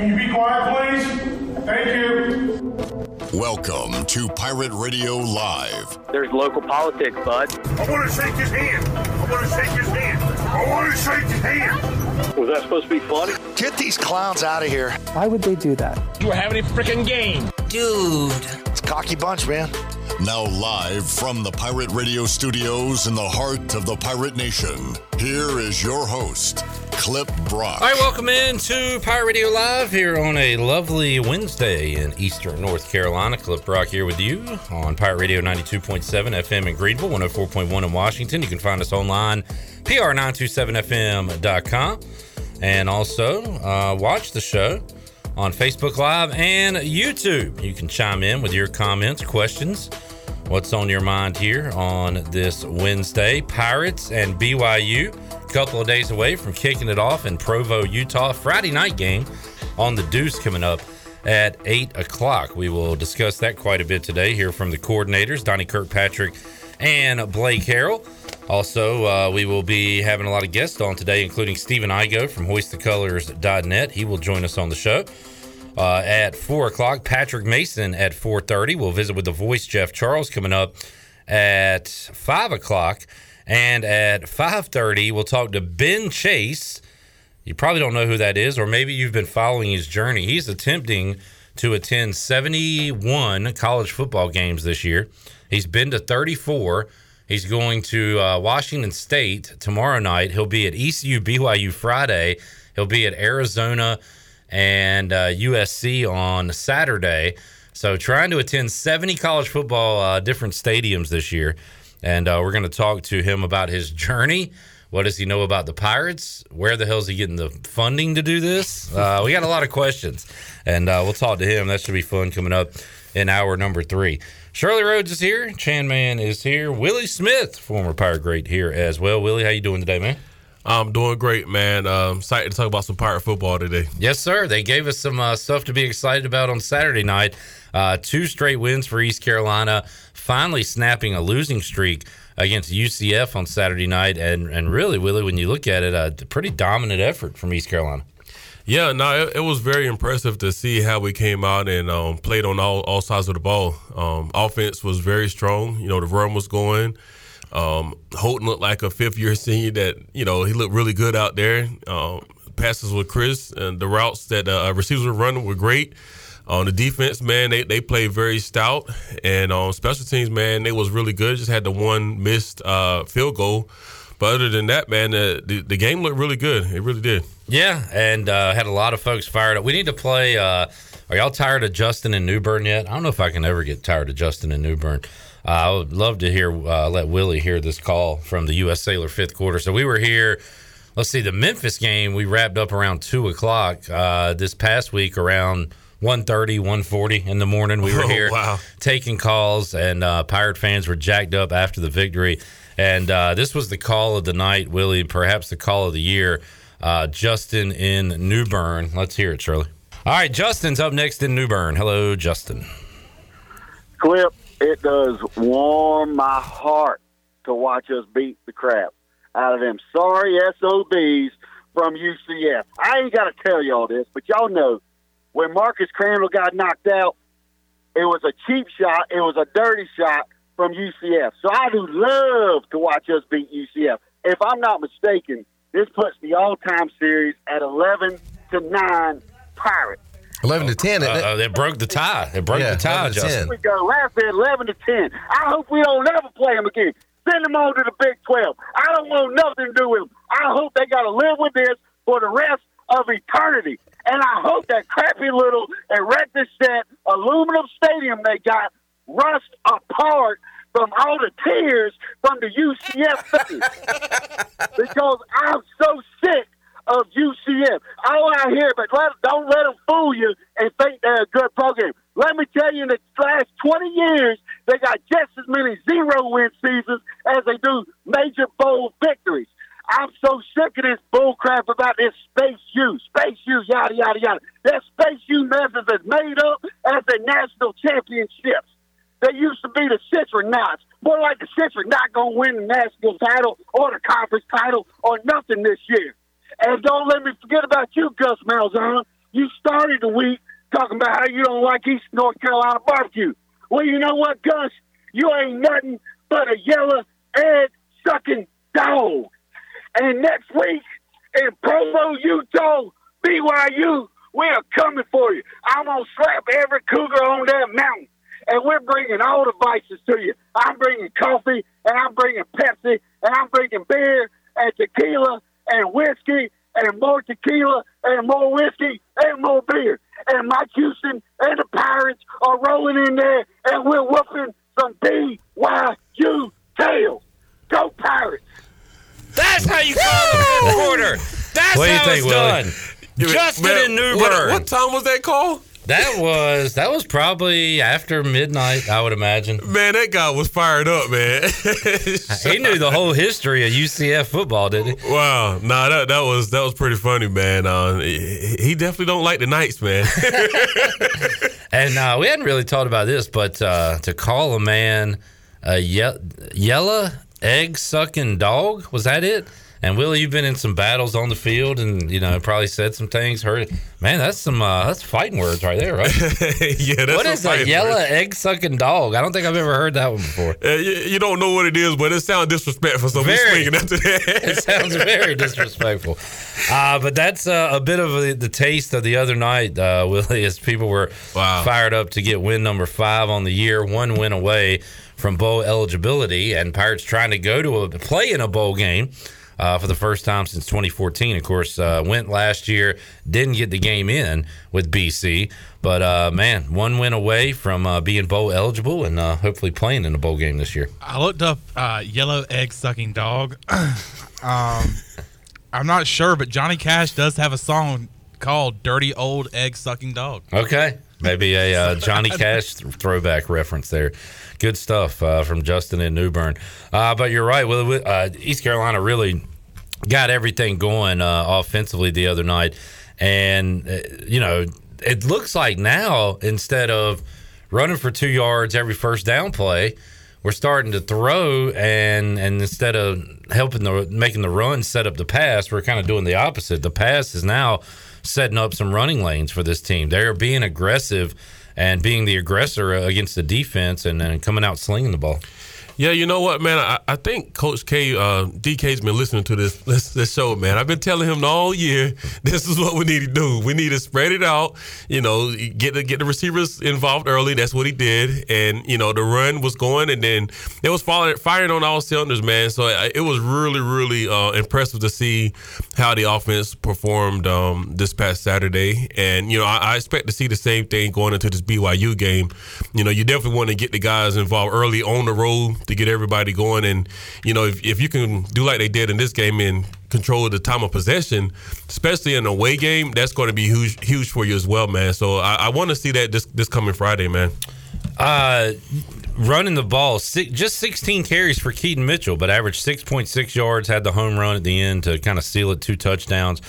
Can you be quiet, please? Thank you. Welcome to Pirate Radio Live. There's local politics, bud. I want to shake his hand. I want to shake his hand. I want to shake his hand. Was that supposed to be funny? Get these clowns out of here. Why would they do that? You were having a freaking game. Dude. It's a cocky bunch, man. Now, live from the Pirate Radio studios in the heart of the Pirate Nation, here is your host, Clip Brock. All right, welcome in to Pirate Radio Live here on a lovely Wednesday in Eastern North Carolina. Clip Brock here with you on Pirate Radio 92.7 FM in Greenville, 104.1 in Washington. You can find us online, pr927fm.com, and also uh, watch the show on Facebook Live and YouTube. You can chime in with your comments, questions, what's on your mind here on this Wednesday. Pirates and BYU, a couple of days away from kicking it off in Provo, Utah. Friday night game on the Deuce coming up at 8 o'clock. We will discuss that quite a bit today. Hear from the coordinators, Donnie Kirkpatrick and Blake Harrell. Also, uh, we will be having a lot of guests on today, including Stephen Igo from hoistthecolors.net. He will join us on the show. Uh, at four o'clock, Patrick Mason at four thirty. We'll visit with the voice Jeff Charles coming up at five o'clock, and at five thirty, we'll talk to Ben Chase. You probably don't know who that is, or maybe you've been following his journey. He's attempting to attend seventy-one college football games this year. He's been to thirty-four. He's going to uh, Washington State tomorrow night. He'll be at ECU BYU Friday. He'll be at Arizona and uh, USC on Saturday. So trying to attend 70 college football uh, different stadiums this year. And uh, we're going to talk to him about his journey. What does he know about the Pirates? Where the hell is he getting the funding to do this? Uh, we got a lot of questions, and uh, we'll talk to him. That should be fun coming up in hour number three. Shirley Rhodes is here. Chan Man is here. Willie Smith, former Pirate great, here as well. Willie, how you doing today, man? I'm doing great, man. Um, excited to talk about some pirate football today. Yes, sir. They gave us some uh, stuff to be excited about on Saturday night. Uh, two straight wins for East Carolina, finally snapping a losing streak against UCF on Saturday night. And, and really, Willie, when you look at it, a pretty dominant effort from East Carolina. Yeah, no, it, it was very impressive to see how we came out and um, played on all, all sides of the ball. Um, offense was very strong. You know, the run was going. Um, Holton looked like a fifth year senior that, you know, he looked really good out there. Um, passes with Chris and the routes that uh, receivers were running were great. On the defense, man, they, they played very stout. And on special teams, man, they was really good. Just had the one missed uh, field goal. But other than that, man, uh, the, the game looked really good. It really did. Yeah, and uh, had a lot of folks fired up. We need to play. Uh, are y'all tired of Justin and New Bern yet? I don't know if I can ever get tired of Justin and New Bern. Uh, I would love to hear, uh, let Willie hear this call from the U.S. Sailor fifth quarter. So we were here. Let's see, the Memphis game we wrapped up around two o'clock. Uh, this past week around 1.30, 1.40 in the morning, we were Oh, here wow. taking calls, and uh, Pirate fans were jacked up after the victory. And uh, this was the call of the night, Willie, perhaps the call of the year. Uh, Justin in New Bern. Let's hear it, Shirley. All right, Justin's up next in New Bern. Hello, Justin. Clip, it does warm my heart to watch us beat the crap out of them sorry SOBs from UCF. I ain't got to tell y'all this, but y'all know when Marcus Crandell got knocked out, it was a cheap shot, it was a dirty shot from UCF. So I do love to watch us beat UCF. If I'm not mistaken, this puts the all-time series at 11 to 9 Pirates. 11 to 10, Uh, isn't it? uh, it broke the tie. It broke Yeah, the tie, 11 Justin. 10. we go. Last at 11 to 10. I hope we don't ever play them again. Send them on to the Big 12. I don't want nothing to do with them. I hope they got to live with this for the rest of eternity. And I hope that crappy little erector set aluminum stadium they got rust apart from all the tears from the UCF fans. because I'm so sick of UCF. All I hear, but let, don't let them fool you and think they're a good program. Let me tell you, in the last 20 years, they got just as many zero win seasons as they do major bowl victories. I'm so sick of this bullcrap about this space U, space U, yada, yada, yada. That space U mess is as made up as the national championships. They used to be the Citronauts. More like the Citronauts not going to win the national title or the conference title or nothing this year. And don't let me forget about you, Gus Malzahn. You started the week talking about how you don't like East North Carolina barbecue. Well, you know what, Gus? You ain't nothing but a yellow egg sucking dog. And next week in Provo, Utah, BYU, we are coming for you. I'm gonna slap every cougar on that mountain, and we're bringing all the vices to you. I'm bringing coffee, and I'm bringing Pepsi, and I'm bringing beer and tequila and whiskey and more tequila and more whiskey and more beer. And Mike Houston and the Pirates are rolling in there, and we're whooping some BYU tails. Go Pirates! That's how you call the quarter. That's What do you how think, it's Willie? done. Justin Man, in New what- What, time was that call? That was that was probably after midnight, I would imagine. Man, that guy was fired up, man. He knew the whole history of UCF football, didn't he? Wow, nah, that that was that was pretty funny, man. Uh, he he definitely don't like the Knights, man. And uh, we hadn't really talked about this, but uh, to call a man a ye- yellow egg sucking dog was that it? And Willie, you've been in some battles on the field, and you know probably said some things. Heard, man, that's some uh, that's fighting words right there, right? yeah, that's what is a yellow egg sucking dog? I don't think I've ever heard that one before. Uh, you, you don't know what it is, but it sounds disrespectful. So we're Very. after that. it sounds very disrespectful. Uh, but that's uh, a bit of the, the taste of the other night, uh, Willie, as people were Wow. fired up to get win number five on the year, one win away from bowl eligibility, and Pirates trying to go to a play in a bowl game. Uh, for the first time since 2014, of course, uh, went last year, didn't get the game in with BC, but uh, man, one win away from uh, being bowl eligible and uh, hopefully playing in a bowl game this year. I looked up uh, yellow egg sucking dog. um, I'm not sure, but Johnny Cash does have a song called "Dirty Old Egg Sucking Dog." Okay. Maybe a uh, Johnny Cash th- throwback reference there. Good stuff uh, from Justin in New Bern. Uh, but you're right. Well, uh, East Carolina really got everything going uh, offensively the other night. And, uh, you know, it looks like now instead of running for two yards every first down play, we're starting to throw and and instead of helping the making the run set up the pass, we're kind of doing the opposite. The pass is now setting up some running lanes for this team. They're being aggressive and being the aggressor against the defense and, and coming out slinging the ball. Yeah, you know what, man? I, I think Coach K, uh, DK's been listening to this, this this show, man. I've been telling him all year this is what we need to do. We need to spread it out. You know, get the get the receivers involved early. That's what he did, and you know the run was going, and then it was firing, firing on all cylinders, man. So it, was really really uh, impressive to see how the offense performed um, this past Saturday, and you know I, I expect to see the same thing going into this BYU game. You know, you definitely want to get the guys involved early on the road to get everybody going. And, you know, if, if you can do like they did in this game and control the time of possession, especially in a away game, that's going to be huge, huge for you as well, man. So I, I want to see that this, this coming Friday, man. Uh, running the ball, six, just 16 carries for Keaton Mitchell, but averaged 6.6 yards, had the home run at the end to kind of seal it, two touchdowns.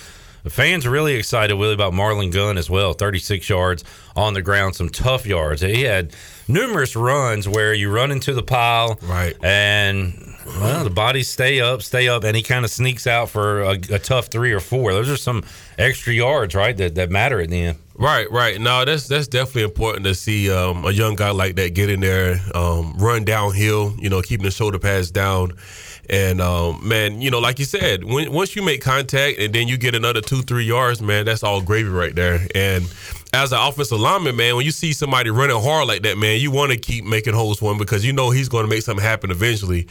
The fans are really excited, Willie, about Marlon Gunn as well. 36 yards on the ground, some tough yards. He had numerous runs where you run into the pile, right? And well, the bodies stay up, stay up, and he kind of sneaks out for a, a tough three or four. Those are some extra yards, right? That that matter at the end. Right, right. No, that's that's definitely important to see um, a young guy like that get in there, um, run downhill. You know, keeping the shoulder pads down, and um, man, you know, like you said, when, once you make contact and then you get another two, three yards, man, that's all gravy right there. And as an offensive lineman, man, when you see somebody running hard like that, man, you want to keep making holes for him because you know he's going to make something happen eventually.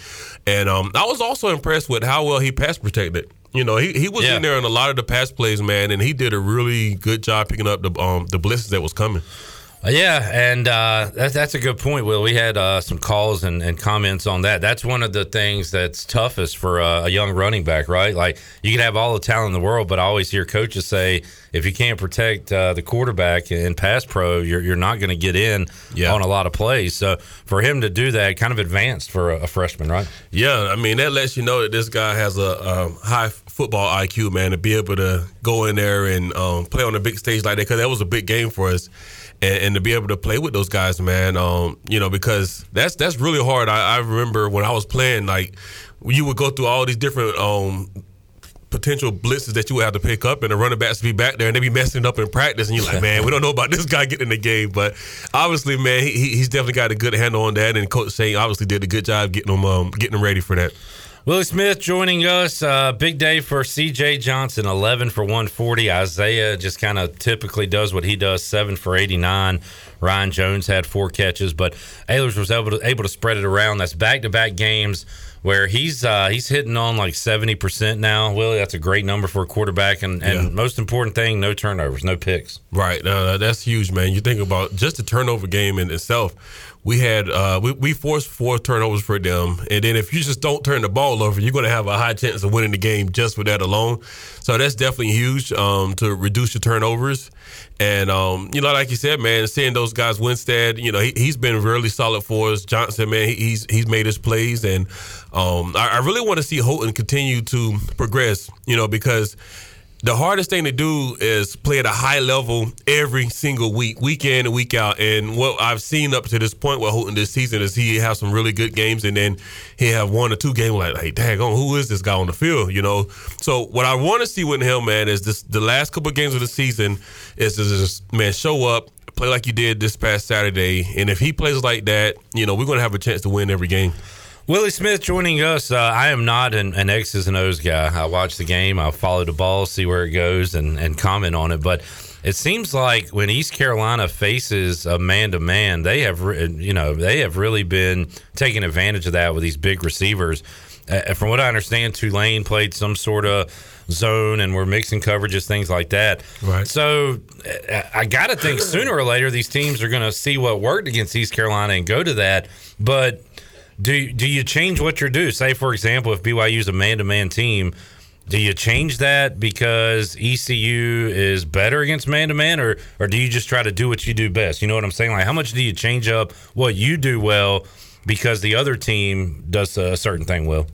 And um, I was also impressed with how well he pass protected. You know, he, he was Yeah. in there in a lot of the pass plays, man, and he did a really good job picking up the um, the blitzes that was coming. Uh, Yeah, and uh, that's that's a good point, Will. We had uh, some calls and, and comments on that. That's one of the things that's toughest for a, a young running back, right? Like you can have all the talent in the world, but I always hear coaches say if you can't protect uh, the quarterback in pass pro, you're, you're not going to get in on a lot of plays. So for him to do that, kind of advanced for a, a freshman, right? Yeah, I mean that lets you know that this guy has a um, high football IQ, man, to be able to go in there and um, play on a big stage like that because that was a big game for us, and, and to be able to play with those guys, man, um, you know, because that's that's really hard. I, I remember when I was playing, like you would go through all these different um, potential blitzes that you would have to pick up, and the running backs be back there and they be messing up in practice, and you're like, man, we don't know about this guy getting in the game, but obviously, man, he, he's definitely got a good handle on that, and Coach Saint obviously did a good job getting him um, getting him ready for that. Willie Smith joining us. Uh, big day for CJ Johnson, 11 for 140. Isaiah just kind of typically does what he does, 7 for 89. Ryan Jones had four catches, but Ahlers was able to, able to spread it around. That's back to back games where he's uh, he's hitting on like 70% now. Willie, that's a great number for a quarterback. And, and yeah. most important thing, no turnovers, no picks. Right. Uh, that's huge, man. You think about just the turnover game in itself we had uh, we, we forced four turnovers for them, and then if you just don't turn the ball over, you're going to have a high chance of winning the game just for that alone. So that's definitely huge um, to reduce your turnovers. And um, you know, like you said, man, seeing those guys, Winstead, you know, he, has been really solid for us. Johnson, man, he's he's made his plays, and um, I, I really want to see Holton continue to progress. You know, because the hardest thing to do is play at a high level every single week, week in and week out. And what I've seen up to this point with Holton this season is he has some really good games, and then he have one or two games like, hey, daggone, who is this guy on the field? You know. So what I want to see with him, man, is this the last couple of games of the season is to just man show up, play like you did this past Saturday, and if he plays like that, you know, we're gonna have a chance to win every game. Willie Smith joining us. Uh, I am not an, an, X's and O's guy. I watch the game, I follow the ball, see where it goes, and, and comment on it. But it seems like when East Carolina faces a man to man, they have you know they have really been taking advantage of that with these big receivers. Uh, from what I understand, Tulane played some sort of zone and we're mixing coverages, things like that. Right. So uh, I got to think sooner or later these teams are going to see what worked against East Carolina and go to that. But do do you change what you're do? Say, for example, if BYU is a man to man team, do you change that because ECU is better against man to man, or or do you just try to do what you do best? You know what I'm saying? Like, how much do you change up what you do well because the other team does a certain thing well?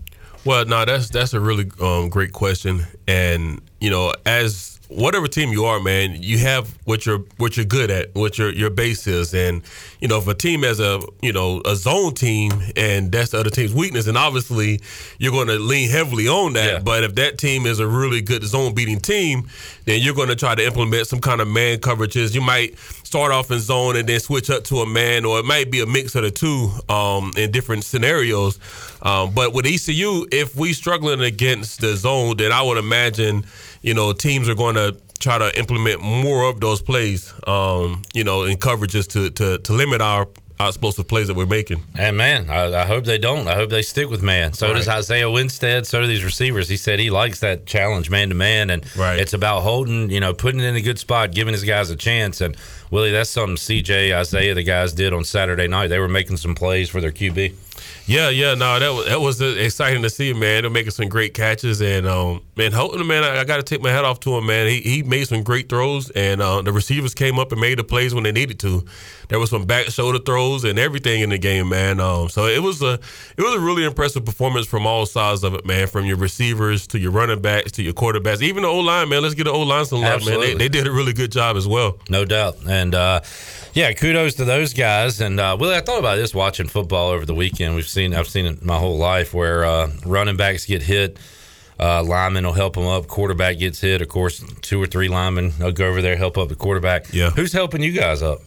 Well, no, that's that's a really um, great question, and you know, as whatever team you are, man, you have what you're what you're good at, what your your base is, and you know if a team has a you know a zone team and that's the other team's weakness, and obviously you're going to lean heavily on that. Yeah. But if that team is a really good zone beating team, then you're going to try to implement some kind of man coverages. You might start off in zone and then switch up to a man, or it might be a mix of the two um, in different scenarios. Um, but with ECU, if we struggling against the zone, then I would imagine you know, teams are going to try to implement more of those plays, um, you know, in coverages to, to, to limit our explosive plays that we're making. And man, I, I, hope they don't. I hope they stick with man. So right. does Isaiah Winstead. So do these receivers. He said he likes that challenge man to man, and right. it's about holding, you know, putting it in a good spot, giving his guys a chance. And Willie, that's something CJ Isaiah the guys did on Saturday night. They were making some plays for their QB. Yeah, yeah, no, that was that was exciting to see, man. They're making some great catches, and um, man, Holton, man, I, I got to take my hat off to him, man. He he made some great throws, and uh, the receivers came up and made the plays when they needed to. There was some back shoulder throws and everything in the game, man. Um, so it was a it was a really impressive performance from all sides of it, man. From your receivers to your running backs to your quarterbacks, even the O line, man. Let's get the O line some love, man. They, they, did a really good job as well. No doubt, and. Uh, yeah, kudos to those guys. And uh, Willie, I thought about this watching football over the weekend. We've seen, I've seen it my whole life, where uh, running backs get hit, uh, linemen will help them up. Quarterback gets hit, of course. Two or three linemen will go over there help up the quarterback. Yeah, who's helping you guys up?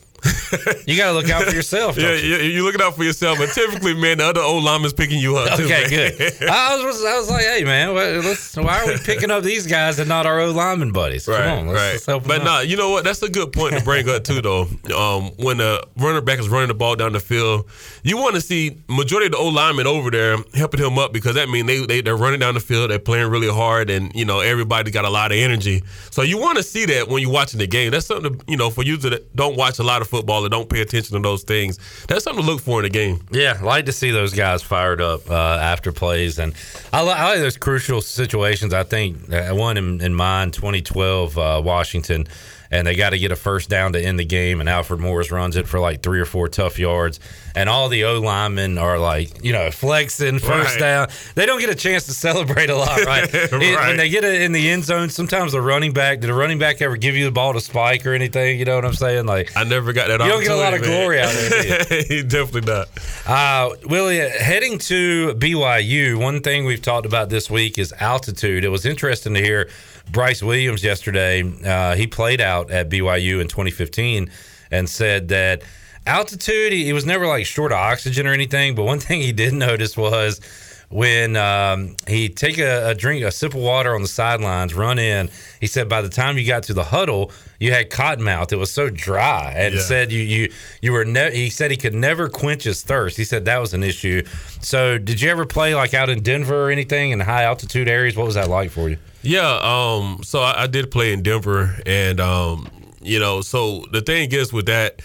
You got to look out for yourself. yeah, you? you're looking out for yourself, but typically, man, the other old lineman's picking you up. Okay, too, good. I was, I was like, hey, man, why are we picking up these guys and not our old lineman buddies? Come right, on, let's, right. Let's but nah, you know what? That's a good point to bring up too, though. Um, when the running back is running the ball down the field, you want to see majority of the old linemen over there helping him up because that means they, they they're running down the field, they're playing really hard, and you know everybody got a lot of energy. So you want to see that when you're watching the game. That's something to, you know for you that don't watch a lot of football or don't pay attention to those things. That's something to look for in a game. Yeah, like to see those guys fired up uh, after plays, and I, I, like those crucial situations. I think uh, one in, in mine, 2012 uh, Washington and they got to get a first down to end the game. And Alfred Morris runs it for like three or four tough yards. And all the O linemen are like, you know, flexing first right. down. They don't get a chance to celebrate a lot, right? right. It, when they get it in the end zone, sometimes the running back, did a running back ever give you the ball to spike or anything? You know what I'm saying? Like, I never got that. You don't get a lot of man. glory out of it. you? Definitely not. Uh, Willie, heading to BYU, one thing we've talked about this week is altitude. It was interesting to hear Bryce Williams yesterday. Uh, he played out at BYU in 2015 and said that altitude, he, he was never like short of oxygen or anything. But one thing he did notice was when um, he take a, a drink, a sip of water on the sidelines, run in. He said by the time you got to the huddle, you had cotton mouth. It was so dry, and Yeah. said you you you were. Ne- he said he could never quench his thirst. He said that was an issue. So, did you ever play like out in Denver or anything in high altitude areas? What was that like for you? Yeah, um, so I, I did play in Denver, and um, you know, so the thing is with that,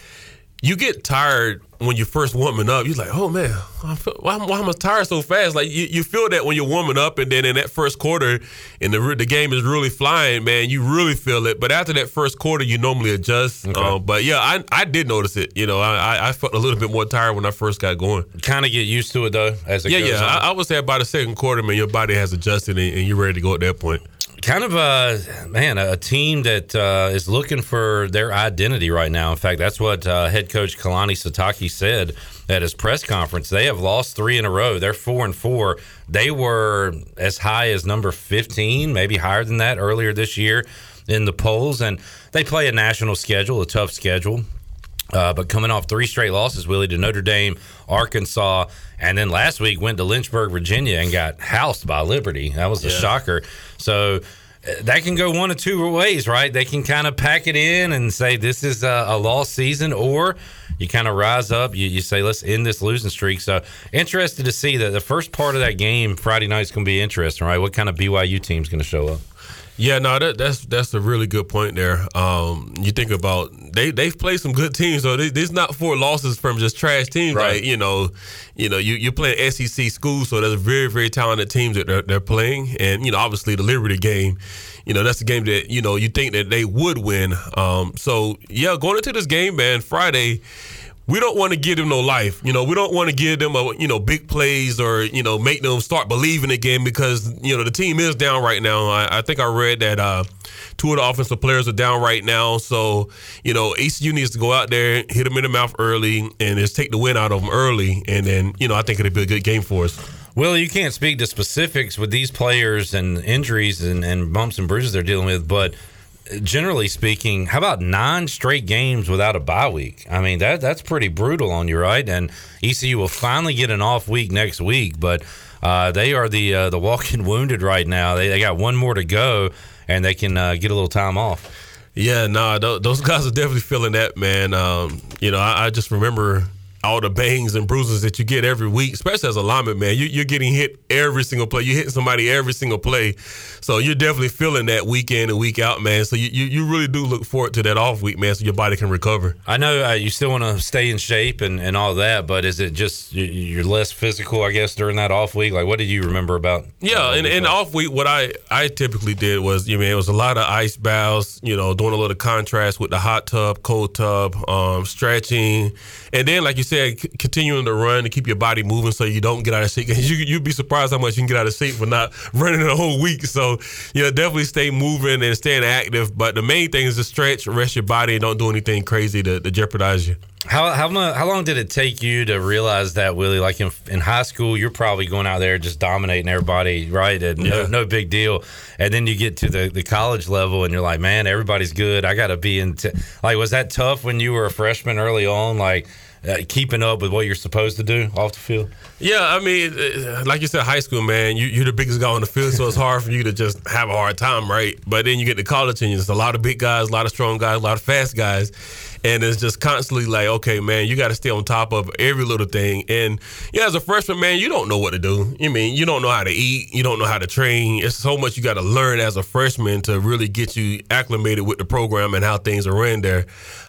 you get tired when you're first warming up. You're like, oh man, I feel, why, why am I tired so fast? Like you, you feel that when you're warming up, and then in that first quarter, and the the game is really flying, man, you really feel it. But after that first quarter, you normally adjust. Um, but yeah, I I did notice it. You know, I I- I felt a little bit more tired when I first got going. Kind of get used to it though, as it Yeah, goes yeah. I, I would say by the second quarter, man, your body has adjusted and, and you're ready to go at that point. Kind of a man, a team that uh, is looking for their identity right now. In fact, that's what uh, head coach Kalani Sitake said at his press conference. They have lost three in a row. They're four and four. They were as high as number fifteen, maybe higher than that earlier this year in the polls, and they play a national schedule, a tough schedule. Uh, but coming off three straight losses, Willie, to Notre Dame, Arkansas, and then last week went to Lynchburg, Virginia, and got housed by Liberty. That was a Yeah. shocker. So uh, that can go one of two ways, right? They can kind of pack it in and say this is a, a lost season, or you kind of rise up. You, you say let's end this losing streak. So interested to see that the first part of that game Friday night is going to be interesting, right? What kind of BYU team is going to show up? Yeah, no, that, that's that's a really good point there. Um, you think about they they've played some good teams, so they, not four losses from just trash teams. Right. Like you know, you know, you you play SEC schools, so there's very very talented teams that they're, they're playing, and you know, obviously the Liberty game, you know, that's the game that you know you think that they would win. Um, so yeah, going into this game, man, Friday we don't want to give them no life. You know, we don't want to give them a you know big plays or you know make them start believing again because you know the team is down right now. I, I think I read that uh, two of the offensive players are down right now. So you know ECU needs to go out there, hit them in the mouth early, and just take the win out of them early. And then you know I think it'll be a good game for us. Well, you can't speak to specifics with these players and injuries and, and bumps and bruises they're dealing with, but generally speaking, how about nine straight games without a bye week? I mean, that that's pretty brutal on you, right? And ECU will finally get an off week next week, but uh, they are the uh, the walking wounded right now. They, they got one more to go, and they can uh, get a little time off. Yeah, nah, those guys are definitely feeling that, man. Um, you know, I, I just remember all the bangs and bruises that you get every week, especially as a lineman, man. You, you're getting hit every single play. You're hitting somebody every single play. So you're definitely feeling that week in and week out, man. So you, you, you really do look forward to that off week, man, so your body can recover. I know uh, you still want to stay in shape and, and all that, but is it just you- you're less physical, I guess, during that off week? Like, what did you remember about? Yeah, and, and off week, what I, I typically did was, you know, it was a lot of ice baths, you know, doing a little contrast with the hot tub, cold tub, um, stretching, and then, like you said, c- continuing to run to keep your body moving so you don't get out of shape. You, you'd be surprised how much you can get out of shape for not running a whole week. So, you know, definitely stay moving and staying active. But the main thing is to stretch, rest your body, and don't do anything crazy to, to jeopardize you. How how mu- how long did it take you to realize that Willie? Like in, in high school, you're probably going out there just dominating everybody, right? And no, Yeah. no big deal. And then you get to the, the college level, and you're like, man, everybody's good. I got to be in. T-. Like, was that tough when you were a freshman early on? Like uh, keeping up with what you're supposed to do off the field. Yeah, I mean, uh, like you said, high school, man, you, you're the biggest guy on the field, so it's hard for you to just have a hard time, right? But then you get to college, and there's a lot of big guys, a lot of strong guys, a lot of fast guys, and it's just constantly like, okay, man, you got to stay on top of every little thing. And yeah, as a freshman, man, you don't know what to do. You mean you don't know how to eat, you don't know how to train. It's so much you got to learn as a freshman to really get you acclimated with the program and how things are ran there.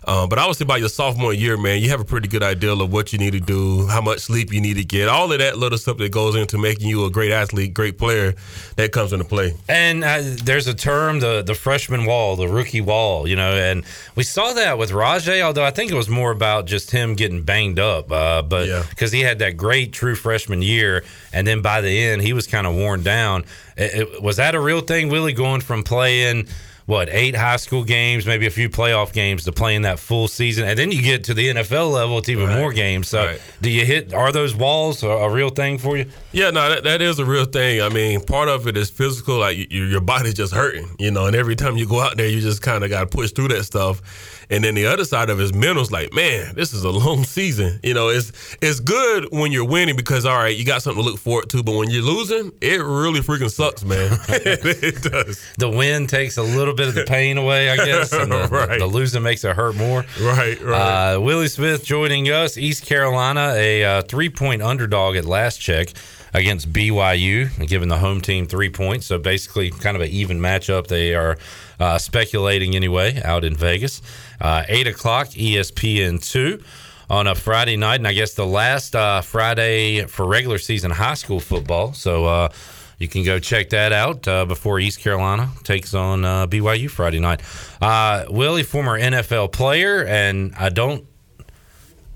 Um, but I would say by your sophomore year, man, you have a pretty good idea of what you need to do, how much sleep you need to get, all of that little stuff that goes into making you a great athlete, great player, that comes into play. And uh, there's a term, the the freshman wall, the rookie wall, you know, and we saw that with Although I think it was more about just him getting banged up, uh, but Yeah. because he had that great true freshman year, and then by the end he was kind of worn down. It, it- was that a real thing, Willie? Going from playing what eight high school games, maybe a few playoff games to playing that full season, and then you get to the NFL level, it's even Right. more games. So, Right. do you hit? Are those walls a, a real thing for you? Yeah, no, that, that is a real thing. I mean, part of it is physical, like you, your body's just hurting, you know, and every time you go out there, you just kind of got to push through that stuff. And then the other side of his mental. It's like, man, this is a long season. You know, it's it's good when you're winning because all right, you got something to look forward to. But when you're losing, it really freaking sucks, man. it does. The win takes a little bit of the pain away, I guess. And the, Right. the losing makes it hurt more. Right, right. Uh, Willie Smith joining us. East Carolina, a uh, three point underdog at last check against BYU, giving the home team three points. So basically, kind of an even matchup. They are uh, speculating anyway out in Vegas. Uh, Eight o'clock, ESPN two. On a Friday night, and I guess the last uh, Friday for regular season high school football. So uh, you can go check that out uh, before East Carolina takes on uh, BYU Friday night. Uh, Willie, former NFL player, and I don't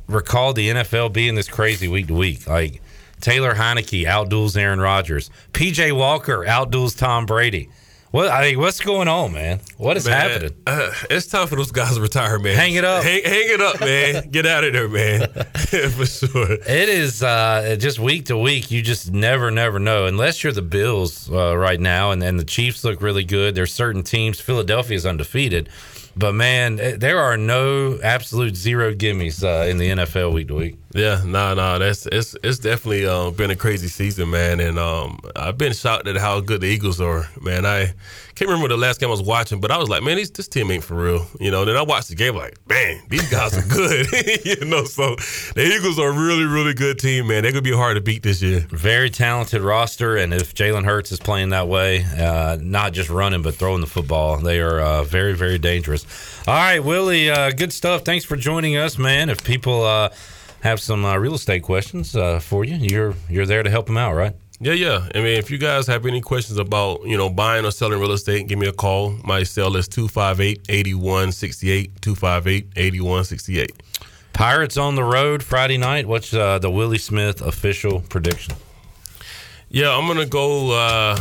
recall the NFL being this crazy week to week. Like Taylor Heinicke outduels Aaron Rodgers, PJ Walker outduels Tom Brady. What I mean, what's going on, man? What is Man, happening? Uh, it's time for those guys to retire, man. Hang it up. Hang, hang it up, man. Get out of there, man. for sure. It is uh, just week to week. You just never, never know unless you're the Bills uh, right now, and, and the Chiefs look really good. There's certain teams. Philadelphia is undefeated, but man, eh, there are no absolute zero gimmies uh, in the NFL week to week. Yeah, no, no, that's it's it's definitely uh, been a crazy season, man, and um, I've been shocked at how good the Eagles are, man. I can't remember the last game I was watching, but I was like, man, this team ain't for real, you know. Then I watched the game, like, man, these guys are good, you know. So the Eagles are a really, really good team, man. They're gonna be hard to beat this year. Very talented roster, and if Jalen Hurts is playing that way, uh, not just running but throwing the football, they are uh, very, very dangerous. All right, Willie, uh, good stuff. Thanks for joining us, man. If people uh, have some uh, real estate questions uh, for you, you're you're there to help them out, right? Yeah, yeah. I mean, if you guys have any questions about, you know, buying or selling real estate, give me a call. My cell is 258-8168, 258-8168. Pirates on the road Friday night. What's uh, the Willie Smith official prediction? Yeah, I'm going to go uh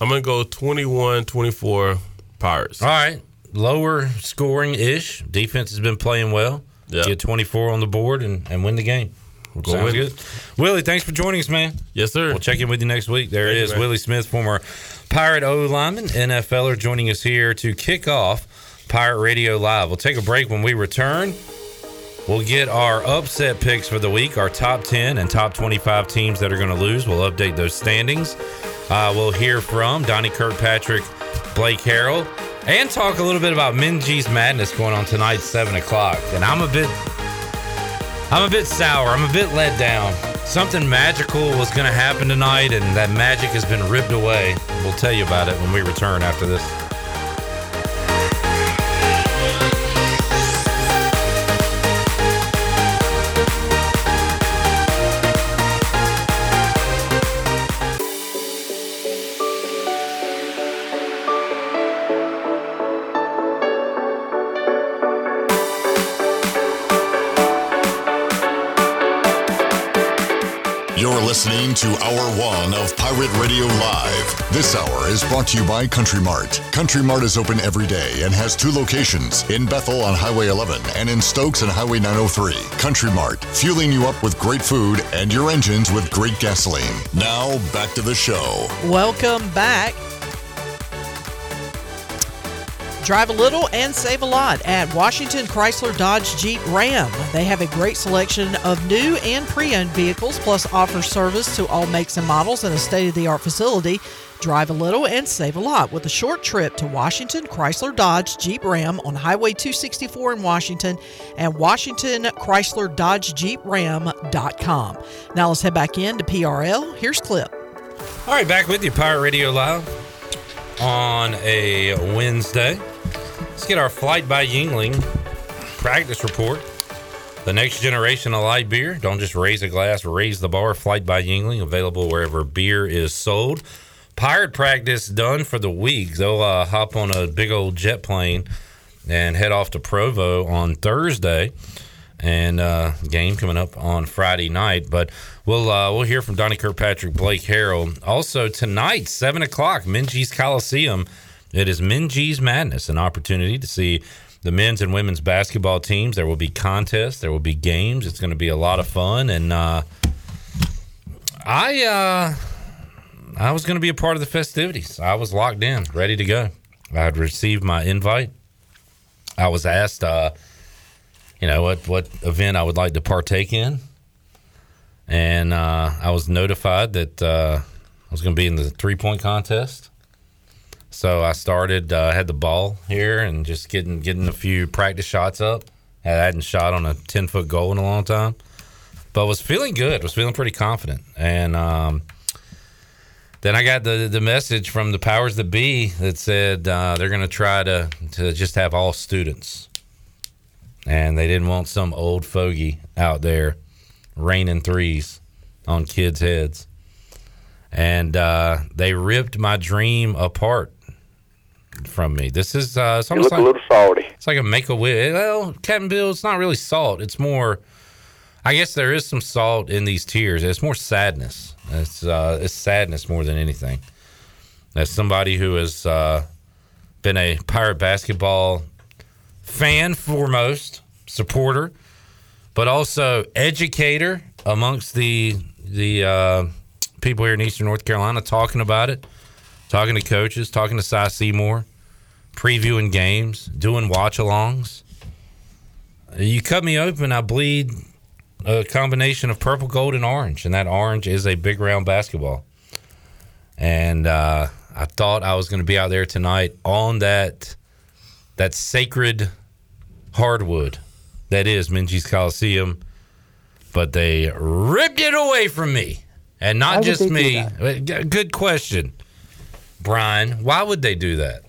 I'm going to go 21-24 Pirates. All right, lower scoring ish. Defense has been playing well. Yeah. Get 24 on the board and, and win the game. Go Sounds win. good. Willie, thanks for joining us, man. Yes, sir. We'll check in with you next week. There Thank it you. Willie Smith, former Pirate O lineman, NFLer, joining us here to kick off Pirate Radio Live. We'll take a break when we return. We'll get our upset picks for the week, our top 10 and top 25 teams that are going to lose. We'll update those standings. Uh, we'll hear from Donnie Kirkpatrick, Blake Harrell, and talk a little bit about Minges Madness going on tonight, 7 o'clock. And I'm a bit I'm a bit sour. I'm a bit let down. Something magical was going to happen tonight, and that magic has been ripped away. We'll tell you about it when we return after this. Is brought to you by Country Mart. Country Mart is open every day and has two locations in Bethel on Highway 11 and in Stokes on Highway 903. Country Mart, fueling you up with great food and your engines with great gasoline. Now, back to the show. Welcome back. Drive a little and save a lot at Washington Chrysler Dodge Jeep Ram. They have a great selection of new and pre owned vehicles, plus offer service to all makes and models in a state of the art facility. Drive a little and save a lot with a short trip to Washington Chrysler Dodge Jeep Ram on Highway 264 in Washington and Washington Chrysler Dodge Jeep Ram.com. Now let's head back in to PRL. Here's Clip. All right, back with you, Pirate Radio Live on a Wednesday. Let's get our flight by Yuengling practice report. The next generation of light beer. Don't just raise a glass, raise the bar. Flight by Yuengling, available wherever beer is sold. Pirate practice done for the week. They'll uh, hop on a big old jet plane and head off to Provo on Thursday. And uh, game coming up on Friday night. But we'll uh, we'll hear from Donnie Kirkpatrick, Blake Harrell. Also tonight, seven o'clock, Minges Coliseum. It is Minges Madness, an opportunity to see the men's and women's basketball teams. There will be contests, there will be games. It's going to be a lot of fun, and uh, I uh, I was going to be a part of the festivities. I was locked in, ready to go. I had received my invite. I was asked, uh, you know, what what event I would like to partake in, and uh, I was notified that uh, I was going to be in the three point contest. So I started, uh, had the ball here, and just getting getting a few practice shots up. I hadn't shot on a ten foot goal in a long time, but was feeling good. Was feeling pretty confident, and um, then I got the the message from the powers that be that said uh, they're going to try to to just have all students, and they didn't want some old fogey out there raining threes on kids' heads, and uh, they ripped my dream apart from me. This is uh, it's almost look a like little salty. it's like a make a wish. Well, Captain Bill, it's not really salt. It's more. I guess there is some salt in these tears. It's more sadness. It's uh, it's sadness more than anything. As somebody who has uh, been a pirate basketball fan foremost, supporter, but also educator amongst the the uh, people here in Eastern North Carolina, talking about it, talking to coaches, talking to Cy Seymour, previewing games, doing watch-alongs. You cut me open, I bleed a combination of purple, gold, and orange, and that orange is a big round basketball. And uh, I thought I was going to be out there tonight on that that sacred hardwood that is Minges Coliseum, but they ripped it away from me, and not would just me. Good question, Brian. Why would they do that?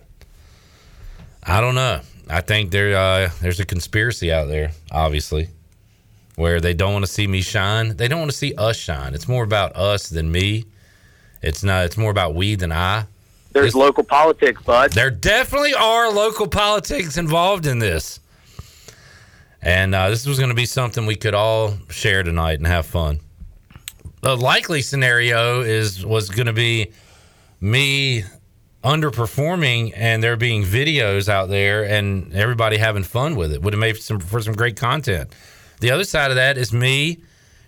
I don't know. I think there uh, there's a conspiracy out there, obviously, where they don't want to see me shine. They don't want to see us shine. It's more about us than me. It's not. It's more about we than I. There's local politics, bud. There definitely are local politics involved in this. And uh, this was going to be something we could all share tonight and have fun. The likely scenario is was going to be me underperforming and there being videos out there and everybody having fun with it. Would have made some for some great content. The other side of that is me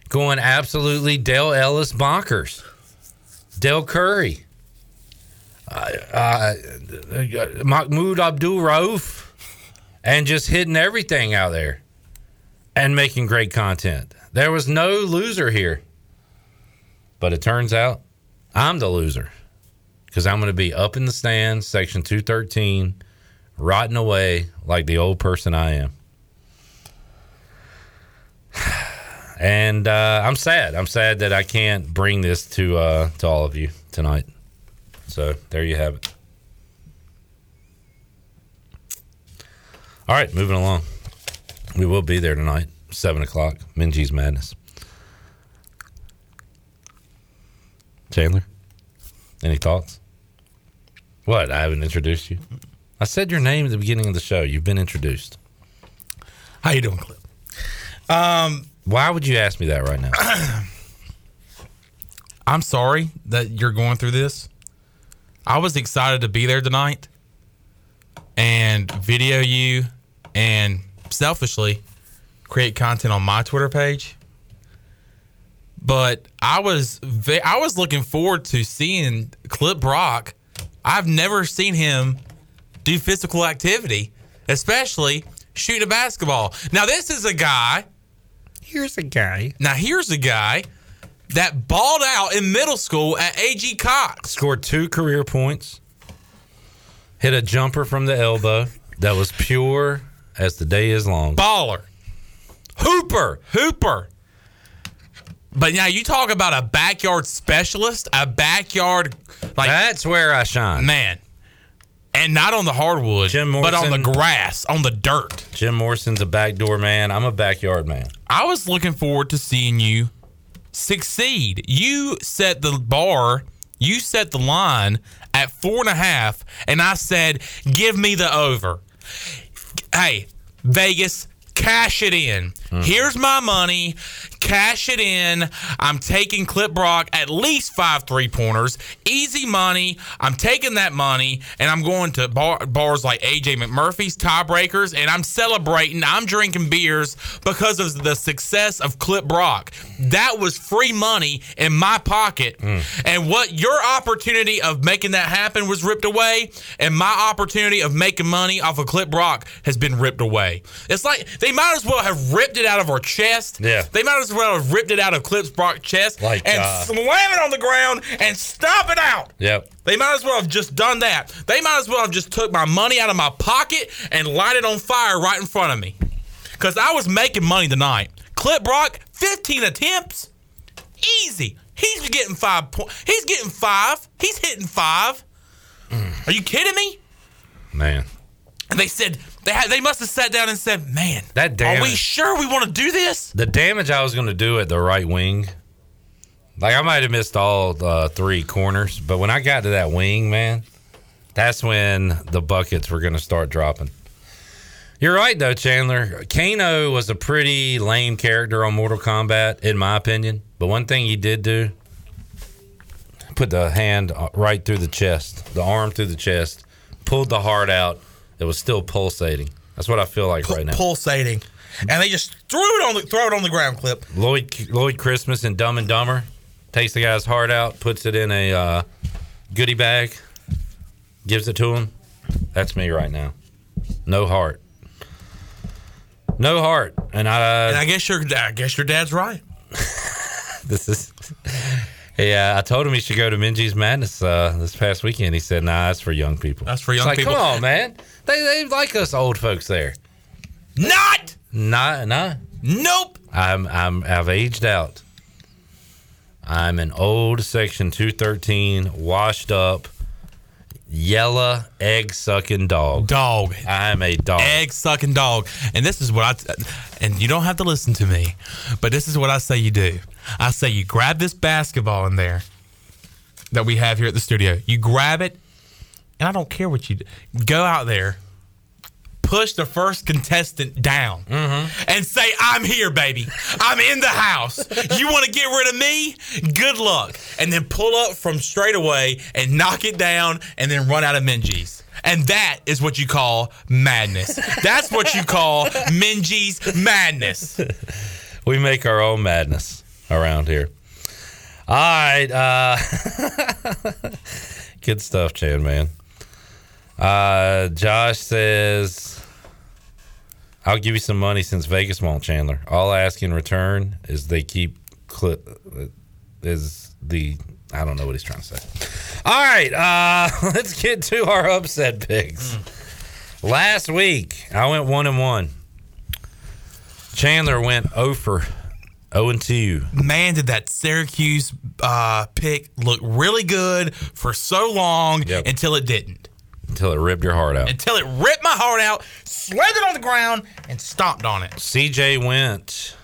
going absolutely Dale Ellis bonkers. Dell Curry uh, Mahmoud Abdul Rauf, and just hitting everything out there and making great content. There was no loser here. But it turns out I'm the loser because I'm going to be up in the stands, section 213, rotting away like the old person I am. And uh, I'm sad. I'm sad that I can't bring this to uh, to all of you tonight. So there you have it. All right, moving along. We will be there tonight, seven o'clock. Minges Madness. Chandler, any thoughts? What? I haven't introduced you. I said your name at the beginning of the show. You've been introduced. How you doing, Clip? Um, why would you ask me that right now? I'm sorry that you're going through this. I was excited to be there tonight and video you and selfishly create content on my Twitter page. But I was I was looking forward to seeing Clip Brock. I've never seen him do physical activity, especially shooting a basketball. Now this is a guy. Here's a guy. Now here's a guy that balled out in middle school at AG Cox. Scored two career points. Hit a jumper from the elbow that was pure as the day is long. Baller. Hooper. Hooper. But now you talk about a backyard specialist, a backyard like that's where I shine. Man. And not on the hardwood, Jim Morrison, but on the grass, on the dirt. Jim Morrison's a backdoor man. I'm a backyard man. I was looking forward to seeing you succeed. You set the bar, you set the line at four and a half, and I said, give me the over. Hey, Vegas, cash it in. Hmm. Here's my money. Cash it in. I'm taking Clip Brock at least five three pointers. Easy money. I'm taking that money and I'm going to bar, bars like AJ McMurphy's tiebreakers and I'm celebrating. I'm drinking beers because of the success of Clip Brock. That was free money in my pocket. Hmm. And what your opportunity of making that happen was ripped away, and my opportunity of making money off of Clip Brock has been ripped away. It's like they might as well have ripped it out of our chest. Yeah. They might as well have ripped it out of Clips Brock's chest Like, and uh, slam it on the ground and stomp it out. Yep. They might as well have just done that. They might as well have just took my money out of my pocket and light it on fire right in front of me. Because I was making money tonight. Clip Brock, 15 attempts. Easy. He's getting five points. He's getting five. He's hitting five. Are you kidding me? Man. And they said they had, they must have sat down and said, "Man, That damage, are we sure we want to do this?" The damage I was going to do at the right wing, like I might have missed all uh, three corners, but when I got to that wing, man, that's when the buckets were going to start dropping. You're right, though, Chandler. Kano was a pretty lame character on Mortal Kombat, in my opinion. But one thing he did do, put the hand uh, right through the chest, the arm through the chest, pulled the heart out. It was still pulsating. That's what I feel like right now. Pulsating, and they just threw it on the throw it on the ground. Clip. Lloyd Lloyd Christmas and Dumb and Dumber takes the guy's heart out, puts it in a uh, goodie bag, gives it to him. That's me right now. No heart. No heart, and I. And I guess your I guess your dad's right. this is. Yeah, I told him he should go to Minges Madness uh, this past weekend. He said, "Nah, that's for young people." That's for It's young like, people. Come on, man. They they like us old folks there. Not. Not. nah. Nope. I'm I'm I've aged out. I'm an old Section 213, washed up, yellow egg sucking dog. Dog. I'm a dog. Egg sucking dog. And this is what I, t- and you don't have to listen to me, but this is what I say you do. I say you grab this basketball in there that we have here at the studio. You grab it, and I don't care what you do. Go out there, push the first contestant down, and say, I'm here, baby. I'm in the house. You want to get rid of me? Good luck. And then pull up from straight away and knock it down and then run out of Minges. And that is what you call madness. That's what you call Minges madness. We make our own madness around here. All right. Uh, good stuff, Chan, man. Uh, Josh says, I'll give you some money since Vegas won't, Chandler. All I ask in return is they keep clip is the I don't know what he's trying to say. All right, uh, let's get to our upset picks. Last week, I went one and one. Chandler went 0 for 0 and 2. Man, did that Syracuse uh, pick look really good for so long Yep. until it didn't. Until it ripped your heart out. Until it ripped my heart out, slammed it on the ground, and stomped on it. CJ went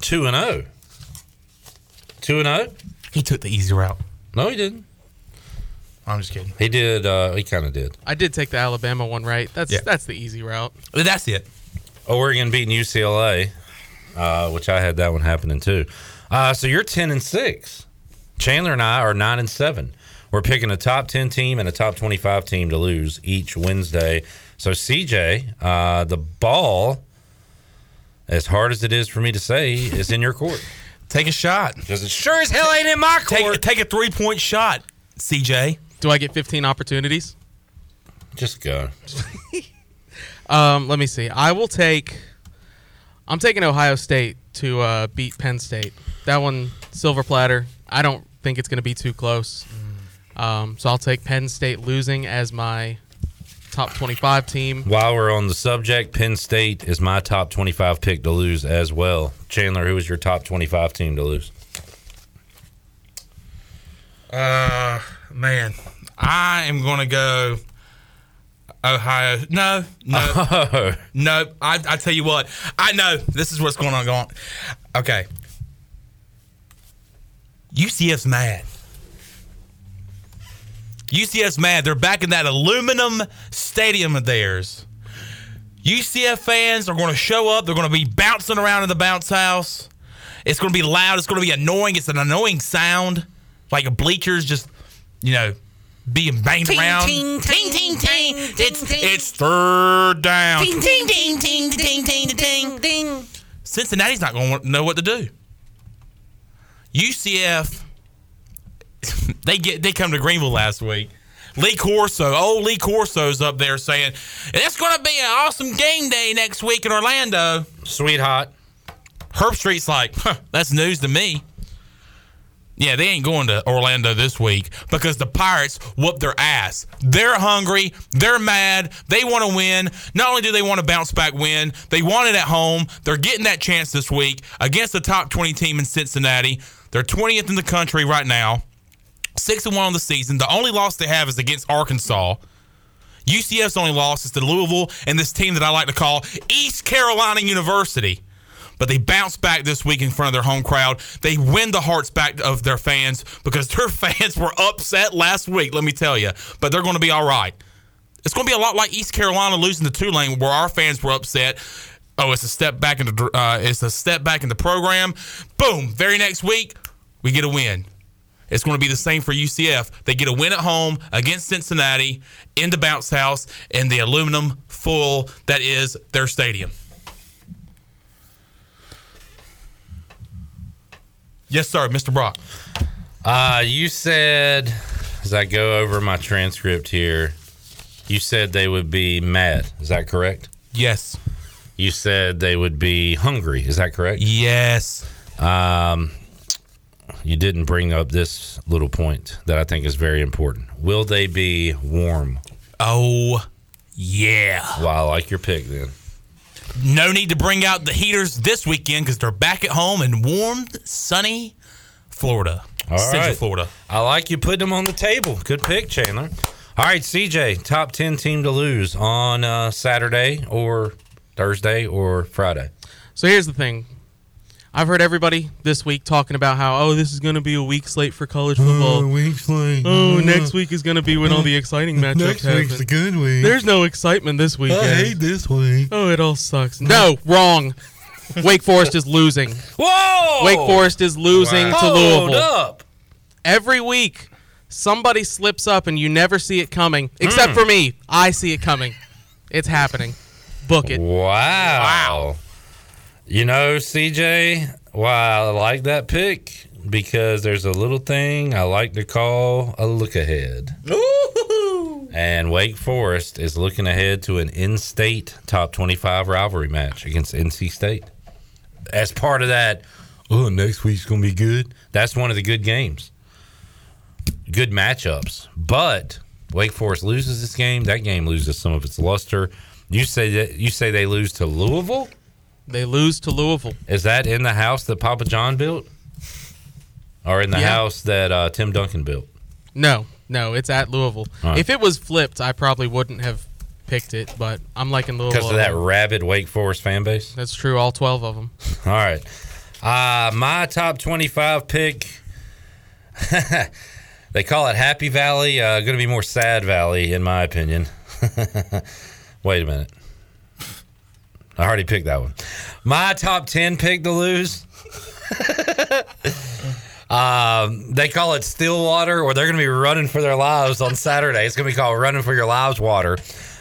2 and 0. 2 and 0? He took the easy route. No, he didn't. I'm just kidding. He did. Uh, he kind of did. I did take the Alabama one right. That's Yeah. that's the easy route. That's it. Oregon beating UCLA, uh, which I had that one happening too. Uh, so you're 10 and 6. Chandler and I are 9 and 7. We're picking a top 10 team and a top 25 team to lose each Wednesday. So, CJ, uh, the ball, as hard as it is for me to say, is in your court. Take a shot. Because it sure as hell ain't in my Take, court. take a three point shot, CJ. Do I get 15 opportunities? Just go. Um, let me see. I will take. I'm taking Ohio State to uh, beat Penn State. That one, silver platter. I don't think it's going to be too close. Um, so I'll take Penn State losing as my top 25 team. While we're on the subject, Penn State is my top 25 pick to lose as well. Chandler, who is your top 25 team to lose? Uh, man, I am going to go Ohio. No, no, Oh, no. I, I tell you what, I know this is what's going on. Going. Okay. UCF's mad. UCF's mad. They're back in that aluminum stadium of theirs. UCF fans are going to show up. They're going to be bouncing around in the bounce house. It's going to be loud. It's going to be annoying. It's an annoying sound, like a bleachers just, you know, being banged around. ting, ting, ting, ting, It's it's third down. Ting, ting, ting, ting, ting, ting, ting, ting. Cincinnati's not going to know what to do. UCF, they get they come to Greenville last week. Lee Corso, old Lee Corso's up there saying it's going to be an awesome game day next week in Orlando. Sweetheart. Herbstreit's like, huh, that's news to me. Yeah, they ain't going to Orlando this week because the Pirates whooped their ass. They're hungry. They're mad. They want to win. Not only do they want to bounce back win, they want it at home. They're getting that chance this week against the top 20 team in Cincinnati. They're 20th in the country right now. 6 and 1 on the season. The only loss they have is against Arkansas. UCF's only loss is to Louisville and this team that I like to call East Carolina University but they bounce back this week in front of their home crowd. They win the hearts back of their fans because their fans were upset last week, let me tell you. But they're going to be all right. It's going to be a lot like East Carolina losing to Tulane, where our fans were upset. Oh, it's a step back in the uh, it's a step back in the program. Boom! Very next week, we get a win. It's going to be the same for UCF. They get a win at home against Cincinnati in the bounce house in the aluminum full that is their stadium. Yes, sir, Mr. Brock. Uh, you said, as I go over my transcript here, you said they would be mad. Is that correct? Yes. You said they would be hungry. Is that correct? Yes. Um, you didn't bring up this little point that I think is very important. Will they be warm? Oh, yeah. Well, I like your pick then. No need to bring out the heaters this weekend because they're back at home in warm, sunny Florida. All Central right. Florida. I like you putting them on the table. Good pick, Chandler. All right, CJ, top 10 team to lose on uh, Saturday or Thursday or Friday. So here's the thing. I've heard everybody this week talking about how oh this is going to be a week slate for college football. week slate. Oh, next week is going to be when all the exciting matchups happen. Next week's a good week. There's no excitement this weekend. I hate this week. Oh, it all sucks. No, wrong. Wake Forest is losing. Whoa! Wake Forest is losing to Louisville. Hold up. Every week, somebody slips up and you never see it coming. Except Mm. for me. I see it coming. It's happening. Book it. Wow. You know, CJ, wow, I like that pick because there's a little thing I like to call a look ahead. And Wake Forest is looking ahead to an in state top 25 rivalry match against NC State. As part of that, oh, next week's going to be good. That's one of the good games. Good matchups. But Wake Forest loses this game, that game loses some of its luster. You say that you say they lose to Louisville? They lose to Louisville. Is that in the house that Papa John built? Or in the Yeah. house that uh, Tim Duncan built? No, no, it's at Louisville. Right. If it was flipped, I probably wouldn't have picked it, but I'm liking Louisville. Because of that rabid Wake Forest fan base? That's true, all 12 of them. All right. Uh, my top 25 pick, they call it Happy Valley. Uh, going to be more Sad Valley, in my opinion. Wait a minute. I already picked that one. My top 10 pick to lose. um, they call it Stillwater, or they're going to be running for their lives on Saturday. It's going to be called Running for Your Lives Water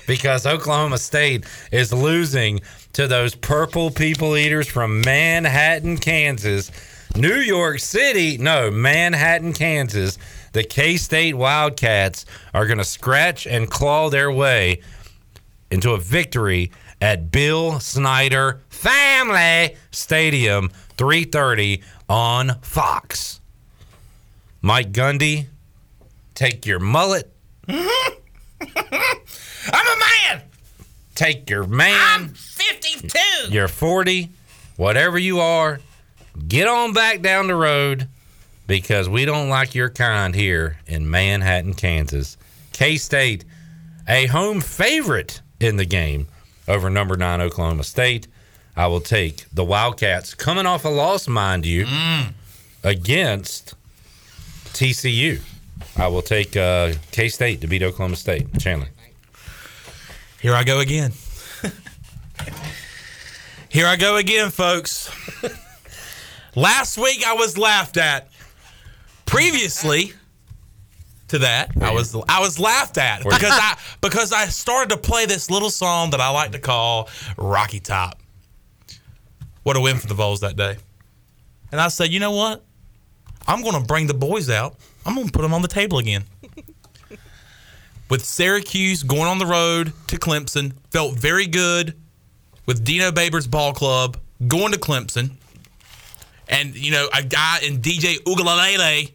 because Oklahoma State is losing to those purple people eaters from Manhattan, Kansas. New York City, no, Manhattan, Kansas. The K State Wildcats are going to scratch and claw their way into a victory at Bill Snyder Family Stadium, 3:30 on Fox. Mike Gundy, take your mullet. I'm a man. Take your man. I'm 52. You're 40, whatever you are, get on back down the road because we don't like your kind here in Manhattan, Kansas. K State, a home favorite in the game over number nine Oklahoma State. I will take the Wildcats coming off a loss, mind you, against TCU. I will take uh, K State to beat Oklahoma State. Chandler. Here I go again. Here I go again, folks. Last week I was laughed at. Previously to that, I was I was laughed at because I because I started to play this little song that I like to call Rocky Top. What a win for the Vols that day. And I said, you know what? I'm going to bring the boys out. I'm going to put them on the table again. With Syracuse going on the road to Clemson, felt very good with Dino Babers Ball Club going to Clemson. And, you know, a guy in DJ Uiagalelei,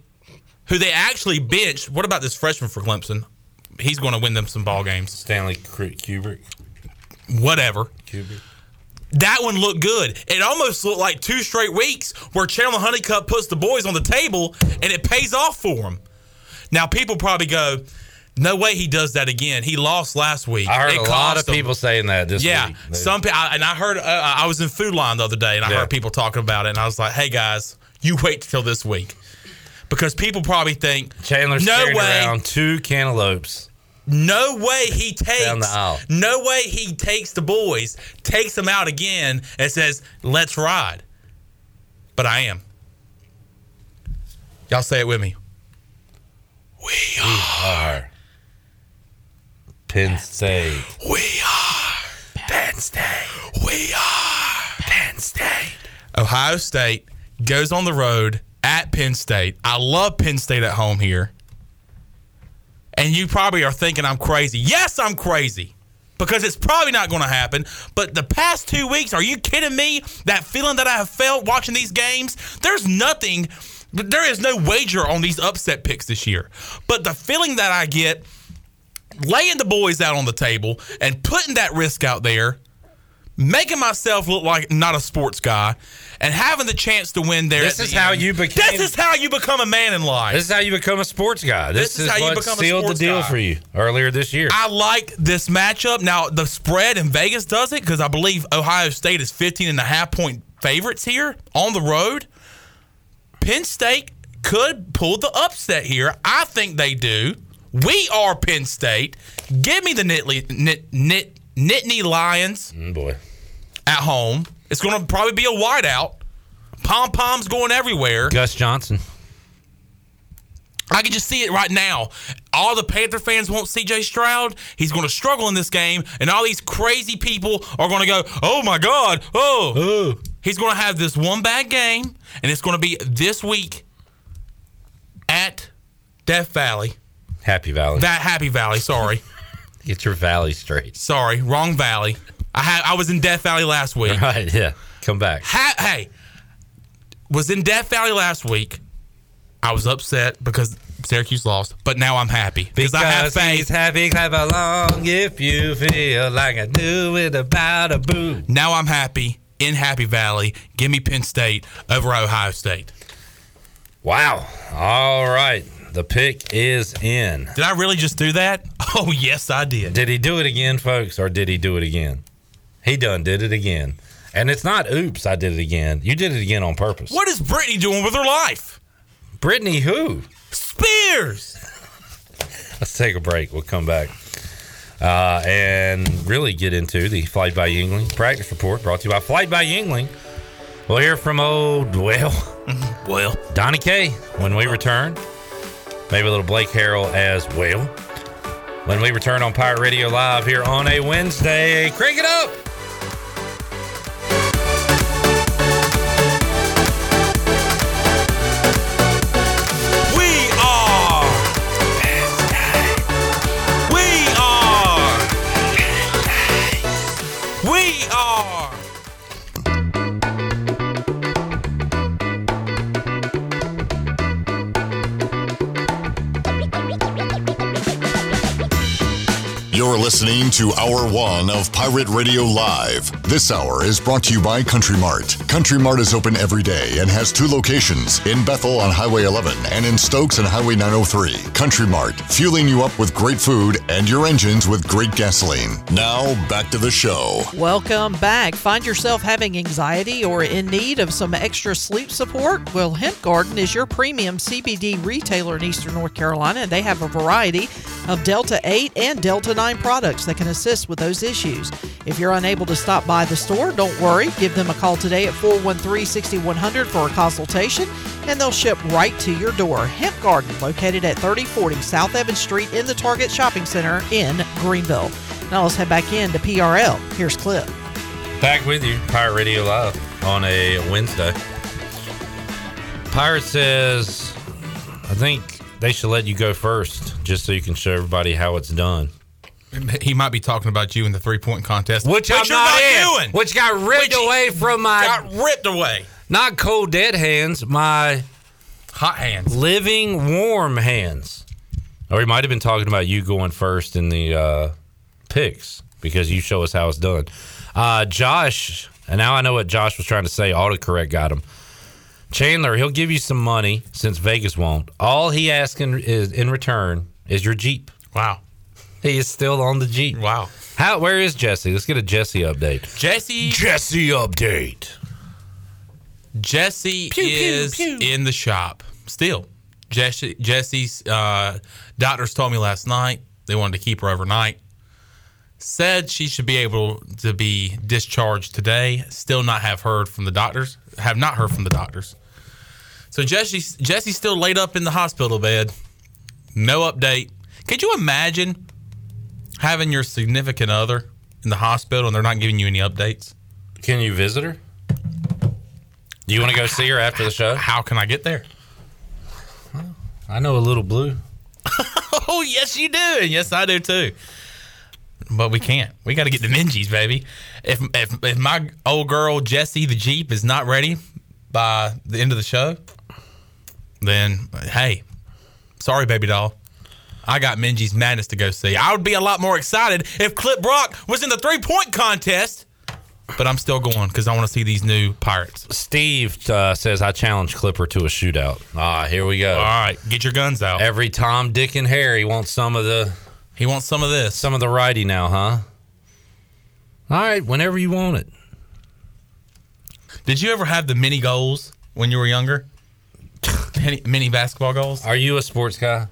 who they actually benched. What about this freshman for Clemson? He's going to win them some ball games. Stanley Kubrick. Whatever. Kubrick. That one looked good. It almost looked like two straight weeks where Chandler Honeycutt puts the boys on the table and it pays off for him. Now, people probably go, no way he does that again. He lost last week. I heard It a lot of him. people saying that this yeah, week. some people, and I heard, uh, I was in Food Lion the other day, and I Yeah. heard people talking about it, and I was like, "Hey guys, you wait till this week," because people probably think Chandler's no way, around two cantaloupes. no way he takes, no way he takes the boys, takes them out again, and says, "Let's ride." But I am. Y'all say it with me. We are Penn State. We are Penn State. We are Penn State. Ohio State goes on the road at Penn State. I love Penn State at home here. And you probably are thinking I'm crazy. Yes, I'm crazy. Because it's probably not going to happen. But the past two weeks, are you kidding me? That feeling that I have felt watching these games, there's nothing, there is no wager on these upset picks this year. But the feeling that I get laying the boys out on the table and putting that risk out there, making myself look like not a sports guy, and having the chance to win there. This is the how end. you became- This is how you become a man in life. This is how you become a sports guy. This, This is is, how you become a sealed the deal guy. for you earlier this year. I like this matchup. Now, the spread in Vegas does it because I believe Ohio State is 15 and a half point favorites here on the road. Penn State could pull the upset here. I think they do. We are Penn State. Give me the Nittany, Nit, Nit, Nittany Lions Mm, boy. at home. It's going to probably be a whiteout. Pom poms going everywhere. Gus Johnson. I can just see it right now. All the Panther fans want CJ Stroud. He's going to struggle in this game, and all these crazy people are going to go, "Oh my God! Oh!" He's going to have this one bad game, and it's going to be this week at Death Valley. Happy Valley. That Happy Valley. Sorry, Get your valley straight. sorry, wrong valley. I had I was in Death Valley last week. Right, yeah. Come back. Ha- hey, was in Death Valley last week. I was upset because Syracuse lost, but now I'm happy because I have Because faith. he's happy, clap along if you feel like I do it about a boo. Now I'm happy in Happy Valley. Give me Penn State over Ohio State. Wow. All right. The pick is in. Did I really just do that? Oh, yes, I did. Did he do it again, folks, or did he do it again? He done did it again. And it's not oops, I did it again. You did it again on purpose. What is Brittany doing with her life? Brittany who? Spears. Let's take a break. We'll come back. Uh, and really get into the Flight by Yuengling practice report brought to you by Flight by Yuengling. We'll hear from old, well, Well, Donnie K when we return. Maybe a little Blake Harrell as well. When we return on Pirate Radio Live here on a Wednesday. Crank it up! You're listening to Hour One of Pirate Radio Live. This hour is brought to you by Country Mart. Country Mart is open every day and has two locations in Bethel on Highway 11 and in Stokes on Highway 903. Country Mart, fueling you up with great food and your engines with great gasoline. Now, back to the show. Welcome back. Find yourself having anxiety or in need of some extra sleep support? Well, Hemp Garden is your premium CBD retailer in Eastern North Carolina, and they have a variety of Delta 8 and Delta 9 products that can assist with those issues. If you're unable to stop by the store, don't worry. Give them a call today at 413 6100 for a consultation, and they'll ship right to your door. Hemp Garden, located at 3040 South Evans Street in the Target Shopping Center in Greenville. Now let's head back in to PRL. Here's Clip. Back with you, Pirate Radio Live on a Wednesday. Pirate says, I think they should let you go first just so you can show everybody how it's done. He might be talking about you in the three point contest, Which, I'm you're not, in, doing. Which got ripped Which away from my. got ripped away. Not cold dead hands, my hot hands, living warm hands. Or he might have been talking about you going first in the uh, picks because you show us how it's done. Uh, Josh, and now I know what Josh was trying to say. Autocorrect got him. Chandler, he'll give you some money since Vegas won't. All he asking is in return is your Jeep. Wow. He is still on the Jeep. Wow. How? Where is Jesse? Let's get a Jesse update. Jesse. Jesse update. Jesse Pew, pew, is pew. in the shop still. Jesse, Jesse's uh, doctors told me last night they wanted to keep her overnight. Said she should be able to be discharged today. Still not have heard from the doctors. Have not heard from the doctors. So Jesse, Jesse's still laid up in the hospital bed. No update. Could you imagine having your significant other in the hospital and they're not giving you any updates? Can you visit her? Do you want to go see her after the show? How can I get there? I know a little blue. Oh, yes, you do. And yes, I do too. But we can't. We got to get the Minges, baby. If, if if my old girl Jessie the Jeep is not ready by the end of the show, then hey, sorry, baby doll. I got Minges Madness to go see. I would be a lot more excited if Clip Brock was in the three point contest. But I'm still going because I want to see these new Pirates. Steve uh, says I challenge Clipper to a shootout. Ah, here we go. All right, get your guns out. Every Tom, Dick, and Harry wants some of the. He wants some of this. Some of the righty now, huh? All right, whenever you want it. Did you ever have the mini goals when you were younger? mini, mini basketball goals? Are you a sports guy?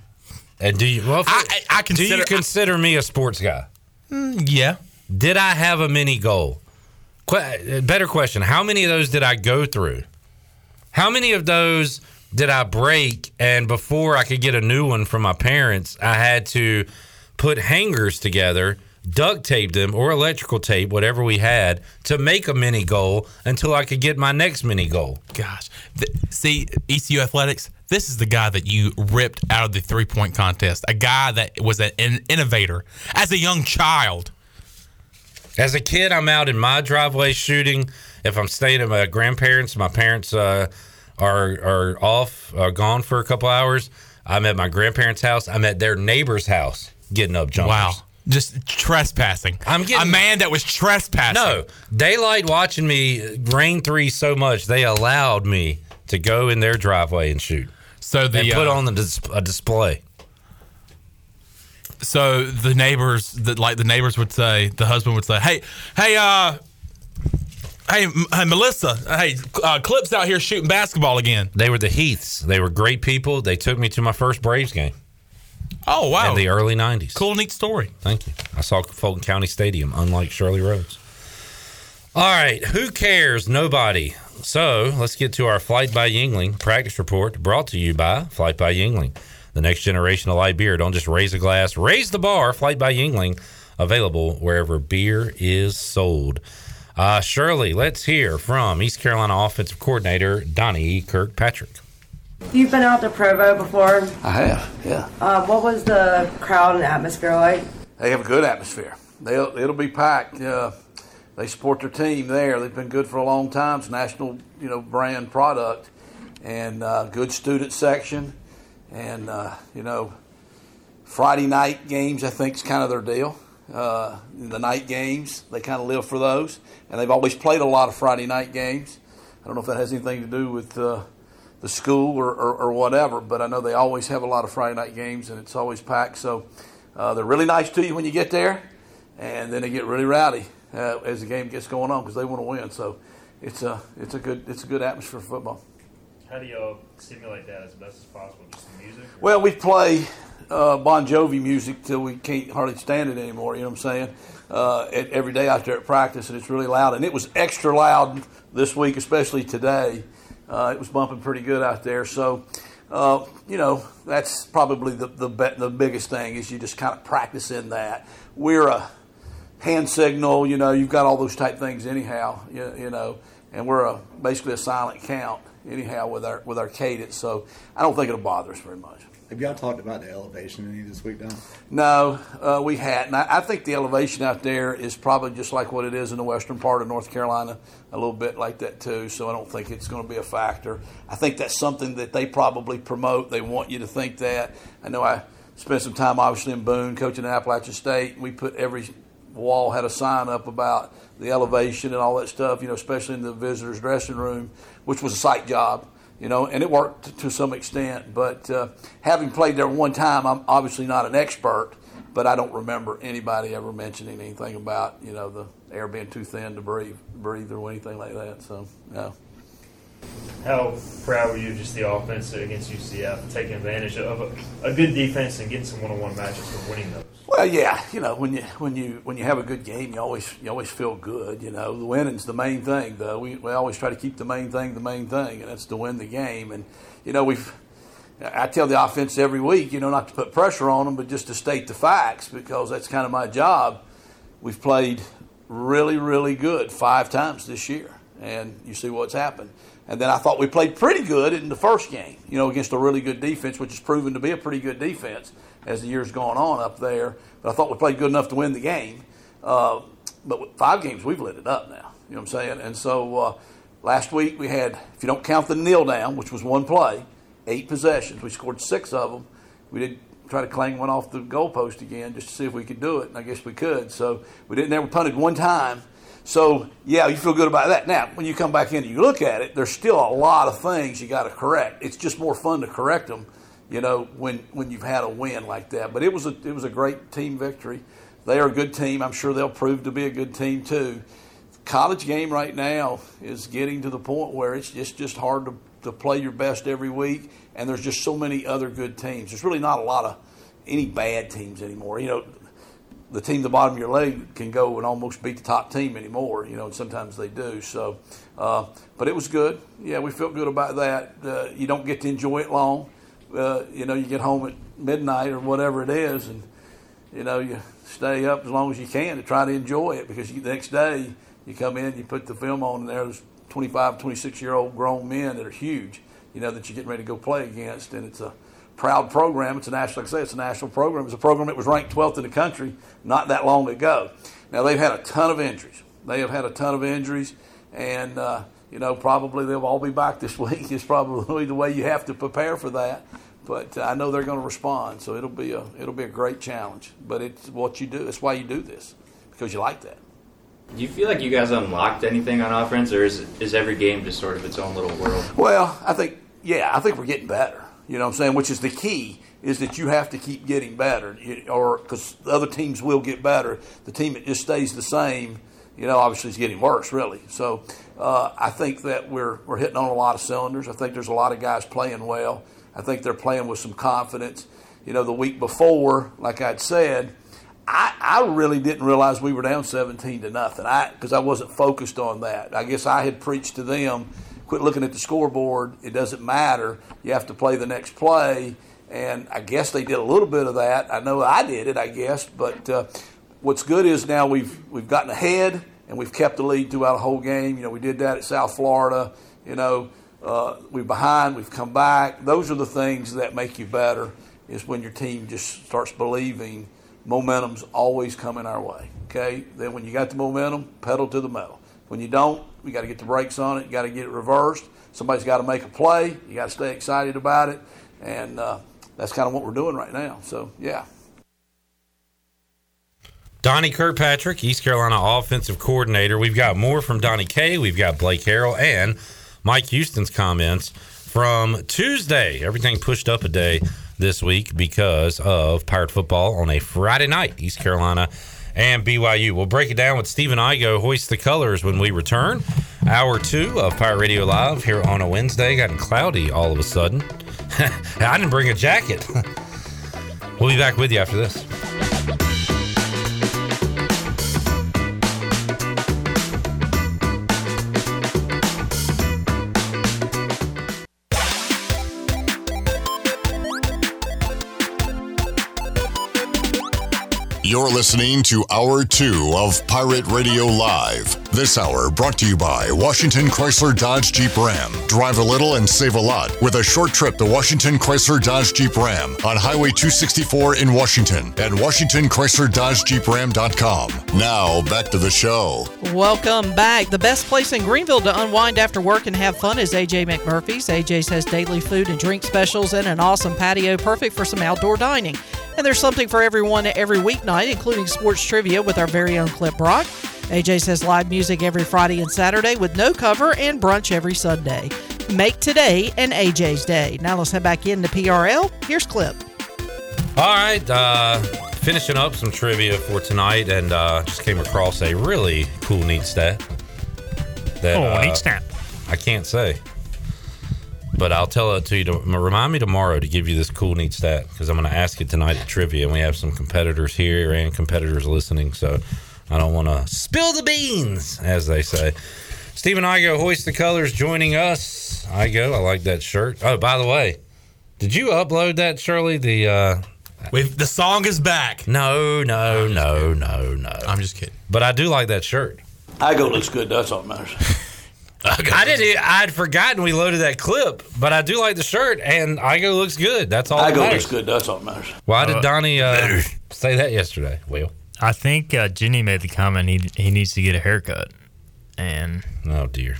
And do you? Well, I, I, I do consider. you consider me a sports guy? Mm, yeah. Did I have a mini goal? Que- better question: How many of those did I go through? How many of those did I break? And before I could get a new one from my parents, I had to put hangers together, duct tape them, or electrical tape, whatever we had, to make a mini goal until I could get my next mini goal. Gosh, see ECU athletics. This is the guy that you ripped out of the three point contest. A guy that was an innovator as a young child. As a kid, I'm out in my driveway shooting. If I'm staying at my grandparents, my parents uh, are are off, uh, gone for a couple hours. I'm at my grandparents' house. I'm at their neighbor's house getting up jumpers. Wow, just trespassing. I'm getting a man that was trespassing. No, daylight watching me rain three so much they allowed me to go in their driveway and shoot. So the and put uh, on the dis- a display. So the neighbors, that like the neighbors would say, the husband would say, "Hey, hey, uh, hey, M- hey Melissa, hey, uh, Clip's out here shooting basketball again." They were the Heaths. They were great people. They took me to my first Braves game. Oh wow! In the early '90s. Cool, neat story. Thank you. I saw Fulton County Stadium, unlike Shirley Rhodes. All right, who cares? Nobody. So let's get to our Flight by Yuengling practice report brought to you by Flight by Yuengling, the next generation of light beer. Don't just raise a glass, raise the bar. Flight by Yuengling, available wherever beer is sold. Uh, Shirley, let's hear from East Carolina offensive coordinator Donnie Kirkpatrick. You've been out to Provo before. I have, yeah. Uh, what was the crowd and atmosphere like? They have a good atmosphere. They'll, it'll be packed. Uh, they support their team there. They've been good for a long time. It's national, you know, brand product, and uh, good student section, and uh, you know, Friday night games. I think is kind of their deal. Uh, the night games, they kind of live for those, and they've always played a lot of Friday night games. I don't know if that has anything to do with uh, the school or, or, or, whatever, but I know they always have a lot of Friday night games, and it's always packed. So uh, they're really nice to you when you get there, and then they get really rowdy uh, as the game gets going on because they want to win. So it's a it's a good it's a good atmosphere for football. How do y'all simulate that as best as possible? Just the music? Well, we play uh, Bon Jovi music till we can't hardly stand it anymore. You know what I'm saying? Uh, at, every day out there at practice, and it's really loud. And it was extra loud this week, especially today. Uh, it was bumping pretty good out there. So, uh, you know, that's probably the the, be- the biggest thing is you just kind of practice in that. We're a hand signal. You know, you've got all those type things anyhow. You, you know, and we're a, basically a silent count anyhow with our with our cadence. So I don't think it'll bother us very much. Have y'all talked about the elevation any this week, Don? No, uh, we hadn't. I, I think the elevation out there is probably just like what it is in the western part of North Carolina, a little bit like that too. So I don't think it's going to be a factor. I think that's something that they probably promote. They want you to think that. I know I spent some time obviously in Boone coaching at Appalachian State. We put every wall had a sign up about the elevation and all that stuff. You know, especially in the visitors' dressing room, which was a sight job you know, and it worked to some extent. But uh, having played there one time, I'm obviously not an expert, but I don't remember anybody ever mentioning anything about you know the air being too thin to breathe, breathe or anything like that. So, yeah. How proud were you just the offense against UCF, taking advantage of a, a good defense and getting some one-on-one matches and winning those? Well, yeah, you know when you when you when you have a good game, you always you always feel good. You know, the winning's the main thing, though. We we always try to keep the main thing the main thing, and that's to win the game. And you know we've. I tell the offense every week, you know, not to put pressure on them, but just to state the facts because that's kind of my job. We've played really, really good five times this year, and you see what's happened. And then I thought we played pretty good in the first game, you know, against a really good defense, which has proven to be a pretty good defense as the year's gone on up there. But I thought we played good enough to win the game. Uh, but five games, we've lit it up now. You know what I'm saying? And so uh, last week we had, if you don't count the kneel down, which was one play, eight possessions. We scored six of them. We did try to clang one off the goalpost again just to see if we could do it, and I guess we could. So we didn't ever punted one time. So yeah, you feel good about that. Now, when you come back in and you look at it, there's still a lot of things you got to correct. It's just more fun to correct them, you know, when when you've had a win like that. But it was a it was a great team victory. They are a good team. I'm sure they'll prove to be a good team too. College game right now is getting to the point where it's just just hard to to play your best every week, and there's just so many other good teams. There's really not a lot of any bad teams anymore. You know, the team the bottom of your league can go and almost beat the top team anymore. You know, and sometimes they do. So, uh, but it was good. Yeah, we felt good about that. Uh, you don't get to enjoy it long. Uh, you know, you get home at midnight or whatever it is, and you know you stay up as long as you can to try to enjoy it because you, the next day you come in, you put the film on, and there's 25, 26 year old grown men that are huge. You know that you're getting ready to go play against, and it's a proud program. It's a national, like I say, it's a national program. It's a program that was ranked 12th in the country not that long ago. Now they've had a ton of injuries. They have had a ton of injuries, and uh, you know probably they'll all be back this week. Is probably the way you have to prepare for that. But I know they're going to respond, so it'll be a it'll be a great challenge. But it's what you do. It's why you do this because you like that. Do you feel like you guys unlocked anything on offense, or is is every game just sort of its own little world? Well, I think yeah, I think we're getting better. You know what I'm saying? Which is the key is that you have to keep getting better, or because the other teams will get better. The team that just stays the same, you know, obviously is getting worse, really. So uh, I think that we're we're hitting on a lot of cylinders. I think there's a lot of guys playing well. I think they're playing with some confidence. You know, the week before, like I'd said, I, I really didn't realize we were down 17 to nothing. I because I wasn't focused on that. I guess I had preached to them quit looking at the scoreboard. It doesn't matter. You have to play the next play. And I guess they did a little bit of that. I know I did it, I guess. But uh, what's good is now we've we've gotten ahead and we've kept the lead throughout a whole game. You know, we did that at South Florida. You know, uh, we're behind. We've come back. Those are the things that make you better. Is when your team just starts believing momentum's always coming our way. Okay. Then when you got the momentum, pedal to the metal. When you don't, we got to get the brakes on it. You got to get it reversed. Somebody's got to make a play. You got to stay excited about it, and uh, that's kind of what we're doing right now. So yeah. Donnie Kirkpatrick, East Carolina offensive coordinator. We've got more from Donnie K. We've got Blake Harrell and Mike Houston's comments from Tuesday. Everything pushed up a day this week because of Pirate football on a Friday night. East Carolina and BYU. We'll break it down with Stephen Igo, hoist the colors when we return. Hour two of Pirate Radio Live here on a Wednesday. Gotten cloudy all of a sudden. I didn't bring a jacket. we'll be back with you after this. You're listening to Hour 2 of Pirate Radio Live. This hour brought to you by Washington Chrysler Dodge Jeep Ram. Drive a little and save a lot with a short trip to Washington Chrysler Dodge Jeep Ram on Highway 264 in Washington at WashingtonChryslerDodgeJeepRam.com. Now, back to the show. Welcome back. The best place in Greenville to unwind after work and have fun is AJ McMurphy's. AJ's has daily food and drink specials and an awesome patio perfect for some outdoor dining. And there's something for everyone every weeknight, including sports trivia with our very own Clip Brock. AJ says live music every Friday and Saturday with no cover and brunch every Sunday. Make today an AJ's day. Now let's head back into PRL. Here's Clip. All right, uh, finishing up some trivia for tonight, and uh, just came across a really cool, neat stat. That, Oh, uh, neat stat. I can't say, but I'll tell it to you. To, remind me tomorrow to give you this cool, neat stat because I'm going to ask it tonight at trivia, and we have some competitors here and competitors listening, so I don't want to spill the beans, as they say. Steve Stephen Igo, hoist the colors, joining us. Igo, I like that shirt. Oh, by the way, did you upload that, Shirley? The uh, We've, the song is back. No, no, no, no, no. I'm just kidding. But I do like that shirt. Igo looks good. That's all that matters. I didn't. I'd forgotten we loaded that clip, but I do like the shirt, and Igo looks good. That's all. that Igo matters. looks good. That's all that matters. Why did Uh, Donnie uh, say that yesterday? Will I think uh, Jenny made the comment he he needs to get a haircut, and oh dear,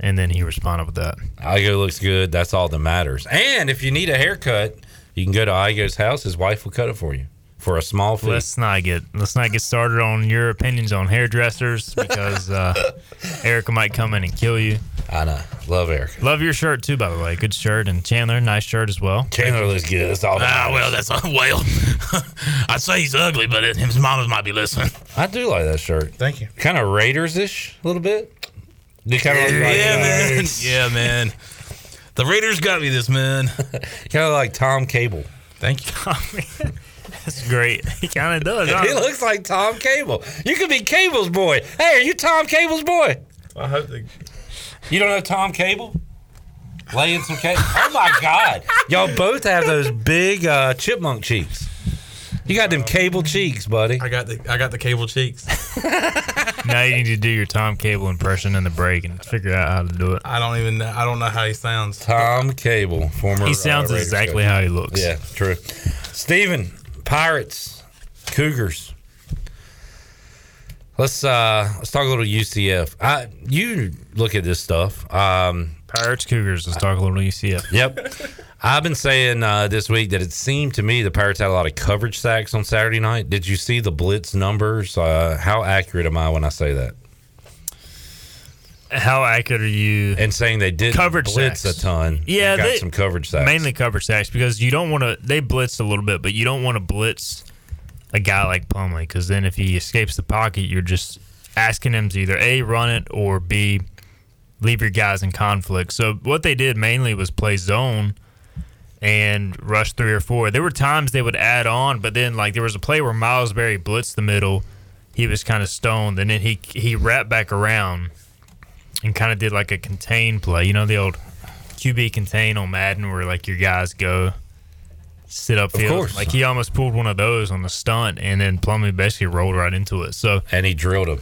and then he responded with that. Igo looks good. That's all that matters. And if you need a haircut, you can go to Igo's house. His wife will cut it for you for a small fee. Let's not get let's not get started on your opinions on hairdressers because uh, Erica might come in and kill you. I know. Love Erica. Love your shirt too, by the way. Good shirt, and Chandler, nice shirt as well. Chandler looks good. That's all. Ah, well, that's all. well. I'd say he's ugly, but it, his mama might be listening. I do like that shirt. Thank you. Kind of Raiders ish a little bit. You kind of Yeah, man. Yeah, man. The Raiders got me this, man. kind of like Tom Cable. Thank you. That's great. He kind of does. huh? He looks like Tom Cable. You could be Cable's boy. Hey, are you Tom Cable's boy? I hope they. You don't know Tom Cable? Laying some cake. Oh my God! Y'all both have those big uh, chipmunk cheeks. You got them cable cheeks, buddy. I got the I got the cable cheeks. now you need to do your Tom Cable impression in the break and figure out how to do it. I don't even know- I don't know how he sounds. Tom Cable, former. He sounds uh, exactly coach. how he looks. Yeah, true. Steven, Pirates, Cougars. Let's uh let's talk a little UCF. I you look at this stuff. Um Pirates Cougars. Let's talk a little UCF. Yep. I've been saying uh, this week that it seemed to me the Pirates had a lot of coverage sacks on Saturday night. Did you see the blitz numbers? Uh, how accurate am I when I say that? How accurate are you? And saying they did Coverage blitz sacks. a ton. Yeah, got they- some coverage sacks. Mainly coverage sacks because you don't want to. They blitzed a little bit, but you don't want to blitz a guy like Plumlee because then if he escapes the pocket, you're just asking him to either a run it or b leave your guys in conflict. So what they did mainly was play zone and rush three or four. There were times they would add on, but then like there was a play where Miles Berry blitzed the middle. He was kind of stoned, and then he he wrapped back around and kind of did like a contain play. You know the old QB contain on Madden where like your guys go sit up Of field. course. Like he almost pulled one of those on the stunt, and then Plumlee basically rolled right into it. So and he drilled him.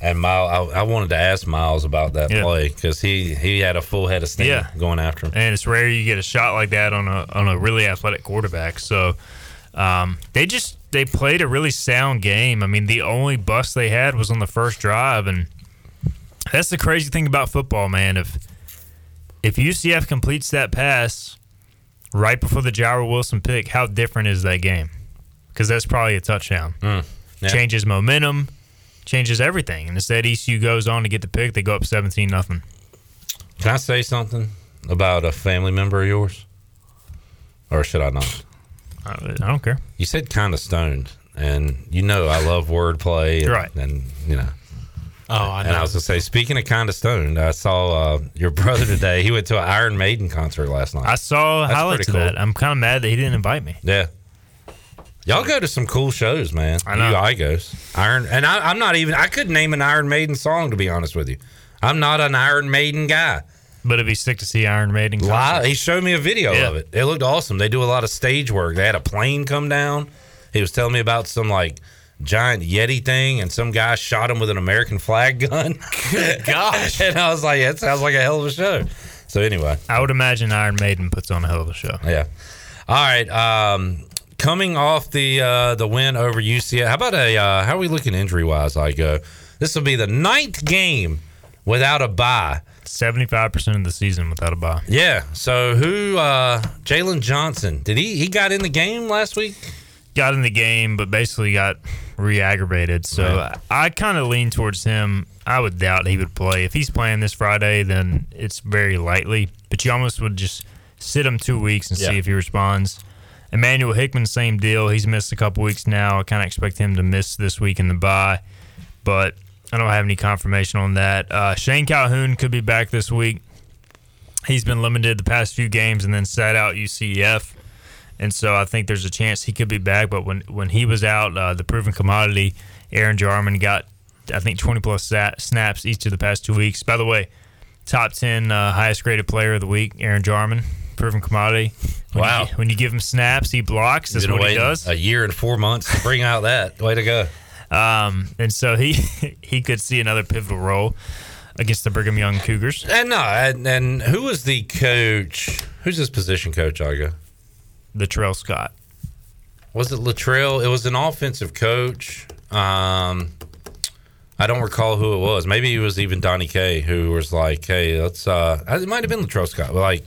And Miles, I, I wanted to ask Miles about that Yeah. play because he he had a full head of steam Yeah. going after him. and it's rare you get a shot like that on a on a really athletic quarterback. So um, they just they played a really sound game. I mean, the only bust they had was on the first drive, and that's the crazy thing about football, man. If if UCF completes that pass right before the Jairo Wilson pick, how different is that game? Because that's probably a touchdown. Mm, yeah. Changes momentum, changes everything. And instead, ECU goes on to get the pick. They go up seventeen nothing. Can I say something about a family member of yours, or should I not? I, I don't care. You said kind of stoned, and you know I love wordplay, and, Right. And you know, Oh, I And I was gonna say, speaking of kind of stoned, I saw uh, your brother today. He went to an Iron Maiden concert last night. I saw That's highlights of that. I'm kind of mad that he didn't invite me. Yeah. Y'all go to some cool shows, man. I know. You Igos. Iron and I, I'm not even I couldn't name an Iron Maiden song to be honest with you. I'm not an Iron Maiden guy. But it'd be sick to see Iron Maiden. Live, he showed me a video Yeah. of it. It looked awesome. They do a lot of stage work. They had a plane come down. He was telling me about some like giant Yeti thing, and some guy shot him with an American flag gun. Good gosh! and I was like, "That sounds like a hell of a show." So anyway, I would imagine Iron Maiden puts on a hell of a show. yeah. All right. Um, coming off the uh, the win over UCF, how about a uh, how are we looking injury wise? I go. This will be the ninth game without a bye. Seventy-five percent of the season without a bye. Yeah. So who? uh Jalen Johnson. Did he? He got in the game last week. Got in the game, but basically got re-aggravated. So Right. I, kind of lean towards him. I would doubt he would play. If he's playing this Friday, then it's very likely. But you almost would just sit him two weeks and see if he responds. Emmanuel Hickman, same deal. He's missed a couple weeks now. I kind of expect him to miss this week in the bye, but I don't have any confirmation on that. Uh, Shane Calhoun could be back this week. He's been limited the past few games and then sat out UCF. And so I think there's a chance he could be back. But when, when he was out, uh, the proven commodity, Aaron Jarman got, I think, 20 plus snaps each of the past two weeks. By the way, top 10 uh, highest graded player of the week, Aaron Jarman, proven commodity. When Wow. You, when you give him snaps, he blocks. That's what he does. A year and four months to bring out that. Way to go. Um, and so he he could see another pivotal role against the Brigham Young Cougars. And no, and, and who was the coach? Who's his position coach, Igo? Latrell Scott. Was it Latrell? It was an offensive coach. Um, I don't recall who it was. Maybe it was even Donnie K, who was like, "Hey, let's." uh It might have been Latrell Scott, but like,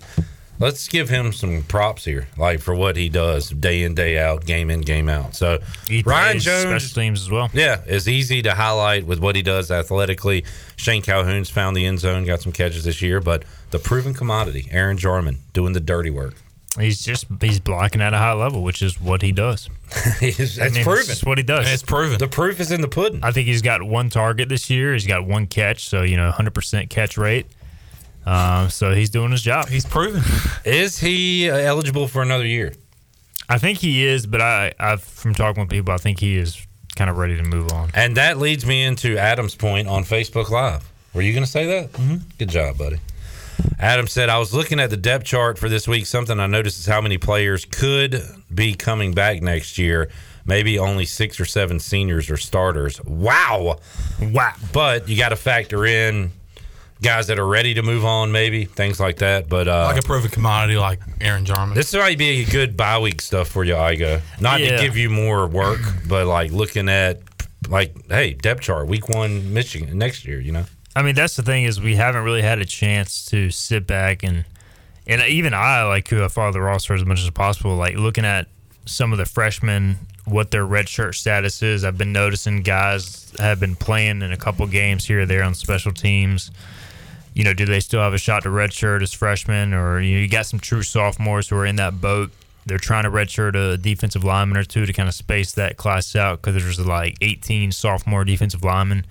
let's give him some props here, like for what he does day in, day out, game in, game out. So He Ryan Jones, special teams as well. Yeah, is easy to highlight with what he does athletically. Shane Calhoun's found the end zone, got some catches this year, but the proven commodity, Aaron Jarman, doing the dirty work. He's just he's blocking at a high level, which is what he does. it's I mean, proven. It's what he does. It's proven. The proof is in the pudding. I think he's got one target this year. He's got one catch, so you know, hundred percent catch rate. Um, so he's doing his job. He's proven. Is he uh, eligible for another year? I think he is, but I, I've from talking with people, I think he is kind of ready to move on. And that leads me into Adam's point on Facebook Live. Were you going to say that? Mm-hmm. Good job, buddy. Adam said, I was looking at the depth chart for this week. Something I noticed is how many players could be coming back next year. Maybe only six or seven seniors or starters. Wow. Wow. But you got to factor in guys that are ready to move on, maybe, things like that. But uh, like a proven commodity like Aaron Jarman. this might be a good bye week stuff for you, Igo. Not Yeah. to give you more work, but like looking at, like, hey, depth chart, week one, Michigan next year, you know? I mean, that's the thing is we haven't really had a chance to sit back and and even I like who I follow the roster as much as possible. Like looking at some of the freshmen, what their red shirt status is. I've been noticing guys have been playing in a couple games here or there on special teams. You know, do they still have a shot to redshirt as freshmen, or you, know, you got some true sophomores who are in that boat? They're trying to redshirt a defensive lineman or two to kind of space that class out because there's like 18 sophomore defensive linemen.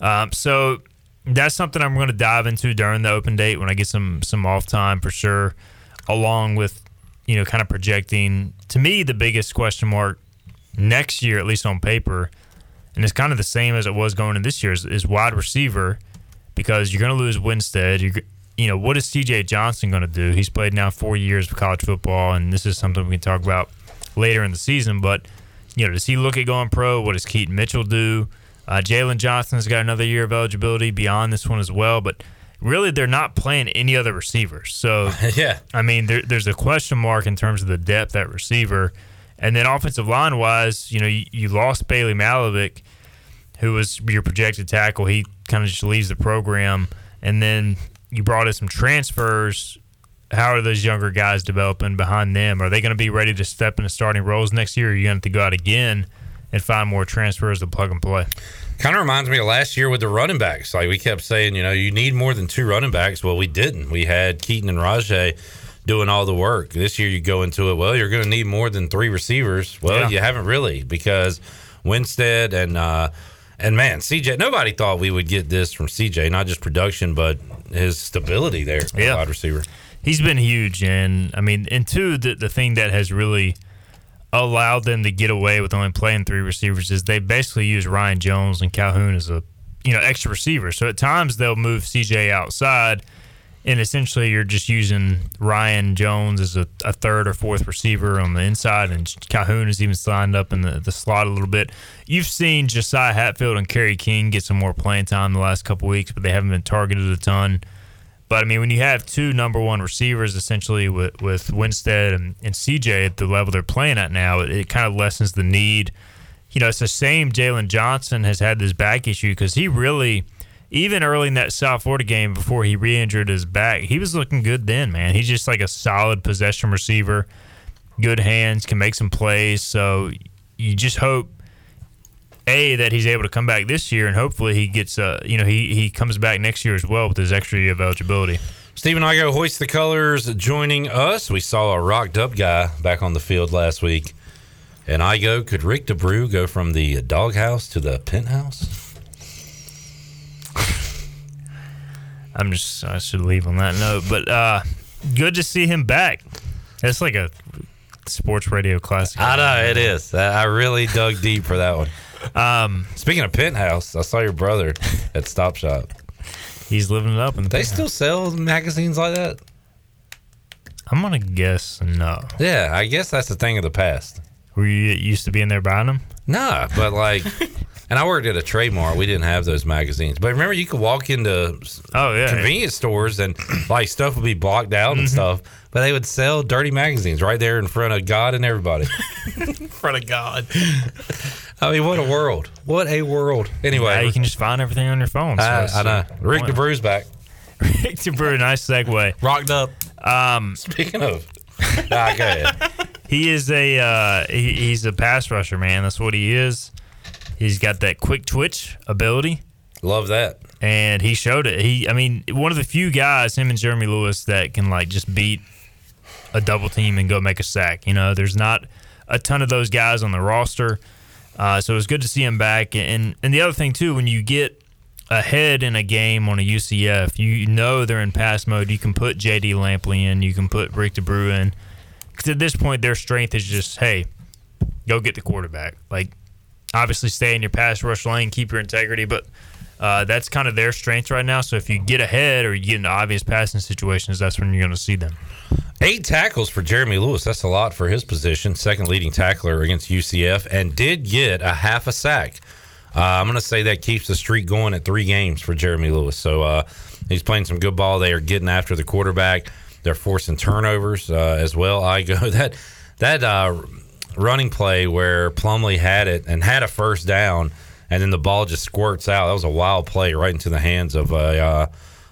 Um, so that's something I'm going to dive into during the open date when I get some some off time for sure, along with you know kind of projecting. To me, the biggest question mark next year, at least on paper, and it's kind of the same as it was going in this year, is, is wide receiver because you're going to lose Winstead. You're, you know what is C.J. Johnson going to do? He's played now four years of college football, and this is something we can talk about later in the season. But you know, does he look at going pro? What does Keaton Mitchell do? Uh, Jalen Johnson's got another year of eligibility beyond this one as well, but really they're not playing any other receivers. So yeah, I mean there, there's a question mark in terms of the depth at receiver, and then offensive line wise, you know you, you lost Bailey Malovic, who was your projected tackle. He kind of just leaves the program, and then you brought in some transfers. How are those younger guys developing behind them? Are they going to be ready to step into starting roles next year? Or are you going to have to go out again and find more transfers to plug and play? Kind of reminds me of last year with the running backs. Like we kept saying, you know, you need more than two running backs. Well, we didn't. We had Keaton and Rahjai doing all the work. This year you go into it, well, you're going to need more than three receivers. Well, Yeah. you haven't really because Winstead and uh, And man, CJ, nobody thought we would get this from CJ, not just production, but his stability there, Yeah. wide receiver. He's been huge, and I mean, and two, the the thing that has really allowed them to get away with only playing three receivers is they basically use Ryan Jones and Calhoun as a you know extra receiver. So at times they'll move CJ outside, and essentially you're just using Ryan Jones as a, a third or fourth receiver on the inside, and Calhoun is even signed up in the, the slot a little bit. You've seen Josiah Hatfield and Kerry King get some more playing time the last couple weeks, but they haven't been targeted a ton. But I mean, when you have two number one receivers essentially with, with Winstead and, and CJ at the level they're playing at now, it, it kind of lessens the need. You know, it's the same Jalen Johnson has had this back issue because he really, even early in that South Florida game before he re injured his back, he was looking good then, man. He's just like a solid possession receiver, good hands, can make some plays. So you just hope a that he's able to come back this year, and hopefully he gets uh you know he he comes back next year as well with his extra year of eligibility. Stephen Igo hoist the colors joining us. We saw a rocked up guy back on the field last week. And Igo, could Rick D'Abreu go from the doghouse to the penthouse? I'm just I should leave on that note, but uh good to see him back. It's like a sports radio classic. I know it is. I I really dug deep for that one. Um, Speaking of penthouse, I saw your brother at Stop Shop. He's living it up in the They still sell magazines like that? I'm gonna guess no. Yeah, I guess that's the thing of the past. Were you used to be in there buying them? Nah, but like, and I worked at a trademark. We didn't have those magazines, but remember, you could walk into oh yeah convenience stores and like stuff would be blocked out and stuff, but they would sell dirty magazines right there in front of God and everybody. in front of God. I mean, what a world! What a world! Anyway, Now you can just find everything on your phone. So I, it's I know. Rick point. D'Abreu's back. Rick D'Abreu, nice segue. Rocked up. Um, Speaking of, nah, go ahead. He is a uh, he, he's a pass rusher, man. That's what he is. He's got that quick twitch ability. Love that. And he showed it. He, I mean, one of the few guys, him and Jeremy Lewis, that can like just beat a double team and go make a sack. You know, there's not a ton of those guys on the roster. Uh, so it was good to see him back. And and the other thing too, when you get ahead in a game on a UCF, you know they're in pass mode. You can put JD Lampley in. You can put Rick D'Abreu in. 'Cause at this point, their strength is just hey, go get the quarterback. Like obviously stay in your pass rush lane, keep your integrity, but. Uh, that's kind of their strength right now. So if you get ahead or you get into obvious passing situations, that's when you're going to see them. Eight tackles for Jeremy Lewis. That's a lot for his position. Second leading tackler against UCF, and did get a half a sack. Uh, I'm going to say that keeps the streak going at three games for Jeremy Lewis. So uh, he's playing some good ball. They are getting after the quarterback. They're forcing turnovers uh, as well. Igo that that uh, running play where Plumley had it and had a first down, and then the ball just squirts out. That was a wild play right into the hands of a uh,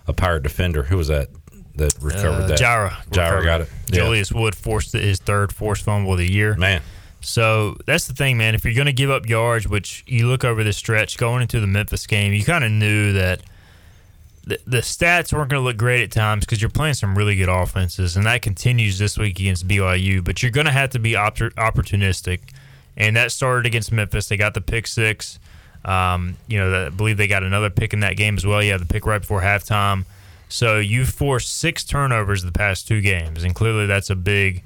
a pirate defender. Who was that? That recovered Uh, that. Jira. Jira got it. Yeah. Julius Wood forced his third forced fumble of the year. Man. So that's the thing, man. If you're going to give up yards, which you look over the stretch going into the Memphis game, you kind of knew that the, the stats weren't going to look great at times because you're playing some really good offenses, and that continues this week against BYU. But you're going to have to be oppor- opportunistic, and that started against Memphis. They got the pick six. Um, you know, I believe they got another pick in that game as well. Yeah, the pick right before halftime. So you forced six turnovers the past two games, and clearly that's a big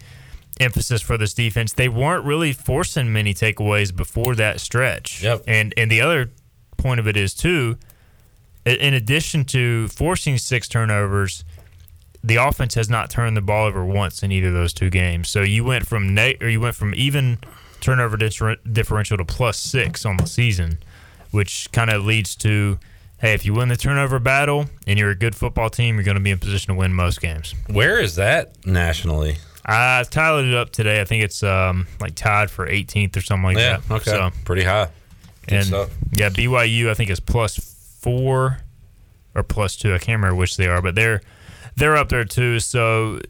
emphasis for this defense. They weren't really forcing many takeaways before that stretch. Yep. And and the other point of it is too, in addition to forcing six turnovers, the offense has not turned the ball over once in either of those two games. So you went from ne- or you went from even turnover differ- differential to plus six on the season, which kind of leads to. Hey, if you win the turnover battle and you're a good football team, you're going to be in position to win most games. Where is that nationally? I tallied it up today. I think it's um, like tied for 18th or something like Yeah, that. okay. So, Pretty high. Good and stuff. yeah, BYU I think is plus four or plus two. I can't remember which they are, but they're they're up there too. So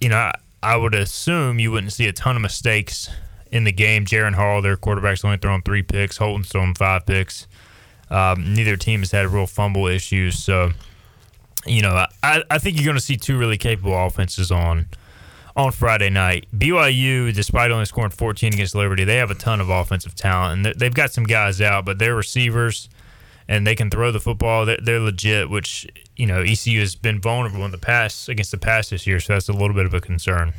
you know, I, I would assume you wouldn't see a ton of mistakes in the game. Jaren Hall, their quarterback's only thrown three picks. Holton's thrown five picks. Um, neither team has had real fumble issues. So you know, I, I think you're going to see two really capable offenses on on Friday night. BYU, despite only scoring 14 against Liberty, they have a ton of offensive talent, and they- they've got some guys out, but their receivers and they can throw the football. They're, they're legit, which you know ECU has been vulnerable in the past against the pass this year, so that's a little bit of a concern.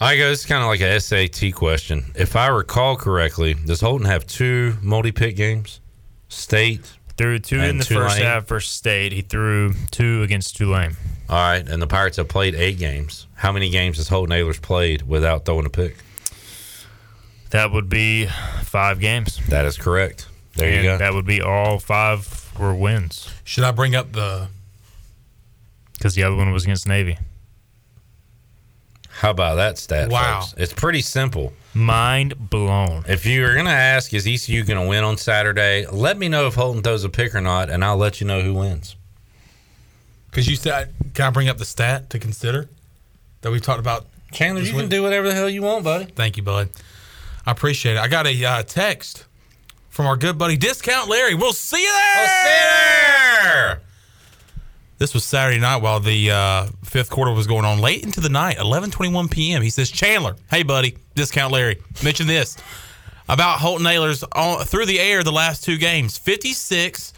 Igo. It's kind of like a SAT question. If I recall correctly, does Holton have two multi-pick games? State threw two in the first Tulane? half versus State. He threw two against Tulane. All right, and the Pirates have played eight games. How many games has Holton Ahlers played without throwing a pick? That would be five games. That is correct. There and you go. That would be all five were wins. Should I bring up the? Because the other one was against Navy. How about that stat? Wow. folks? It's pretty simple. Mind blown. If you're going to ask, is ECU going to win on Saturday? Let me know if Holton throws a pick or not, and I'll let you know who wins. Because you said, can I bring up the stat to consider that we've talked about? Chandler, this you can do whatever the hell you want, buddy. Thank you, bud. I appreciate it. I got a uh, text from our good buddy Discount Larry. We'll see you there. We'll see you there. This was Saturday night while the uh, fifth quarter was going on, late into the night, 11:21 p.m. He says, "Chandler, hey buddy, Discount Larry, mention this about Holton Ahlers on, through the air the last two games: 56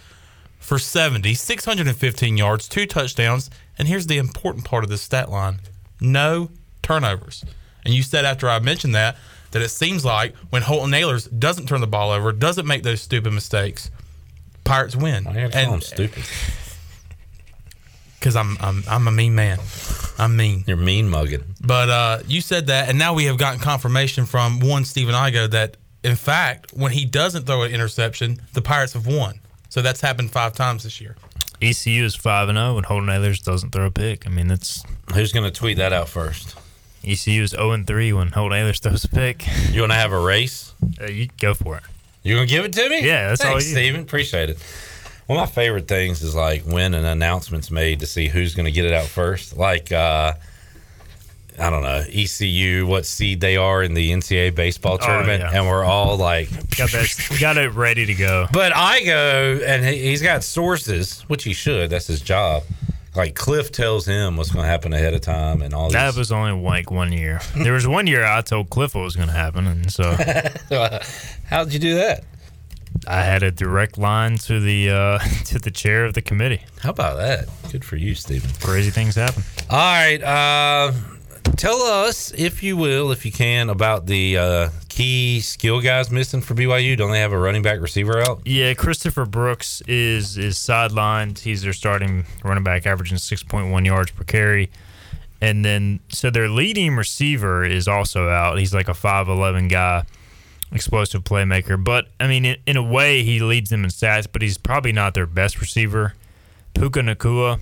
for 70, 615 yards, two touchdowns, and here's the important part of this stat line: no turnovers." And you said after I mentioned that that it seems like when Holton Ahlers doesn't turn the ball over, doesn't make those stupid mistakes, Pirates win. I had to stupid. Because I'm, I'm I'm a mean man. I'm mean. You're mean mugging. But uh, you said that, and now we have gotten confirmation from one Stephen Igo that, in fact, when he doesn't throw an interception, the Pirates have won. So that's happened five times this year. ECU is five and zero, and Holton Ahlers doesn't throw a pick. I mean, that's who's going to tweet that out first. ECU is zero and three when Holton Ahlers throws a pick. You want to have a race? Uh, you go for it. You gonna give it to me? Yeah, that's all Thanks, you. Stephen. Appreciate it. One of my favorite things is like when an announcement's made to see who's going to get it out first. Like, uh, I don't know, ECU, what seed they are in the NCAA baseball Oh, tournament, yeah. and we're all like, Got that, got it ready to go. But Igo, and he- he's got sources, which he should. That's his job. Like Cliff tells him what's going to happen ahead of time, and all That this. was only like one year. There was one year I told Cliff what was going to happen, and so how did you do that? I had a direct line to the uh, to the chair of the committee. How about that? Good for you, Stephen. Crazy things happen. All right. Uh, tell us, if you will, if you can, about the uh, key skill guys missing for BYU. Don't they have a running back receiver out? Yeah, Christopher Brooks is is sidelined. He's their starting running back, averaging six point one yards per carry. And then, so their leading receiver is also out. He's like a five eleven guy, explosive playmaker. But I mean, in, in a way, he leads them in stats. But he's probably not their best receiver. Puka Nacua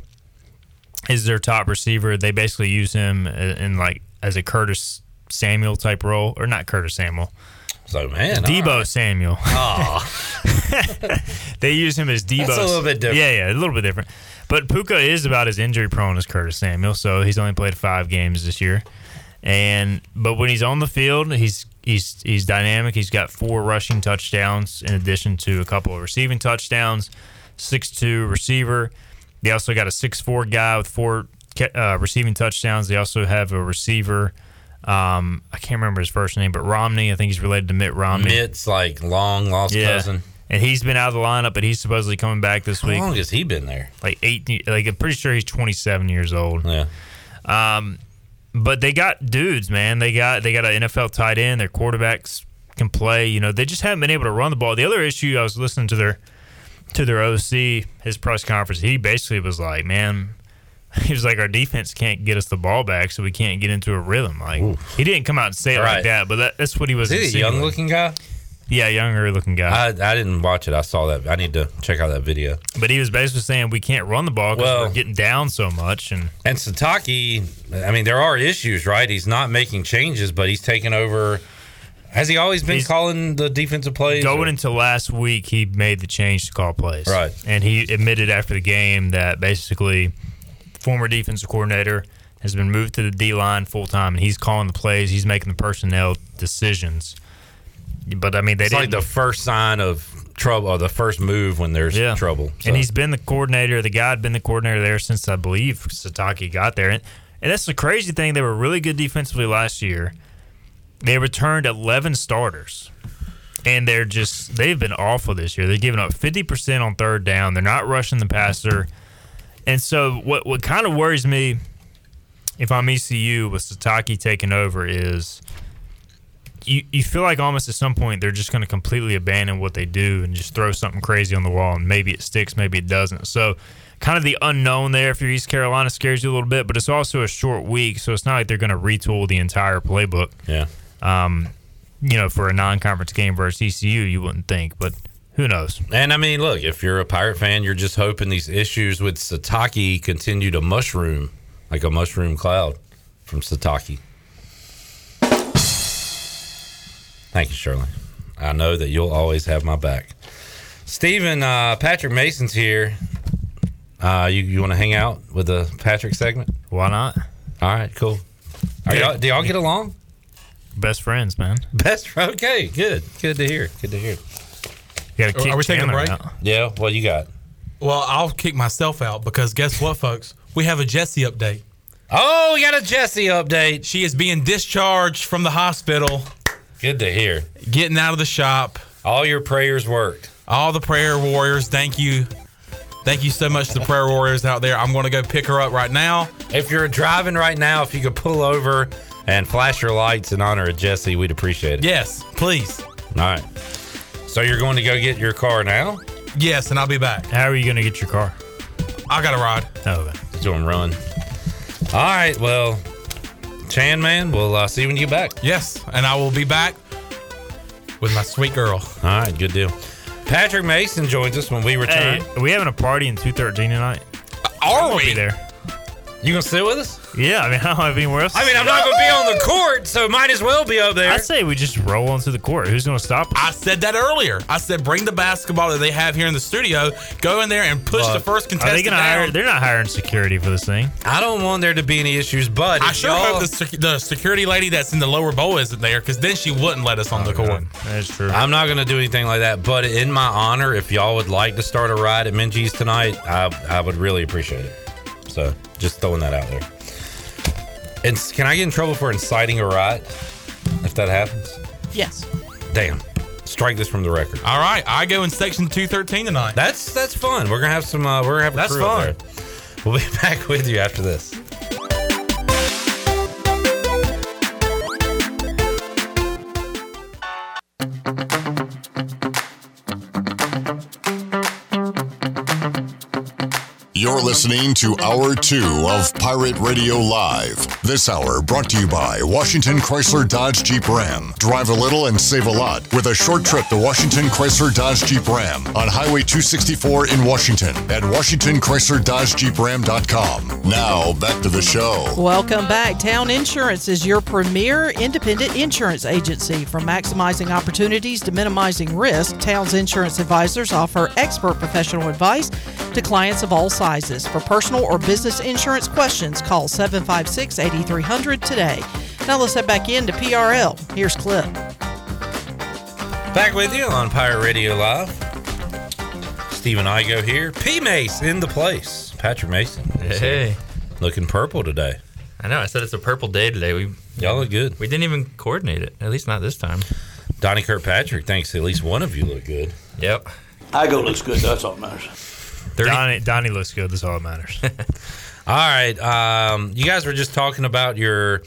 is their top receiver. They basically use him in, in like as a Curtis Samuel type role, or not Curtis Samuel. So man, Debo right. Samuel. they use him as Debo. That's a little bit different. Yeah, yeah, a little bit different. But Puka is about as injury prone as Curtis Samuel, so he's only played five games this year. And but when he's on the field, he's he's he's dynamic. He's got four rushing touchdowns in addition to a couple of receiving touchdowns. Six two receiver. They also got a six four guy with four uh, receiving touchdowns. They also have a receiver. Um, I can't remember his first name, but Romney. I think he's related to Mitt Romney. Mitt's like long lost cousin. And he's been out of the lineup, but he's supposedly coming back this How week. How long has he been there? Like eight. Like I'm pretty sure he's 27 years old. Yeah. Um, but they got dudes, man. They got they got an NFL tight end. Their quarterbacks can play. You know, they just haven't been able to run the ball. The other issue, I was listening to their to their OC his press conference. He basically was like, man. He was like, our defense can't get us the ball back, so we can't get into a rhythm. Like he didn't come out and say it Right. like that, but that, that's what he was. Saying. Is he a young looking guy? Yeah, younger looking guy. I, I didn't watch it. I saw that. I need to check out that video. But he was basically saying we can't run the ball because Well- we're getting down so much. And And Sitake, I mean, there are issues, right? He's not making changes, but he's taking over. Has he always been He's- calling the defensive plays? going or- into last week, he made the change to call plays. Right. And he admitted after the game that basically former defensive coordinator has been moved to the D line full time, and he's calling the plays. He's making the personnel decisions. But I mean, they it's like didn't. the first sign of trouble, or the first move when there's trouble. So- And he's been the coordinator. The guy had been the coordinator there since I believe Sitake got there. And And that's the crazy thing. They were really good defensively last year. They returned 11 starters. And they're just, they've been awful this year. They're giving up 50% on third down. They're not rushing the passer. And so, what, what kind of worries me if I'm ECU with Sitake taking over is you, you feel like almost at some point they're just going to completely abandon what they do and just throw something crazy on the wall and maybe it sticks, maybe it doesn't. So kind of the unknown there if you're East Carolina scares you a little bit, but it's also a short week, so it's not like they're going to retool the entire playbook. Yeah. Um, you know, for a non-conference game versus ECU, you wouldn't think, but who knows? And I mean, look, if you're a Pirate fan, you're just hoping these issues with Sitake continue to mushroom like a mushroom cloud from Sitake. Thank you, Shirley. I know that you'll always have my back. Stephen, uh, Patrick Mason's here. Uh, you you want to hang out with the Patrick segment? Why not? All right, cool. Are y'all, do y'all get along? Best friends, man. Best. Okay, good. Good to hear. Good to hear. You gotta Are we taking a break? Yeah. What you got? Well, I'll kick myself out because guess what, folks? We have a Jesse update. Oh, we got a Jesse update. She is being discharged from the hospital. Good to hear. Getting out of the shop. All your prayers worked. All the prayer warriors. Thank you. Thank you so much to the prayer warriors out there. I'm going to go pick her up right now. If you're driving right now, if you could pull over and flash your lights in honor of Jesse, we'd appreciate it. Yes, please. All right. So you're going to go get your car now? Yes, and I'll be back. How are you going to get your car? I got a ride. Oh, okay. Doing run. All right. Well, Chan man, we'll uh, see you when you get back. Yes, and I will be back with my sweet girl. All right. Good deal. Patrick Mason joins us when we return. Hey, are we having a party in 213 tonight? Are I'll we? Be there. You gonna sit with us? Yeah, I mean, I don't have anywhere else. I mean. I'm not gonna be on the court, so might as well be up there. I say we just roll onto the court. Who's going to stop us? I said that earlier. I said bring the basketball that they have here in the studio, go in there and push Well, the first Are contestant they gonna down. hire? They're not hiring security for this thing. I don't want there to be any issues, but I sure hope the, sec- the security lady that's in the lower bowl isn't there, because then she wouldn't let us on the oh, court. That's true. I'm not going to do anything like that, but in my honor, if y'all would like to start a ride at Minges tonight, I, I would really appreciate it. So just throwing that out there. And can I get in trouble for inciting a riot if that happens? Yes. Damn. Strike this from the record. All right, I go in section 213 tonight. That's that's fun. We're gonna have some. Uh, we're gonna have a That's crew up fun. there. We'll be back with you after this. You're listening to Hour 2 of Pirate Radio Live. This hour brought to you by Washington Chrysler Dodge Jeep Ram. Drive a little and save a lot with a short trip to Washington Chrysler Dodge Jeep Ram on Highway 264 in Washington at WashingtonChryslerDodgeJeepRam.com. Now, back to the show. Welcome back. Town Insurance is your premier independent insurance agency. From maximizing opportunities to minimizing risk, Town's insurance advisors offer expert professional advice to clients of all sizes. For personal or business insurance questions, call 756 8300 today. Now let's head back into PRL. Here's Clip. Back with you on Pirate Radio Live. Stephen Igo here. P Mace in the place. Patrick Mason. Hey. here. Looking purple today. I know. I said it's a purple day today. We Y'all look good. we didn't even coordinate it. At least not this time. Donnie Kirkpatrick thinks at least one of you look good. Yep. Igo looks good. That's all that matters. Donnie, Donnie looks good. That's all that matters. All right. Um, you guys were just talking about your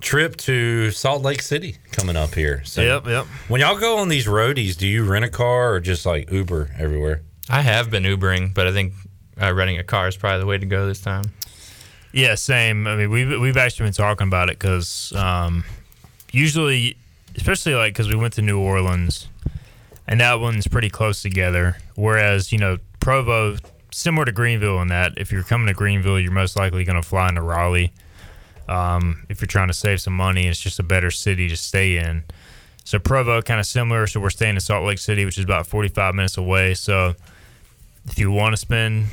trip to Salt Lake City coming up here. So Yep, yep. When y'all go on these roadies, do you rent a car or just like Uber everywhere? I have been Ubering, but I think uh, renting a car is probably the way to go this time. Yeah, same. I mean, we've we've actually been talking about it because um, usually, especially like because we went to New Orleans, and that one's pretty close together. Whereas you know Provo, similar to Greenville in that if you're coming to Greenville, you're most likely going to fly into Raleigh. Um, if you're trying to save some money, it's just a better city to stay in. So Provo kind of similar. So we're staying in Salt Lake City, which is about 45 minutes away. So if you want to spend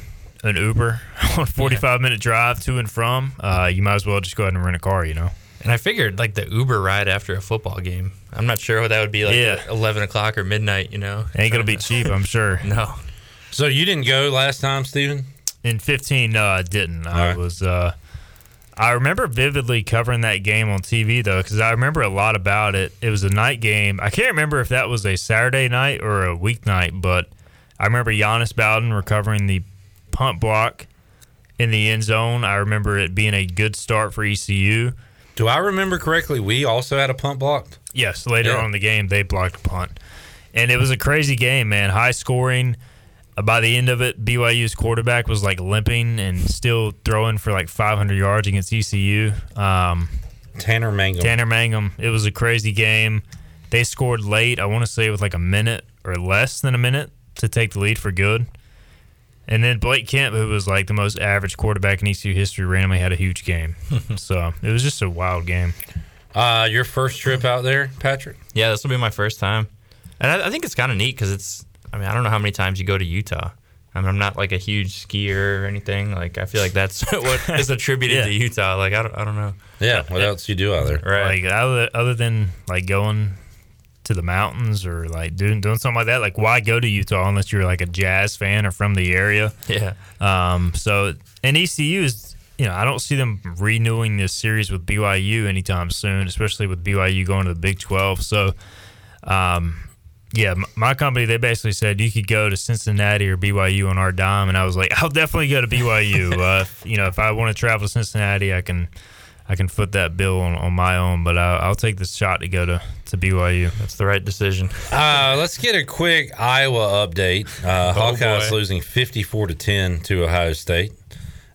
an Uber on a 45 minute drive to and from, uh, you might as well just go ahead and rent a car, you know? And I figured like the Uber ride after a football game. I'm not sure what that would be like Yeah. 11 o'clock or midnight, you know? Ain't going to be cheap, I'm sure. No. So you didn't go last time, Stephen? In 15, no, I didn't. I right. was, uh, I remember vividly covering that game on TV though, because I remember a lot about it. It was a night game. I can't remember if that was a Saturday night or a weeknight, but I remember Giannis Bowden recovering the punt block in the end zone. I remember it being a good start for ECU. Do I remember correctly? We also had a punt blocked. Yes, later Yeah. on in the game they blocked a punt, and it was a crazy game, man. High scoring. By the end of it, BYU's quarterback was like limping and still throwing for like 500 yards against ECU. Um, Tanner Mangum. Tanner Mangum. It was a crazy game. They scored late. I want to say with like a minute or less than a minute to take the lead for good. And then Blake Kemp, who was like the most average quarterback in ECU history, randomly had a huge game. so it was just a wild game. Uh, your first trip out there, Patrick? Yeah, this will be my first time, and I, I think it's kind of neat because it's. I mean, I don't know how many times you go to Utah. I mean, I'm not like a huge skier or anything. Like, I feel like that's what is attributed Yeah. to Utah. Like, I don't, I don't know. Yeah, what else you do out there? Right. Like other other than like going to the mountains or like doing doing something like that, like why go to Utah unless you're like a jazz fan or from the area? Yeah. Um. So and ECU is you know I don't see them renewing this series with BYU anytime soon, especially with BYU going to the Big Twelve. So, um. Yeah, my company they basically said you could go to Cincinnati or BYU on our dime, and I was like, I'll definitely go to BYU. uh, if, you know, if I want to travel to Cincinnati, I can, I can foot that bill on, on my own. But I, I'll take the shot to go to, to BYU. That's the right decision. Uh, let's get a quick Iowa update. Uh, Oh, Hawkeyes boy. losing 54 to 10 to Ohio State.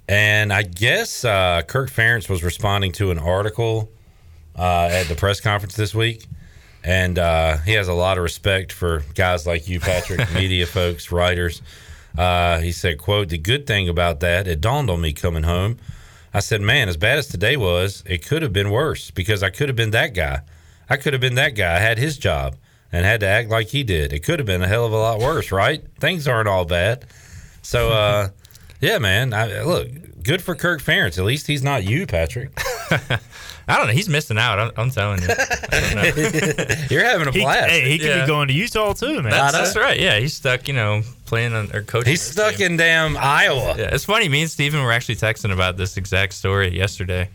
And I guess uh, Kirk Ferentz was responding to an article uh, at the press conference this week. And uh, he has a lot of respect for guys like you, Patrick, media folks, writers. Uh, he said, quote, the good thing about that, it dawned on me coming home. I said, man, as bad as today was, it could have been worse because I could have been that guy. I could have been that guy. I had his job and had to act like he did. It could have been a hell of a lot worse, right? Things aren't all bad. So, uh, yeah, man. I, look, good for Kirk Ferentz. At least he's not you, Patrick. I don't know. He's missing out. I'm, I'm telling you. I don't know. You're having a He- blast. hey, he could Yeah. be going to Utah too, man. That's, that's right. Yeah, he's stuck. You know, playing on or coaching. He's stuck in damn Iowa. Yeah, it's funny. Me and Stephen were actually texting about this exact story yesterday,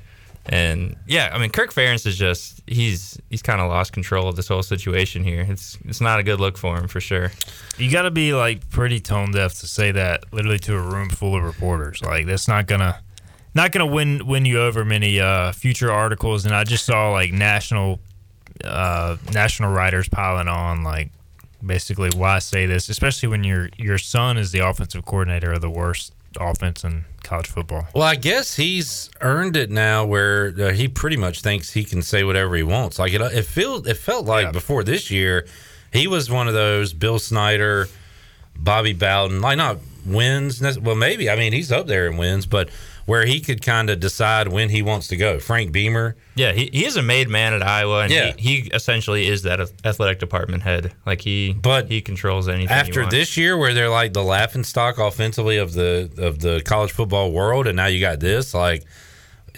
and yeah, I mean, Kirk Ferentz is just he's he's kind of lost control of this whole situation here. It's it's not a good look for him for sure. You got to be like pretty tone deaf to say that literally to a room full of reporters. Like that's not gonna not gonna win win you over many uh, future articles. And I just saw like national uh, national writers piling on like basically why say this, especially when your your son is the offensive coordinator of the worst offense in college football. Well, I guess he's earned it now, where uh, he pretty much thinks he can say whatever he wants. Like it, it felt, it felt like before this year, he was one of those Bill Snyder, Bobby Bowden, like not wins. Well, maybe I mean he's up there in wins, but where he could kind of decide when he wants to go. Frank Beamer, Yeah, he, he is a made man at Iowa, and Yeah. he, he essentially is that athletic department head. Like he, but he controls anything. after this year, where they're like the laughing stock offensively of the of the college football world, and now you got this, like.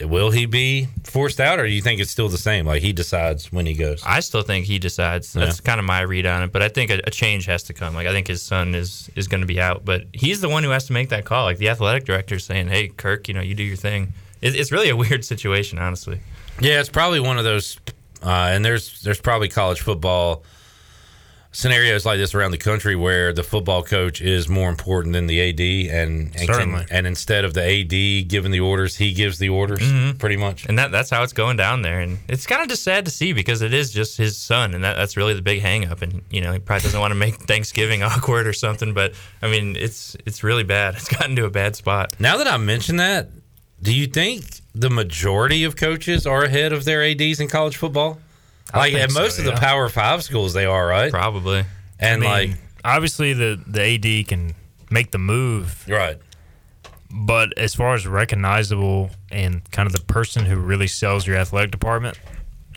Will he be forced out, or do you think it's still the same? Like he decides when he goes. I still think he decides. That's kind of my read on it. But I think a, a change has to come. Like I think his son is is going to be out, but he's the one who has to make that call. Like the athletic director saying, "Hey, Kirk, you know, you do your thing." It, it's really a weird situation, honestly. Yeah, it's probably one of those, uh, and there's there's probably college football scenarios like this around the country where the football coach is more important than the AD, and and, Certainly. and instead of the AD giving the orders, he gives the orders, Mhm. pretty much. And that that's how it's going down there. And it's kind of just sad to see because it is just his son, and that, that's really the big hang up. And you know, he probably doesn't want to make Thanksgiving awkward or something. But I mean, it's it's really bad. It's gotten to a bad spot. Now that I mention that, do you think the majority of coaches are ahead of their ads in college football? I Like at so, most of the. Power Five schools, they are right. Probably. And I mean, like obviously the the AD can make the move, right? But as far as recognizable and kind of the person who really sells your athletic department,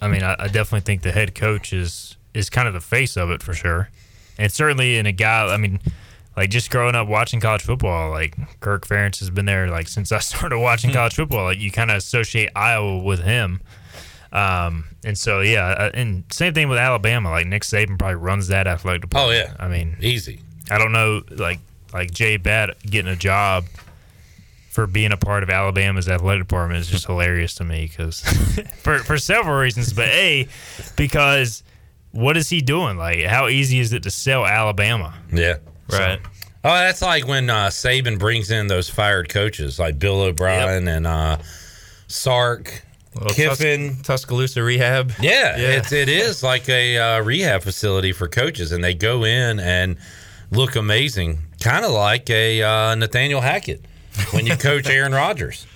I mean, I, I definitely think the head coach is is kind of the face of it for sure, and certainly in a guy. I mean. Like just growing up watching college football, like Kirk Ferentz has been there like since I started watching hmm. college football. Like you kind of associate Iowa with him, um, and so yeah, uh, and same thing with Alabama. Like Nick Saban probably runs that athletic department. Oh yeah, I mean easy. I don't know, like like Jay Bat getting a job for being a part of Alabama's athletic department is just hilarious to me because for for several reasons. But a because what is he doing? Like, how easy is it to sell Alabama? Yeah. Right. Oh, that's like when uh, Saban brings in those fired coaches like Bill O'Brien and uh, Sark, Well, Kiffin, Tus- Tuscaloosa Rehab. Yeah, Yeah. It's, it is like a uh, rehab facility for coaches, and they go in and look amazing, kind of like a uh, Nathaniel Hackett when you coach Aaron Rodgers.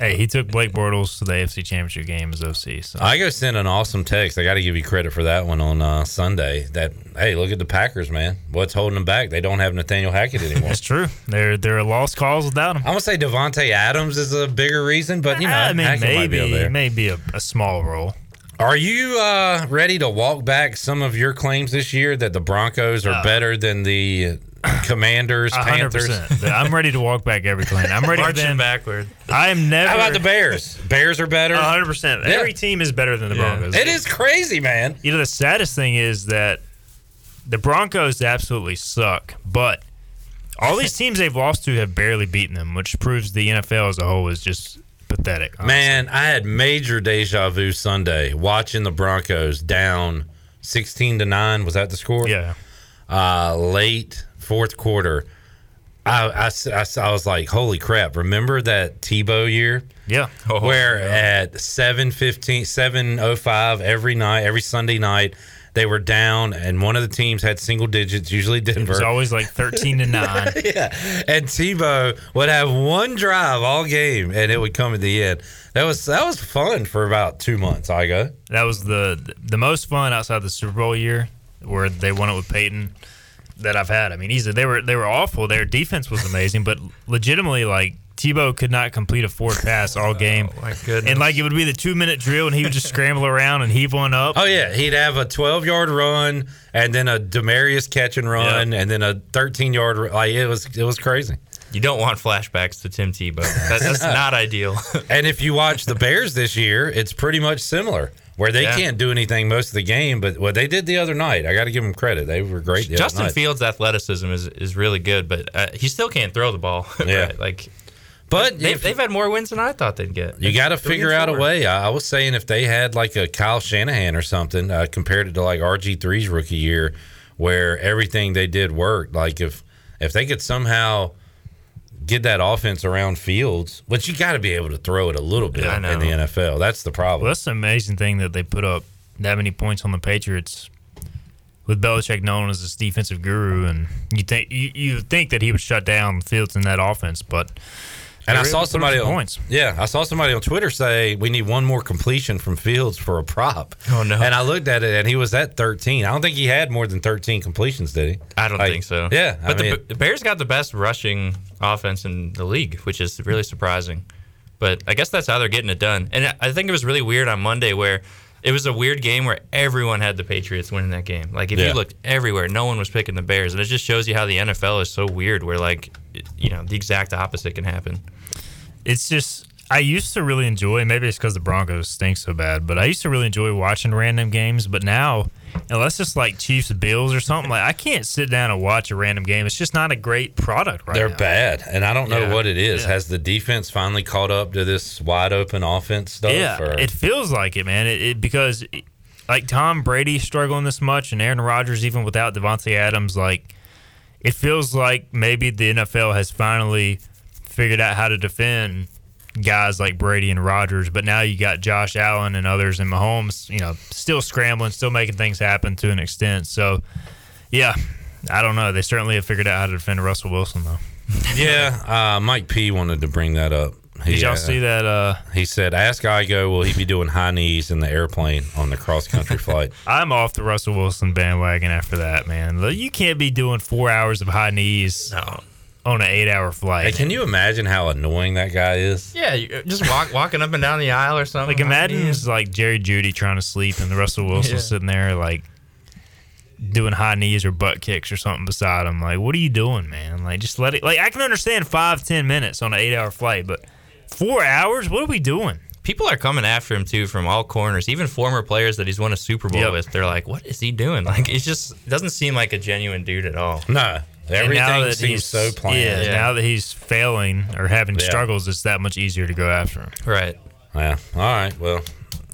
Hey, he took Blake Bortles to the AFC Championship game as OC. So Igo send an awesome text. I got to give you credit for that one on uh, Sunday. That hey, look at the Packers, man. What's holding them back? They don't have Nathaniel Hackett anymore. That's true. They're they're a lost cause without him. I'm gonna say Davante Adams is a bigger reason, but you know, I mean, Hackett might be over maybe maybe a, a small role. Are you uh, ready to walk back some of your claims this year that the Broncos are Uh, better than the Commanders, A hundred Panthers? percent. I'm ready to walk back every claim. I'm ready Marching to bend backward. I am never. How about the Bears? Bears are better. hundred percent. Yeah. Every team is better than the Yeah. Broncos. It is crazy, man. You know, the saddest thing is that the Broncos absolutely suck, but all these teams they've lost to have barely beaten them, which proves the NFL as a whole is just pathetic. Man, I had major deja vu Sunday watching the Broncos down 16 to 9. Was that the score? Yeah. Uh, late fourth quarter. I I I was like, holy crap. Remember that Tebow year? Yeah. Oh, where at 7.15, 7.05 every night, every Sunday night, they were down, and one of the teams had single digits, usually Denver. It was always like thirteen to nine. yeah. And Tebow would have one drive all game, and it would come at the end. That was that was fun for about two months. Igo. That was the the most fun outside the Super Bowl year, where they won it with Peyton. That I've had. I mean, easily they were they were awful. Their defense was amazing, but legitimately, like Tebow could not complete a forward pass all oh, game. Oh, my goodness. And like it would be the two minute drill, and he would just scramble around and heave one up. Oh yeah, he'd have a 12 yard run, and then a Demaryius catch and run, and then a 13 yard. Like it was it was crazy. You don't want flashbacks to Tim Tebow. That, that's not ideal. And if you watch the Bears this year, it's pretty much similar, where they Yeah. can't do anything most of the game. But what they did the other night, I got to give them credit. They were great. Justin. Fields' athleticism is, is really good, but uh, he still can't throw the ball. Yeah. Right, Like, But they've, if- they've had more wins than I thought they'd get. You got to figure out a way. I, I was saying if they had like a Kyle Shanahan or something, uh, compared it to like RG 3s rookie year, where everything they did worked. Like if if they could somehow get that offense around Fields, but you got to be able to throw it a little bit in the NFL. That's the problem. Well, that's the amazing thing that they put up that many points on the Patriots with Belichick known as this defensive guru, and you think you, you think that he would shut down Fields in that offense, but And I saw able to put up somebody some on points. yeah, I saw somebody on Twitter say we need one more completion from Fields for a prop. Oh, no. And I looked at it and he was at 13. I don't think he had more than 13 completions, did he? I don't Like, think so. Yeah, but the, mean- the Bears got the best rushing offense in the league, which is really surprising. But I guess that's how they're getting it done. And I think it was really weird on Monday where it was a weird game where everyone had the Patriots winning that game. Like if Yeah. you looked everywhere, no one was picking the Bears, and it just shows you how the NFL is so weird. Where like, you know, the exact opposite can happen. it's just I used to really enjoy. Maybe it's because the Broncos stink so bad, but I used to really enjoy watching random games. But now, unless it's like Chiefs Bills or something, like I can't sit down and watch a random game. It's just not a great product right They're now. bad, and I don't know Yeah. what it is. Yeah. Has the defense finally caught up to this wide open offense stuff? Yeah, or- it feels like it, man. It, it because it- like Tom Brady struggling this much, and Aaron Rodgers even without Davante Adams, like it feels like maybe the NFL has finally figured out how to defend guys like Brady and Rodgers. But now you got Josh Allen and others, and Mahomes, you know, still scrambling, still making things happen to an extent. So, yeah, I don't know. They certainly have figured out how to defend Russell Wilson, though. yeah, uh, Mike P wanted to bring that up. Did y'all see that? Uh, he said, "Ask Igo, will he be doing high knees in the airplane on the cross country flight?" I'm off the Russell Wilson bandwagon after that, man. Look, You can't be doing four hours of high knees on an eight hour flight. Hey, can you imagine how annoying that guy is? Yeah, you, uh, just walk, walking up and down the aisle or something. Like imagine it's like Jerry Jeudy trying to sleep and the Russell Wilson Yeah. sitting there like doing high knees or butt kicks or something beside him. Like, what are you doing, man? Like, just let it. Like, I can understand five, ten minutes on an eight hour flight, but four hours? What are we doing? People are coming after him too from all corners, even former players that he's won a Super Bowl Yep. with. They're like, "What is he doing?" Like, it just doesn't seem like a genuine dude at all. No, And Everything now that seems he's- so planned. Yeah, Yeah. now that he's failing or having Yeah. struggles, it's that much easier to go after him. Right. Yeah. All right. Well,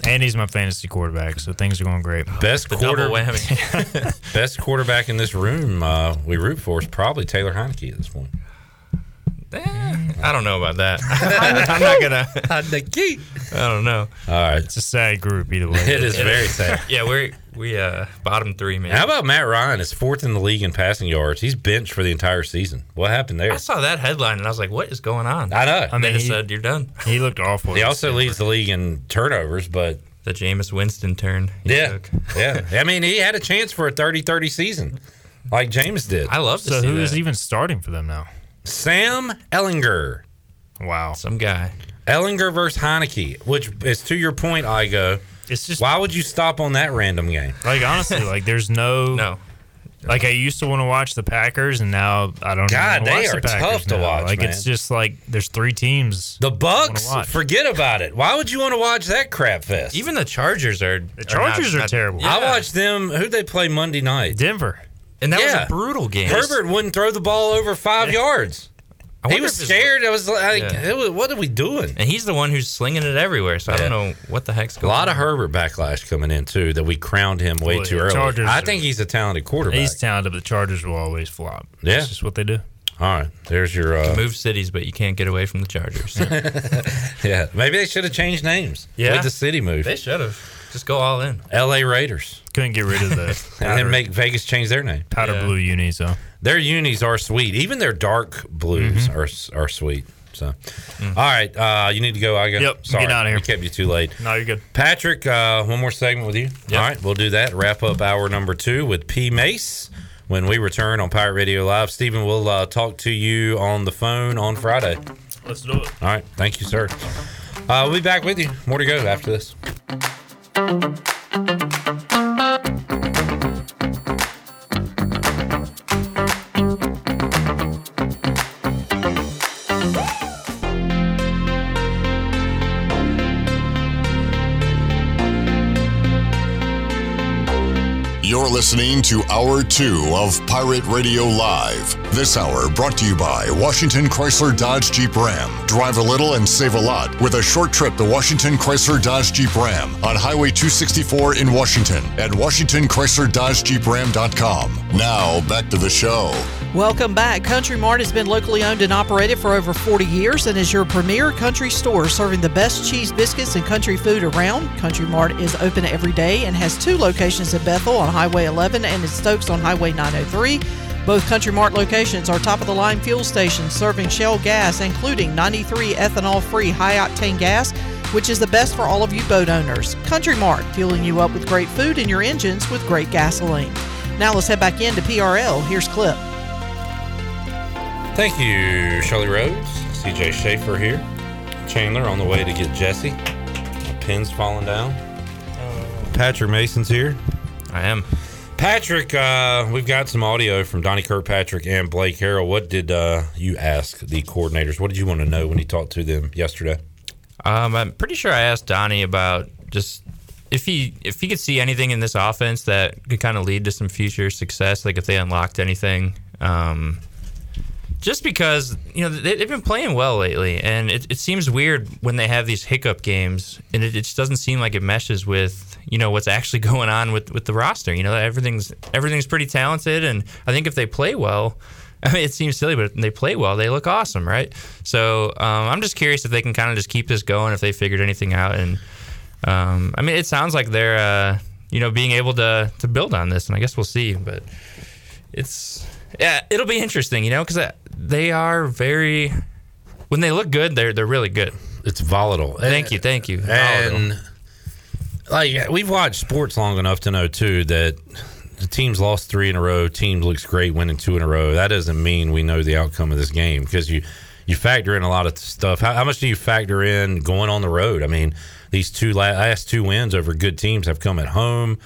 and he's my fantasy quarterback, so things are going great. Best The quarter best quarterback in this room uh, we root for is probably Taylor Heinicke at this point. I don't know about that. I'm not gonna. Heinicke. I don't know. All right. It's a sad group either way. It is very sad. yeah, we're we uh bottom three, man. How about Matt Ryan is fourth in the league in passing yards? He's benched for the entire season. What happened there? I saw that headline and I was like, "What is going on?" I know. I mean, they said you're done. He looked awful. He also leads the league in turnovers, but the Jameis Winston turn. he Yeah, took. yeah. I mean, he had a chance for a 30-30 season, like James did. I love to So see who is that. even starting for them now? Sam Ehlinger. Wow. Some guy. Ellinger versus Heinicke, which is to your point, Igo. It's just why would you stop on that random game? Like honestly, like there's no no. Like I used to want to watch the Packers, and now I don't. God, they watch are the Packers tough to now. watch, Like man. it's just like there's three teams. The I wanna Bucks, watch. forget about it. Why would you want to watch that crap fest? Even the Chargers are. The Chargers are terrible. I watched them. Who they play Monday night? Denver. And that Yeah. was a brutal game. Herbert wouldn't throw the ball over five yards. I He was scared. I was like, Yeah. it was, "What are we doing?" And he's the one who's slinging it everywhere. So I don't know what the heck's A going on. A lot of Herbert backlash coming in too. That we crowned him way Well, too early. Chargers I are- think he's a talented quarterback. He's talented, but the Chargers will always flop. Yeah. That's just what they do. All right, there's your. Uh, Move cities, but you can't get away from the Chargers. yeah, maybe they should have changed names. Yeah. with the city move. they should have. Just go all in. L.A. Raiders, Couldn't get rid of the and then make Vegas change their name. powder Yeah. blue unis though. Their unis are sweet. Even their dark blues Mm-hmm. are are sweet. So, all right, uh, you need to go. I go. Mm. Yep, I'm Sorry, getting outta here. We kept you too late. No, you're good. Patrick, uh, one more segment with you. Yep. All right, we'll do that. Wrap up hour number two with P Mace when we return on Pirate Radio Live. Stephen, we'll uh, talk to you on the phone on Friday. Let's do it. All right, thank you, sir. Uh, we'll be back with you. More to go after this. Thank you. You're listening to Hour 2 of Pirate Radio Live. This hour brought to you by Washington Chrysler Dodge Jeep Ram. Drive a little and save a lot with a short trip to Washington Chrysler Dodge Jeep Ram on Highway 264 in Washington at WashingtonChryslerDodgeJeepRam.com. Now, back to the show. Welcome back. Country Mart has been locally owned and operated for over 40 years and is your premier country store serving the best cheese biscuits and country food around. Country Mart is open every day and has two locations in Bethel on Highway 11 and in Stokes on Highway 903. Both Country Mart locations are top of the line fuel stations serving Shell gas, including 93 ethanol free high octane gas, which is the best for all of you boat owners. Country Mart, fueling you up with great food and your engines with great gasoline. Now let's head back into PRL. Here's Clip. Thank you, Shirley Rhodes. CJ Schaefer here. Chandler on the way to get Jesse. My pen's falling down. Patrick Mason's here. I am. Patrick, uh, we've got some audio from Donnie Kirkpatrick and Blake Harrell. What did uh, you ask the coordinators? What did you want to know when you talked to them yesterday? Um, I'm pretty sure I asked Donnie about just if he if he could see anything in this offense that could kind of lead to some future success, like if they unlocked anything. Um, just because you know they, they've been playing well lately, and it, it seems weird when they have these hiccup games, and it, it just doesn't seem like it meshes with you know what's actually going on with, with the roster. You know everything's everything's pretty talented, and I think if they play well, I mean it seems silly, but they play well, they look awesome, right? So um, I'm just curious if they can kind of just keep this going, if they figured anything out, and um, I mean it sounds like they're uh, you know being able to to build on this, and I guess we'll see, but it's yeah, it'll be interesting, you know, because they are very when they look good, they're they're really good. It's volatile. Thank you, thank you. And Volatile. like we've watched sports long enough to know too that the teams lost three in a row. Team looks great winning two in a row. That doesn't mean we know the outcome of this game because you you factor in a lot of stuff. How, how much do you factor in going on the road? I mean, these two la- last two wins over good teams have come at home.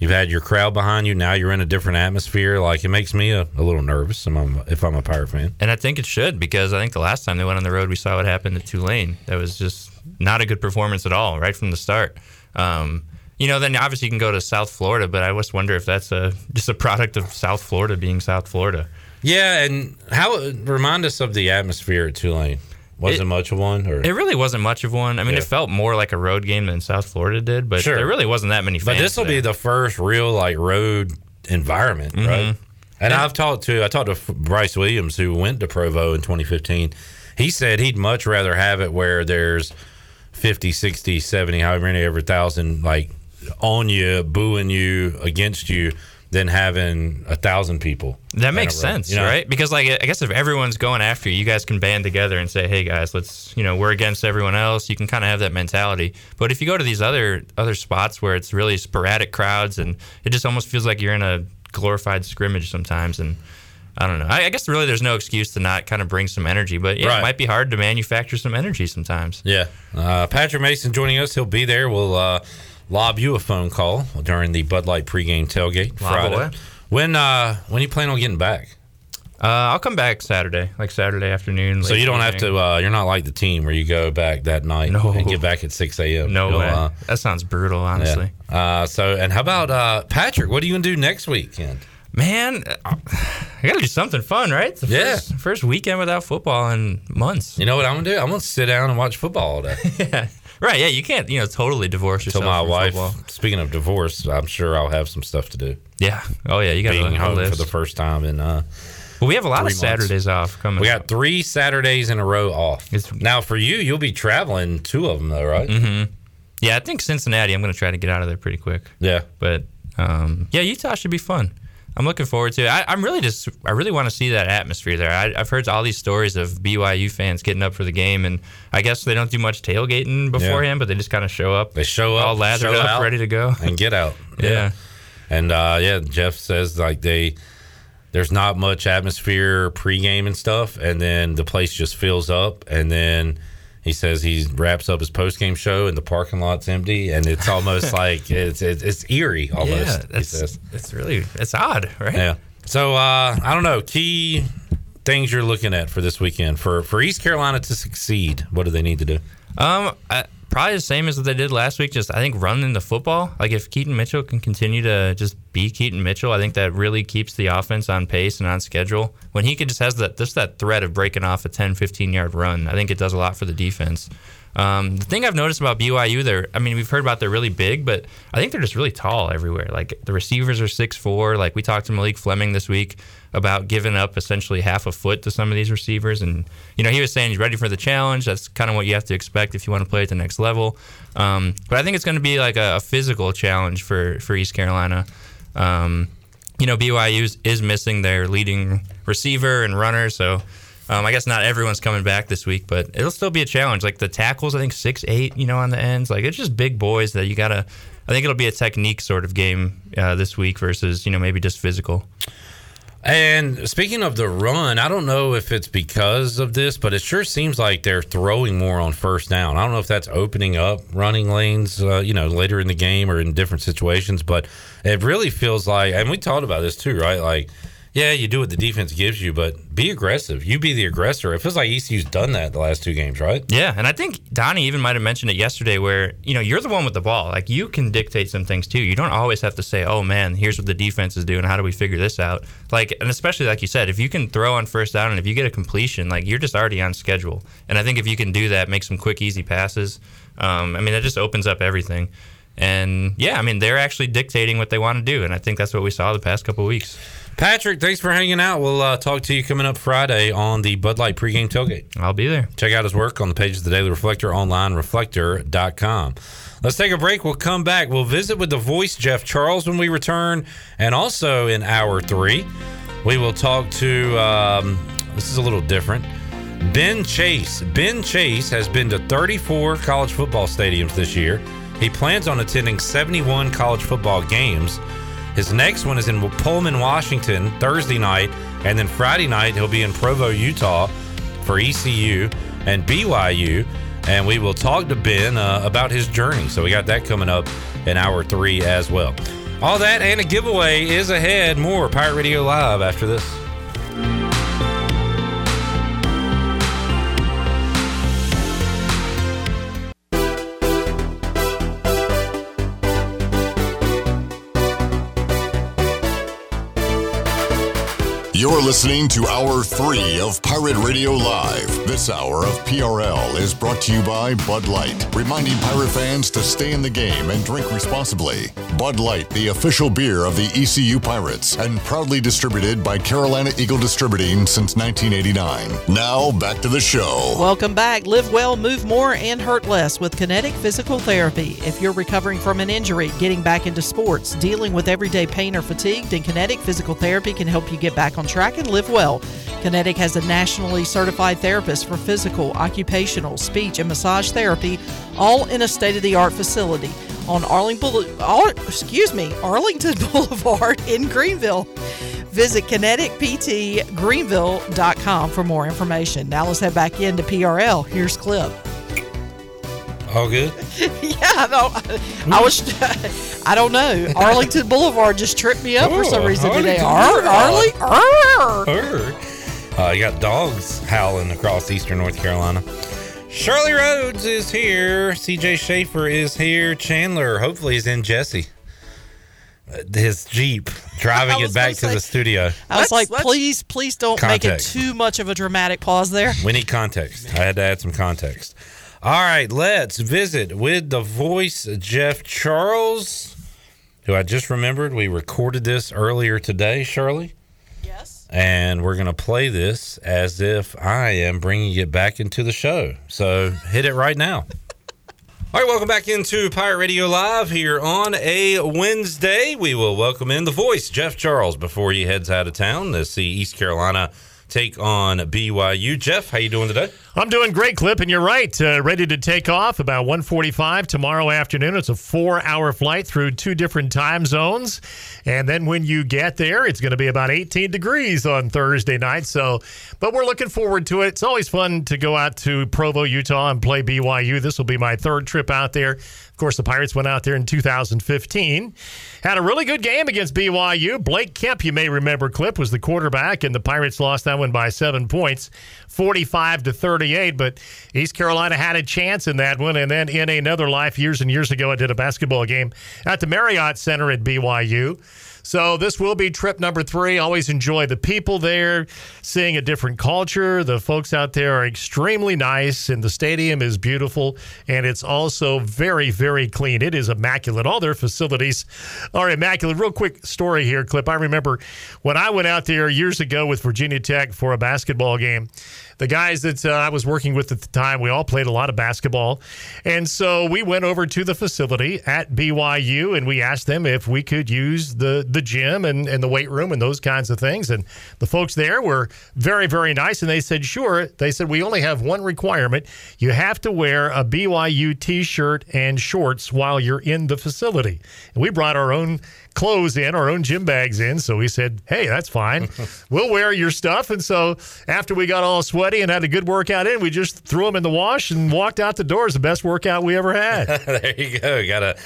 You've had your crowd behind you. Now you're in a different atmosphere. Like it makes me a, a little nervous if I'm, if I'm a Pirate fan. and I think it should because I think the last time they went on the road, we saw what happened to Tulane. That was just not a good performance at all, right from the start. Um, you know, then obviously you can go to South Florida, but I just wonder if that's a just a product of South Florida being South Florida. Yeah, and how remind us of the atmosphere at Tulane. Wasn't It- much of one, or It really wasn't much of one. I mean, Yeah. it felt more like a road game than South Florida did, but Sure. there really wasn't that many fans. But this will be the first real like road environment, right? Mhm. And Yeah. I've talked to I talked to Bryce Williams who went to Provo in 2015. He said he'd much rather have it where there's 50, 60, 70, however many ever thousand like on you, booing you, against you than having a thousand people. That makes sense, you know? right? Because like I guess if everyone's going after you, you guys can band together and say, "Hey guys, let's you know we're against everyone else." You can kind of have that mentality. But if you go to these other other spots where it's really sporadic crowds and it just almost feels like you're in a glorified scrimmage sometimes, and I don't know. I, I guess really there's no excuse to not kind of bring some energy, but yeah, Right. it might be hard to manufacture some energy sometimes. Yeah. Uh, Patrick Mason joining us. He'll be there. We'll uh, lob you a phone call during the Bud Light pregame tailgate Lob Friday. away. When uh, when you plan on getting back? Uh, I'll come back Saturday, like Saturday afternoon. So you don't have to. Uh, you're not like the team where you go back that night No. and get back at six a.m. No You'll, way. uh, that sounds brutal, honestly. yeah. Uh, so and how about uh, Patrick? What are you gonna do next weekend? Man, I gotta do something fun, right? The Yeah. First, first weekend without football in months. You know what I'm gonna do? I'm gonna sit down and watch football all day. yeah. Right. Yeah. You can't, you know, totally divorce yourself my from wife. football. Speaking of divorce, I'm sure I'll have some stuff to do. Yeah. Oh yeah. You got being to home list. for the first time in. Uh, Well, we have a lot of months. Saturdays off coming. We got three Saturdays in a row off. now for you, you'll be traveling two of them though, right? Mm-hmm. Yeah, I think Cincinnati. I'm going to try to get out of there pretty quick. Yeah. But um, yeah, Utah should be fun. I'm looking forward to it. I, I'm really just, I really want to see that atmosphere there. I, I've heard all these stories of BYU fans getting up for the game, and I guess they don't do much tailgating beforehand, but they just kind of show up. They show up, all lathered up, ready to go. and get out. Yeah. And uh, yeah, Jeff says like they there's not much atmosphere pregame and stuff, and then the place just fills up, and then he says he wraps up his post game show and the parking lot's empty, and it's almost like it's, it's it's eerie almost. Yeah, he says. that's really it's odd, right? Yeah. So uh, I don't know. Key things you're looking at for this weekend for for East Carolina to succeed. What do they need to do? Um, I, probably the same as what they did last week. Just I think running the football. Like if Keaton Mitchell can continue to just be Keaton Mitchell, I think that really keeps the offense on pace and on schedule. When he can just has that just that threat of breaking off a 10, 15 yard run, I think it does a lot for the defense. Um, the thing I've noticed about BYU, they're I mean we've heard about they're really big, but I think they're just really tall everywhere. Like the receivers are six four. Like we talked to Malik Fleming this week about giving up essentially half a foot to some of these receivers, and you know he was saying he's ready for the challenge. That's kind of what you have to expect if you want to play at the next level. Um, but I think it's going to be like a, a physical challenge for for East Carolina. Um, you know BYU is, is missing their leading receiver and runner, so. Um, I guess not everyone's coming back this week, but it'll still be a challenge. Like the tackles, I think six eight, you know, on the ends. Like it's just big boys that you gotta. I think it'll be a technique sort of game uh, this week versus you know maybe just physical. And speaking of the run, I don't know if it's because of this, but it sure seems like they're throwing more on first down. I don't know if that's opening up running lanes, uh, you know, later in the game or in different situations, but it really feels like, and we talked about this too, right? Like, yeah, you do what the defense gives you, but be aggressive. You be the aggressor. It feels like ECU's done that the last two games, right? Yeah, and I think Donnie even might have mentioned it yesterday, where you know you're the one with the ball. Like you can dictate some things too. You don't always have to say, "Oh man, here's what the defense is doing. How do we figure this out?" Like, and especially like you said, if you can throw on first down and if you get a completion, like you're just already on schedule. And I think if you can do that, make some quick, easy passes. Um, I mean, that just opens up everything. And yeah, I mean, they're actually dictating what they want to do, and I think that's what we saw the past couple weeks. Patrick, thanks for hanging out. We'll uh, talk to you coming up Friday on the Bud Light pregame tailgate. I'll be there. Check out his work on the pages of the Daily Reflector online, reflector.com. Let's take a break. We'll come back. We'll visit with the voice, Jeff Charles, when we return. And also in hour three, we will talk to, um, this is a little different, Ben Chase. Ben Chase has been to 34 college football stadiums this year. He plans on attending 71 college football games. His next one is in Pullman, Washington, Thursday night, and then Friday night he'll be in Provo, Utah, for ECU and BYU. And we will talk to Ben uh, about his journey. So we got that coming up in hour three as well. All that and a giveaway is ahead. More Pirate Radio Live after this. You're listening to Hour 3 of Pirate Radio Live. This hour of PRL is brought to you by Bud Light, reminding pirate fans to stay in the game and drink responsibly. Bud Light, the official beer of the ECU Pirates, and proudly distributed by Carolina Eagle Distributing since 1989. Now, back to the show. Welcome back. Live well, move more, and hurt less with Kinetic Physical Therapy. If you're recovering from an injury, getting back into sports, dealing with everyday pain or fatigue, then Kinetic Physical Therapy can help you get back on track and live well. Kinetic has a nationally certified therapist for physical, occupational, speech, and massage therapy, all in a state-of-the-art facility on Arlington, Ar- excuse me, Arlington Boulevard in Greenville. Visit kineticptgreenville.com for more information. Now let's head back into PRL. Here's Clip. All good? yeah, no, I was. I don't know. Arlington Boulevard just tripped me up for some Oh, reason today. Arlington Ar- Arlie, Arr. Arr. Uh, you got dogs howling across eastern North Carolina. Shirley Rhodes is here. CJ Schaefer is here. Chandler, hopefully, is in Jesse. Uh, His Jeep, driving it back to the studio. I was like, please, please don't make it too much of a dramatic pause there. We need context. I had to add some context. All right, let's visit with the voice Jeff Charles, who I just remembered we recorded this earlier today, Shirley. Yes. And we're going to play this as if I am bringing it back into the show. So hit it right now. All right, welcome back into Pirate Radio Live here on a Wednesday. We will welcome in the voice, Jeff Charles, before he heads out of town to see East Carolina take on BYU. Jeff, how you doing today? I'm doing great, Clip, and you're right. Uh, ready to take off about 1:45 tomorrow afternoon. It's a four-hour flight through two different time zones, and then when you get there, it's going to be about 18 degrees on Thursday night. So, but we're looking forward to it. It's always fun to go out to Provo, Utah, and play BYU. This will be my third trip out there. Of course, the Pirates went out there in 2015. Had a really good game against BYU. Blake Kemp, you may remember, Clip, was the quarterback, and the Pirates lost that one by seven points, 45 to 38. But East Carolina had a chance in that one. And then in another life, years and years ago, I did a basketball game at the Marriott Center at BYU. So this will be trip number three. Always enjoy the people there, seeing a different culture. The folks out there are extremely nice, and the stadium is beautiful, and it's also very, very clean. It is immaculate. All their facilities are immaculate. Real quick story here, clip. I remember when I went out there years ago with Virginia Tech for a basketball game. The guys that uh, I was working with at the time, we all played a lot of basketball. And so we went over to the facility at BYU and we asked them if we could use the, the gym and, and the weight room and those kinds of things. And the folks there were very, very nice. And they said, sure. They said, we only have one requirement. You have to wear a BYU t shirt and shorts while you're in the facility. And we brought our own clothes in, our own gym bags in. So we said, hey, that's fine. we'll wear your stuff. And so after we got all sweaty and had a good workout in, we just threw them in the wash and walked out the door. It's the best workout we ever had. there you go. Gotta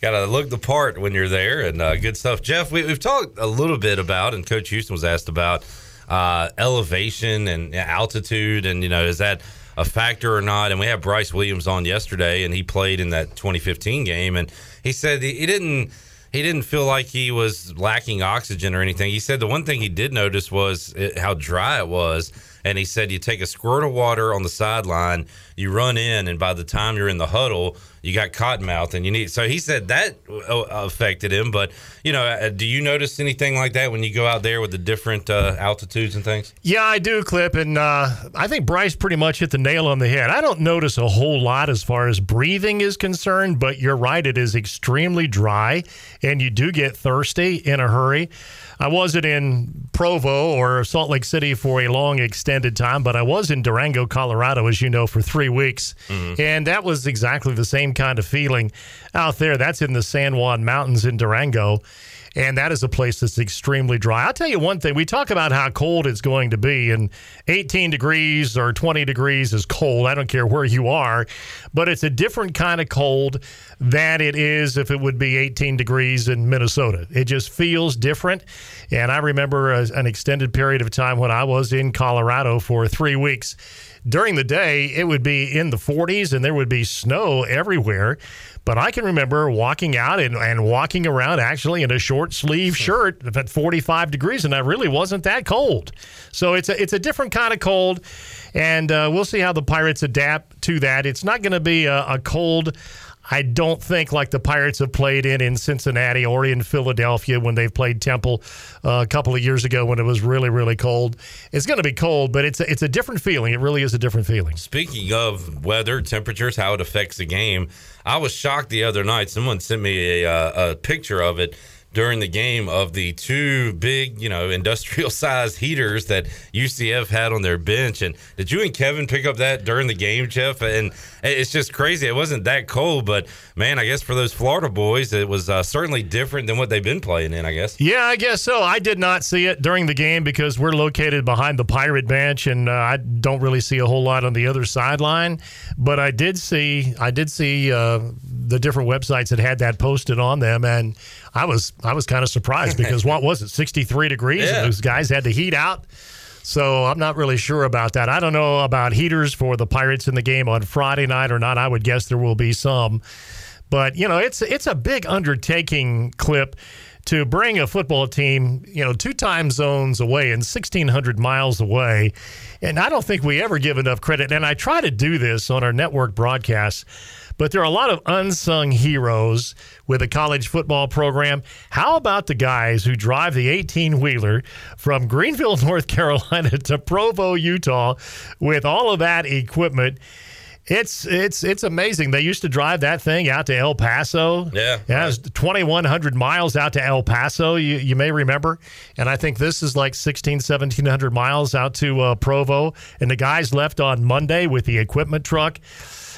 gotta look the part when you're there, and uh, good stuff. Jeff, we, we've talked a little bit about, and Coach Houston was asked about uh, elevation and altitude, and you know, is that a factor or not? And we had Bryce Williams on yesterday, and he played in that 2015 game, and he said he, he didn't. He didn't feel like he was lacking oxygen or anything. He said the one thing he did notice was it, how dry it was. And he said you take a squirt of water on the sideline, you run in, and by the time you're in the huddle, you got cotton mouth, and you need. So he said that uh, affected him. But you know, uh, do you notice anything like that when you go out there with the different uh, altitudes and things? Yeah, I do, Clip. And uh, I think Bryce pretty much hit the nail on the head. I don't notice a whole lot as far as breathing is concerned, but you're right. It is extremely dry, and you do get thirsty in a hurry. I wasn't in Provo or Salt Lake City for a long extended time, but I was in Durango, Colorado, as you know, for three weeks. Mm-hmm. And that was exactly the same kind of feeling out there. That's in the San Juan Mountains in Durango. And that is a place that's extremely dry. I'll tell you one thing. We talk about how cold it's going to be, and 18 degrees or 20 degrees is cold. I don't care where you are, but it's a different kind of cold than it is if it would be 18 degrees in Minnesota. It just feels different. And I remember a, an extended period of time when I was in Colorado for three weeks. During the day, it would be in the 40s and there would be snow everywhere. But I can remember walking out and, and walking around actually in a short sleeve shirt at 45 degrees, and that really wasn't that cold. So it's a it's a different kind of cold, and uh, we'll see how the Pirates adapt to that. It's not going to be a, a cold. I don't think like the Pirates have played in in Cincinnati or in Philadelphia when they've played Temple uh, a couple of years ago when it was really really cold. It's going to be cold, but it's a, it's a different feeling. It really is a different feeling. Speaking of weather, temperatures, how it affects the game, I was shocked the other night. Someone sent me a, uh, a picture of it during the game of the two big, you know, industrial sized heaters that UCF had on their bench. And did you and Kevin pick up that during the game, Jeff? And it's just crazy. It wasn't that cold, but man, I guess for those Florida boys, it was uh, certainly different than what they've been playing in, I guess. Yeah, I guess so. I did not see it during the game because we're located behind the Pirate bench, and uh, I don't really see a whole lot on the other sideline. But I did see, I did see uh, the different websites that had that posted on them, and I was I was kind of surprised because what was it, 63 degrees, Yeah. and those guys had the heat out. So I'm not really sure about that. I don't know about heaters for the Pirates in the game on Friday night or not. I would guess there will be some. But you know, it's it's a big undertaking clip to bring a football team, you know, two time zones away and 1600 miles away. And I don't think we ever give enough credit and I try to do this on our network broadcasts. But there are a lot of unsung heroes with a college football program. How about the guys who drive the 18 wheeler from Greenville, North Carolina to Provo, Utah with all of that equipment? It's it's it's amazing. They used to drive that thing out to El Paso. Yeah, yeah, it was 2,100 miles out to El Paso. You you may remember, and I think this is like 16, 1700 miles out to uh, Provo. And the guys left on Monday with the equipment truck.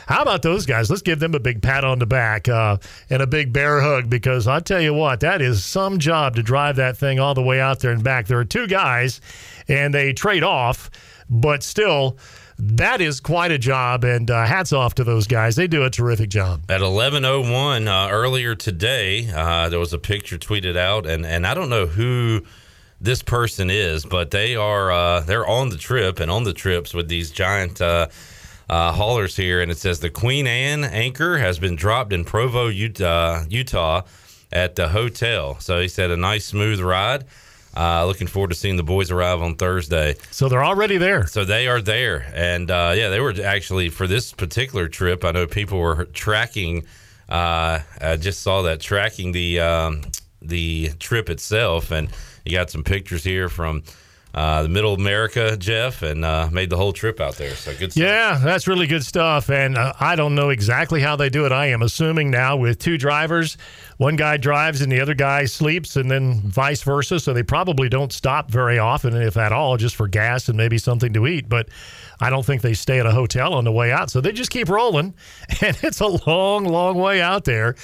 How about those guys? Let's give them a big pat on the back uh, and a big bear hug because I tell you what, that is some job to drive that thing all the way out there and back. There are two guys, and they trade off, but still that is quite a job, and uh, hats off to those guys. They do a terrific job. At 11:01 uh, earlier today, uh, there was a picture tweeted out, and and I don't know who this person is, but they are uh, they're on the trip and on the trips with these giant. Uh, uh, haulers here, and it says the Queen Anne anchor has been dropped in Provo, Utah, Utah, at the hotel. So he said a nice smooth ride. Uh, looking forward to seeing the boys arrive on Thursday. So they're already there. So they are there, and uh, yeah, they were actually for this particular trip. I know people were tracking. Uh, I just saw that tracking the um, the trip itself, and you got some pictures here from uh, the Middle America, Jeff, and uh, made the whole trip out there. So good. Stuff. Yeah, that's really good stuff. And uh, I don't know exactly how they do it. I am assuming now with two drivers, one guy drives and the other guy sleeps, and then vice versa. So they probably don't stop very often, if at all, just for gas and maybe something to eat. But I don't think they stay at a hotel on the way out. So they just keep rolling. And it's a long, long way out there.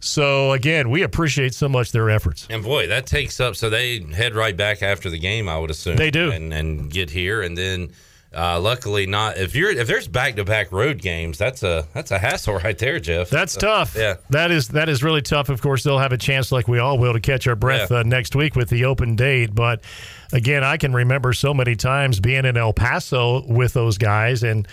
So again, we appreciate so much their efforts. And boy, that takes up. So they head right back after the game, I would assume. They do, and and get here, and then uh, luckily not. If you're if there's back to back road games, that's a that's a hassle right there, Jeff. That's So, tough. Yeah. that is that is really tough. Of course, they'll have a chance, like we all will, to catch our breath Yeah. uh, next week with the open date. But again, I can remember so many times being in El Paso with those guys and.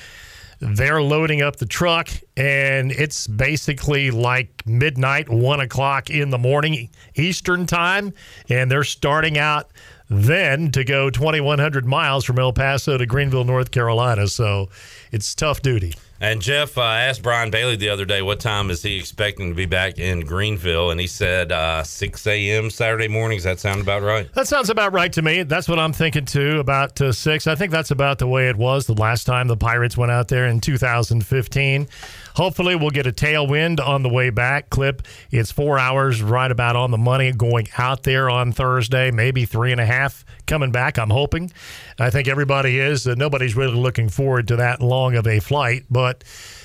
They're loading up the truck, and it's basically like midnight, one o'clock in the morning Eastern time, and they're starting out then to go 2,100 miles from El Paso to Greenville, North Carolina. So it's tough duty. And Jeff uh, asked Brian Bailey the other day what time is he expecting to be back in Greenville, and he said uh, 6 a.m. Saturday mornings. That sound about right? That sounds about right to me. That's what I'm thinking too. About uh, six. I think that's about the way it was the last time the Pirates went out there in 2015. Hopefully, we'll get a tailwind on the way back. Clip. It's four hours, right about on the money, going out there on Thursday. Maybe three and a half coming back. I'm hoping. I think everybody is. Nobody's really looking forward to that long of a flight, but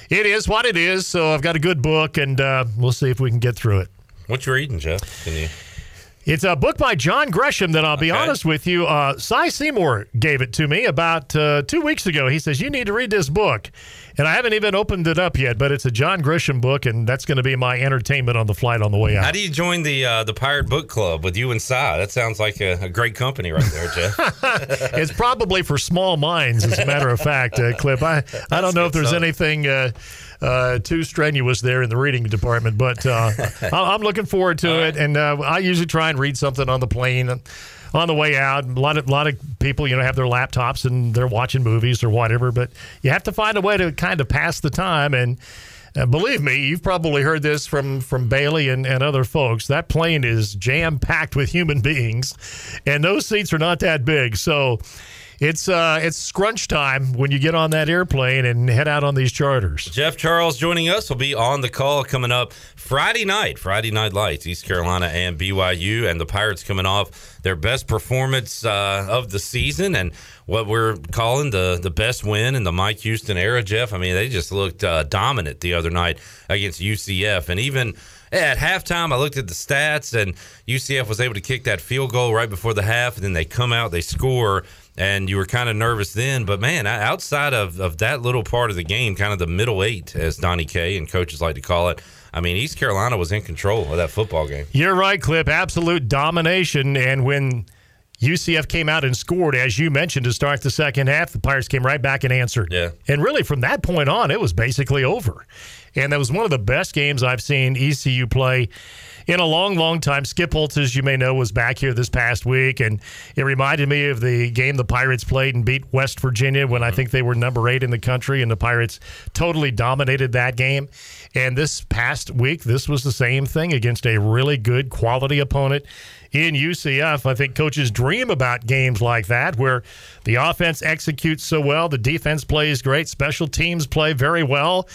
it is what it is. So I've got a good book, and uh, we'll see if we can get through it. What you are eating, Jeff? Can you? It's a book by John Grisham that I'll be honest with you. Uh, Cy Seymour gave it to me about uh, two weeks ago. He says, You need to read this book. And I haven't even opened it up yet, but it's a John Grisham book, and that's going to be my entertainment on the flight on the way out. How do you join the uh, the Pirate Book Club with you and Cy? That sounds like a, a great company right there, Jeff. it's probably for small minds, as a matter of fact, uh, Clip. I, I don't know if there's anything uh, uh, too strenuous there in the reading department. But uh, I- I'm looking forward to it, and uh, I usually try and read something on the plane. On the way out, a lot of lot of people, you know, have their laptops and they're watching movies or whatever. But you have to find a way to kind of pass the time. And uh, believe me, you've probably heard this from from Bailey and, and other folks. That plane is jam packed with human beings, and those seats are not that big. So it's uh, it's scrunch time when you get on that airplane and head out on these charters. Jeff Charles joining us will be on the call coming up Friday night, Friday Night Lights, East Carolina and BYU, and the Pirates coming off their best performance uh, of the season and what we're calling the the best win in the Mike Houston era. Jeff, I mean, they just looked uh, dominant the other night against UCF, and even. At halftime, I looked at the stats, and UCF was able to kick that field goal right before the half, and then they come out, they score, and you were kind of nervous then. But man, outside of, of that little part of the game, kind of the middle eight, as Donnie K and coaches like to call it, I mean, East Carolina was in control of that football game. You're right, Clip. Absolute domination. And when UCF came out and scored, as you mentioned, to start the second half, the Pirates came right back and answered. Yeah. And really, from that point on, it was basically over. And that was one of the best games I've seen ECU play in a long, long time. Skip Holtz, as you may know, was back here this past week, and it reminded me of the game the Pirates played and beat West Virginia when I mm-hmm. think they were number eight in the country, and the Pirates totally dominated that game. And this past week, this was the same thing against a really good quality opponent in UCF. I think coaches dream about games like that where the offense executes so well, the defense plays great, special teams play very well.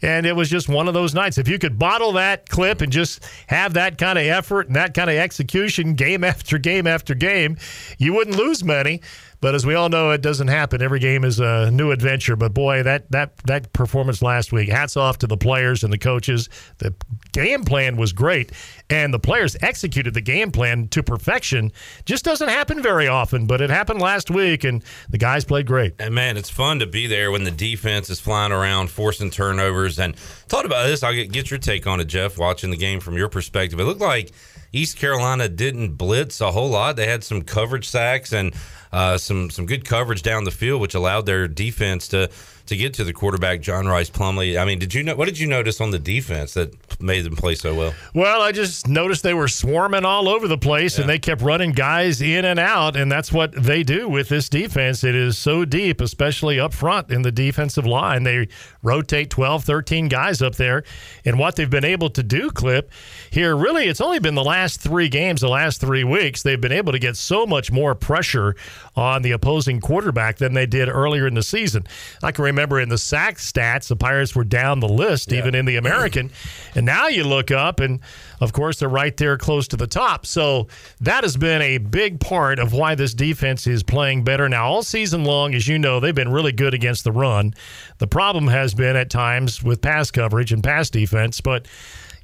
And it was just one of those nights. If you could bottle that clip and just have that kind of effort and that kind of execution game after game after game, you wouldn't lose many. But as we all know, it doesn't happen. Every game is a new adventure. But boy, that that that performance last week, hats off to the players and the coaches. The game plan was great, and the players executed the game plan to perfection. Just doesn't happen very often, but it happened last week, and the guys played great. And man, it's fun to be there when the defense is flying around, forcing turnovers. And thought about this. I'll get, get your take on it, Jeff. Watching the game from your perspective, it looked like East Carolina didn't blitz a whole lot. They had some coverage sacks and uh, some some good coverage down the field, which allowed their defense to to get to the quarterback, John Rhys Plumlee. I mean, did you know what did you notice on the defense that made them play so well? Well, I just noticed they were swarming all over the place Yeah. and they kept running guys in and out. And that's what they do with this defense. It is so deep, especially up front in the defensive line. They rotate 12, 13 guys up there. And what they've been able to do, Clip, here, really, it's only been the last three games, the last three weeks. They've been able to get so much more pressure on the opposing quarterback than they did earlier in the season. I can remember in the sack stats, the Pirates were down the list, even in the American. And now you look up, and of course, they're right there close to the top. So that has been a big part of why this defense is playing better now. All season long, as you know, they've been really good against the run. The problem has been at times with pass coverage and pass defense, but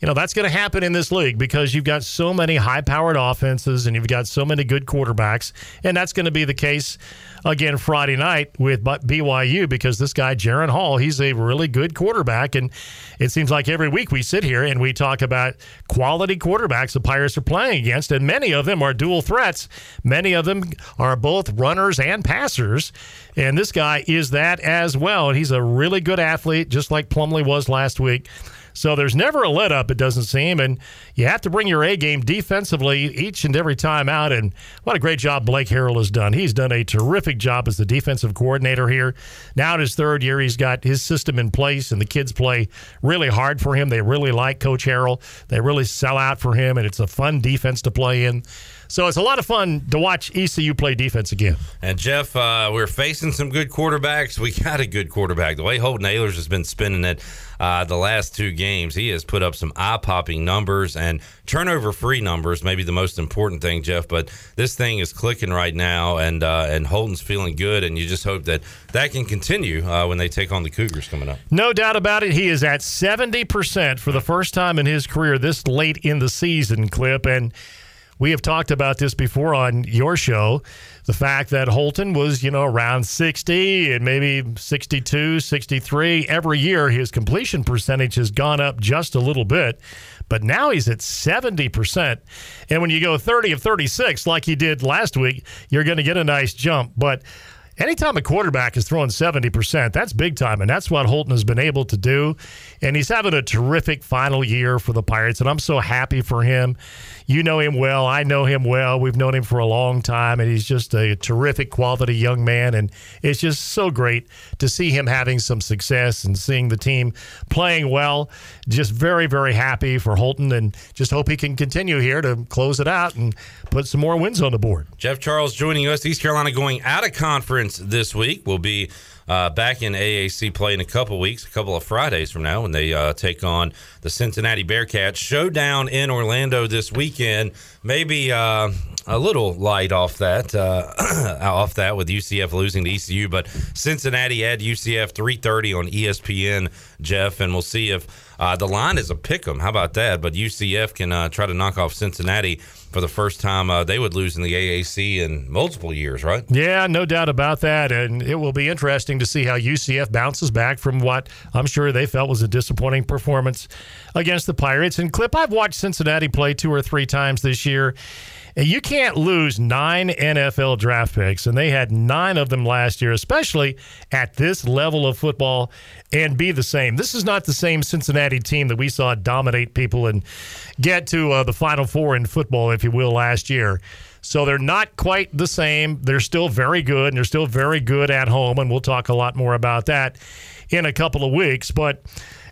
you know that's going to happen in this league because you've got so many high-powered offenses and you've got so many good quarterbacks, and that's going to be the case again Friday night with BYU because this guy Jaren Hall, he's a really good quarterback, and it seems like every week we sit here and we talk about quality quarterbacks the Pirates are playing against, and many of them are dual threats. Many of them are both runners and passers, and this guy is that as well, and he's a really good athlete, just like Plumlee was last week. So there's never a let up, it doesn't seem. And you have to bring your A game defensively each and every time out. And what a great job Blake Harrell has done. He's done a terrific job as the defensive coordinator here. Now in his third year, he's got his system in place, and the kids play really hard for him. They really like Coach Harrell. They really sell out for him, and it's a fun defense to play in. So it's a lot of fun to watch ECU play defense again. And Jeff, uh, we're facing some good quarterbacks. We got a good quarterback. The way Holton Ahlers has been spinning it uh, the last two games, he has put up some eye popping numbers and turnover free numbers. Maybe the most important thing, Jeff. But this thing is clicking right now, and uh, and Holton's feeling good. And you just hope that that can continue uh, when they take on the Cougars coming up. No doubt about it. He is at 70% for the first time in his career this late in the season, Clip. And we have talked about this before on your show. The fact that Holton was, you know, around 60 and maybe 62, 63. Every year, his completion percentage has gone up just a little bit. But now he's at 70%. And when you go 30 of 36, like he did last week, you're going to get a nice jump. But anytime a quarterback is throwing 70%, that's big time. And that's what Holton has been able to do. And he's having a terrific final year for the Pirates. And I'm so happy for him. You know him well. I know him well. We've known him for a long time. And he's just a terrific quality young man. And it's just so great to see him having some success and seeing the team playing well. Just very, very happy for Holton and just hope he can continue here to close it out and put some more wins on the board. Jeff Charles joining us. East Carolina going out of conference this week. We'll be uh, back in AAC play in a couple weeks, a couple of Fridays from now, when they uh, take on the Cincinnati Bearcats. Showdown in Orlando this weekend. Maybe uh, a little light off that, uh, off that with UCF losing to ECU, but Cincinnati at UCF 3:30 on ESPN, Jeff, and we'll see if uh, the line is a pick 'em. How about that? But UCF can uh, try to knock off Cincinnati for the first time uh, they would lose in the AAC in multiple years, right? Yeah, no doubt about that. And it will be interesting to see how UCF bounces back from what I'm sure they felt was a disappointing performance against the Pirates. And Clip, I've watched Cincinnati play two or three times this year. You can't lose nine NFL draft picks, and they had nine of them last year, especially at this level of football, and be the same. This is not the same Cincinnati team that we saw dominate people and get to uh, the Final Four in football, if you will, last year. So they're not quite the same. They're still very good, and they're still very good at home, and we'll talk a lot more about that in a couple of weeks. But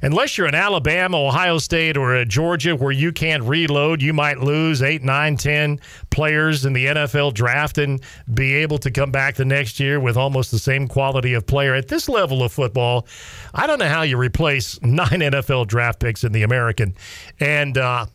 unless you're in Alabama, Ohio State, or Georgia where you can't reload, you might lose eight, nine, ten players in the NFL draft and be able to come back the next year with almost the same quality of player. At this level of football, I don't know how you replace nine NFL draft picks in the American. And uh,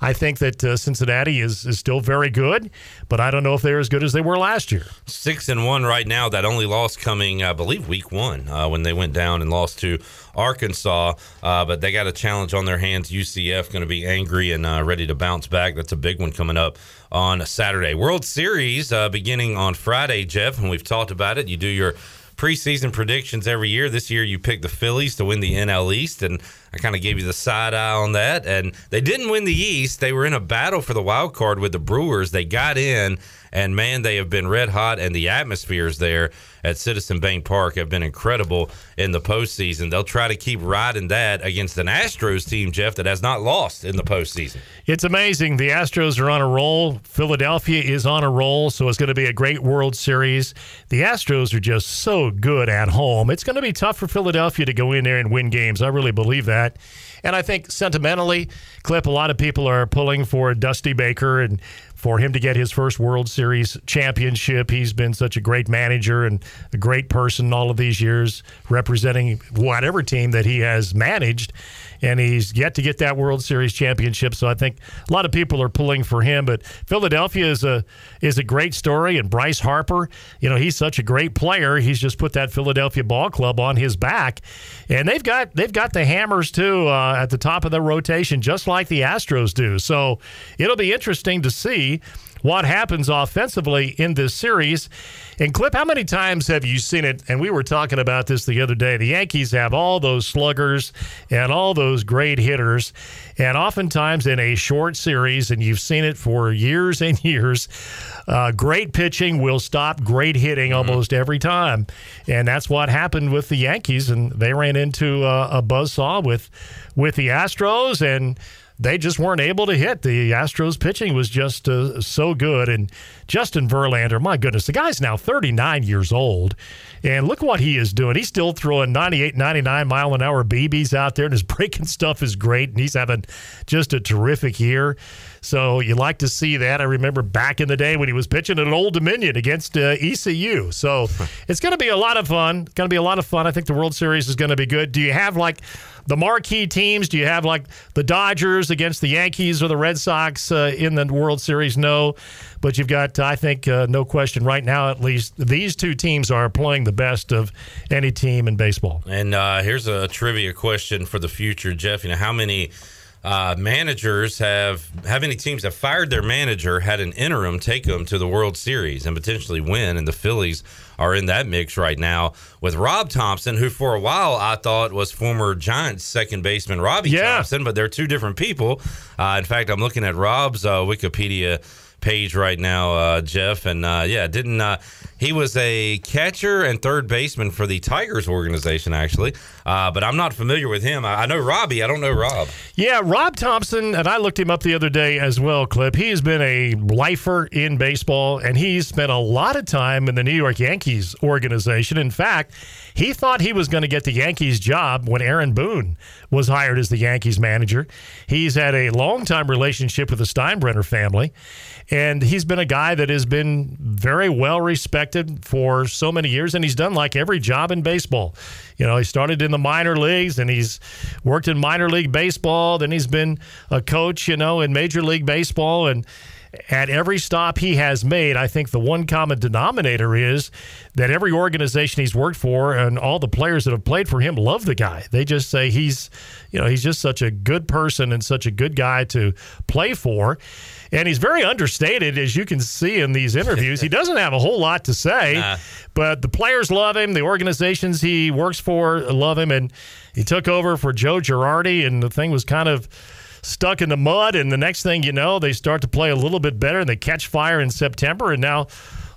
I think that uh, Cincinnati is, is still very good, but I don't know if they're as good as they were last year. Six and one right now. That only loss coming, I believe, week one uh, when they went down and lost to Arkansas. Uh, but they got a challenge on their hands. UCF going to be angry and uh, ready to bounce back. That's a big one coming up on Saturday. World Series uh, beginning on Friday, Jeff, and we've talked about it. You do your preseason predictions every year. This year you pick the Phillies to win the NL East, and I kind of gave you the side eye on that. And they didn't win the East. They were in a battle for the wild card with the Brewers. They got in, and man, they have been red hot, and the atmospheres there at Citizen Bank Park have been incredible in the postseason. They'll try to keep riding that against an Astros team, Jeff, that has not lost in the postseason. It's amazing. The Astros are on a roll. Philadelphia is on a roll, so it's going to be a great World Series. The Astros are just so good at home. It's going to be tough for Philadelphia to go in there and win games. I really believe that. And I think sentimentally, Clip, a lot of people are pulling for Dusty Baker and for him to get his first World Series championship. He's been such a great manager and a great person all of these years representing whatever team that he has managed. And he's yet to get that World Series championship. So I think a lot of people are pulling for him. But Philadelphia is a is a great story. And Bryce Harper, you know, he's such a great player. He's just put that Philadelphia ball club on his back. And they've got they've got the hammers too uh, at the top of the rotation, just like the Astros do. So it'll be interesting to see what happens offensively in this series. And Clip, how many times have you seen it? And we were talking about this the other day. The Yankees have all those sluggers and all those great hitters. And oftentimes in a short series, and you've seen it for years and years, uh, great pitching will stop great hitting almost every time. And that's what happened with the Yankees. And they ran into uh, a buzzsaw with, with the Astros. And they just weren't able to hit. The Astros pitching was just uh, so good. And Justin Verlander, my goodness, the guy's now 39 years old. And look what he is doing. He's still throwing 98, 99 mile an hour BBs out there, and his breaking stuff is great. And he's having just a terrific year. So you like to see that. I remember back in the day when he was pitching at Old Dominion against uh, ECU. So it's going to be a lot of fun. Going to be a lot of fun. I think the World Series is going to be good. Do you have like the marquee teams? Do you have like the Dodgers against the Yankees or the Red Sox uh, in the World Series? No. But you've got, I think, uh, no question right now, at least, these two teams are playing the best of any team in baseball. And uh, here's a trivia question for the future, Jeff. You know, how many uh, managers have, how many teams have fired their manager, had an interim take them to the World Series and potentially win? And the Phillies are in that mix right now with Rob Thomson, who for a while I thought was former Giants second baseman Robbie Yeah. Thompson, but they're two different people. Uh, in fact, I'm looking at Rob's uh, Wikipedia page right now, uh, Jeff. And uh, yeah, didn't uh, he was a catcher and third baseman for the Tigers organization, actually. Uh, but I'm not familiar with him. I, I know Robbie. I don't know Rob. Yeah, Rob Thomson, and I looked him up the other day as well, Clip. He has been a lifer in baseball, and he's spent a lot of time in the New York Yankees organization. In fact, he thought he was going to get the Yankees job when Aaron Boone was hired as the Yankees manager. He's had a long time relationship with the Steinbrenner family, and he's been a guy that has been very well respected for so many years, and he's done like every job in baseball. You know, he started in the minor leagues and he's worked in minor league baseball. Then he's been a coach, you know, in Major League Baseball. And at every stop he has made, I think the one common denominator is that every organization he's worked for and all the players that have played for him love the guy. They just say he's, you know, he's just such a good person and such a good guy to play for. And he's very understated, as you can see in these interviews. he doesn't have a whole lot to say, Nah. but the players love him. The organizations he works for love him. And he took over for Joe Girardi, and the thing was kind of stuck in the mud. And the next thing you know, they start to play a little bit better and they catch fire in September. And now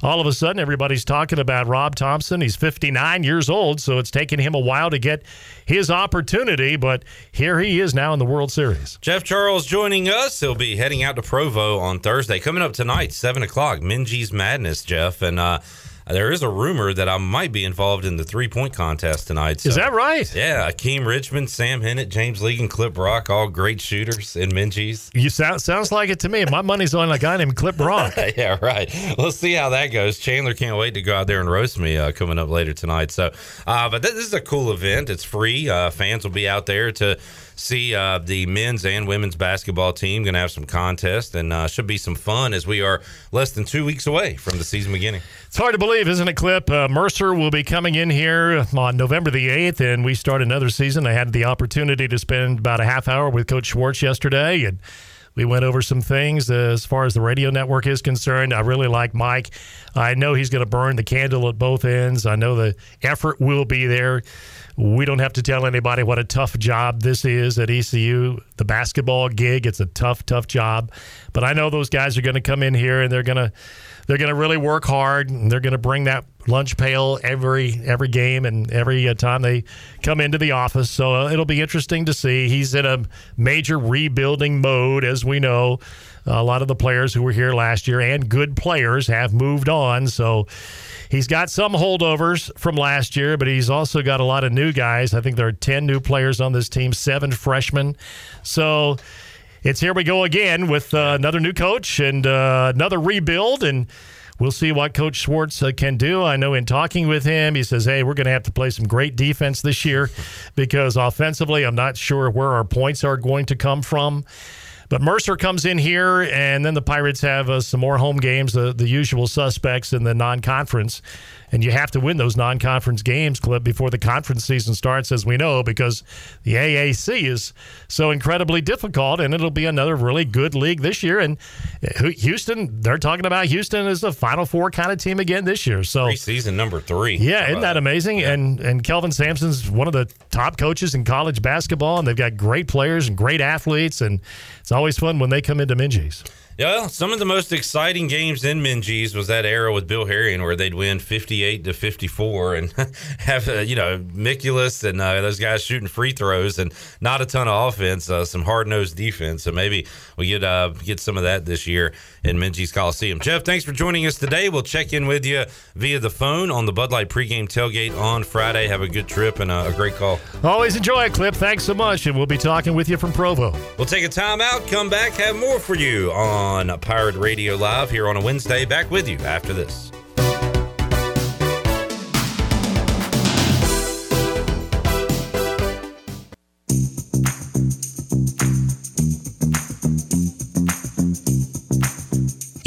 all of a sudden, everybody's talking about Rob Thomson. He's 59 years old, so it's taken him a while to get his opportunity, but here he is now in the World Series. Jeff Charles joining us. He'll be heading out to Provo on Thursday. Coming up tonight, 7 o'clock, Minges Madness, Jeff. And uh, there is a rumor that I might be involved in the three point contest tonight. Is that right? Yeah. Akeem Richmond, Sam Hennett, James League, and Clip Brock, all great shooters in Minges. You sound sounds like it to me. My money's on a guy named Clip Brock. yeah, right. We'll see how that goes. Chandler can't wait to go out there and roast me uh, coming up later tonight. So, uh, but this is a cool event. It's free. Uh, fans will be out there to see uh, the men's and women's basketball team. Going to have some contests and uh, should be some fun as we are less than two weeks away from the season beginning. It's hard to believe, isn't it, Clip? Uh, Mercer will be coming in here on November the 8th, and we start another season. I had the opportunity to spend about a half hour with Coach Schwartz yesterday, and we went over some things as far as the radio network is concerned. I really like Mike. I know he's going to burn the candle at both ends. I know the effort will be there. We don't have to tell anybody what a tough job this is at ECU. The basketball gig, it's a tough, tough job. But I know those guys are going to come in here and they're going to they're going to really work hard and they're going to bring that lunch pail every every game and every uh, time they come into the office so uh, it'll be interesting to see he's in a major rebuilding mode as we know a lot of the players who were here last year and good players have moved on so he's got some holdovers from last year but he's also got a lot of new guys. I think there are 10 new players on this team seven freshmen. So it's here we go again with uh, another new coach and uh, another rebuild and we'll see what coach schwartz uh, can do. I know in talking with him he says hey we're going to have to play some great defense this year because offensively i'm not sure where our points are going to come from but Mercer comes in here, and then the Pirates have uh, some more home games, the, the usual suspects in the non conference. And you have to win those non conference games, Clip, before the conference season starts, as we know, because the AAC is so incredibly difficult, and it'll be another really good league this year. And Houston, they're talking about Houston as the Final Four kind of team again this year. So Season number three. yeah, isn't that amazing? And and Kelvin Sampson's one of the top coaches in college basketball, and they've got great players and great athletes, and it's always fun when they come into Minges. Yeah, some of the most exciting games in Minges was that era with Bill Herrion where they'd win 58 to 54 and have, uh, you know, Miculus and uh, those guys shooting free throws and not a ton of offense, uh, some hard nosed defense. So maybe we get uh, get some of that this year in Minges Coliseum. Jeff, thanks for joining us today. We'll check in with you via the phone on the Bud Light pregame tailgate on Friday. Have a good trip and a, a great call. Always enjoy it, Clip. Thanks so much, and we'll be talking with you from Provo. We'll take a time out, come back, have more for you on Pirate Radio Live here on a Wednesday. Back with you after this.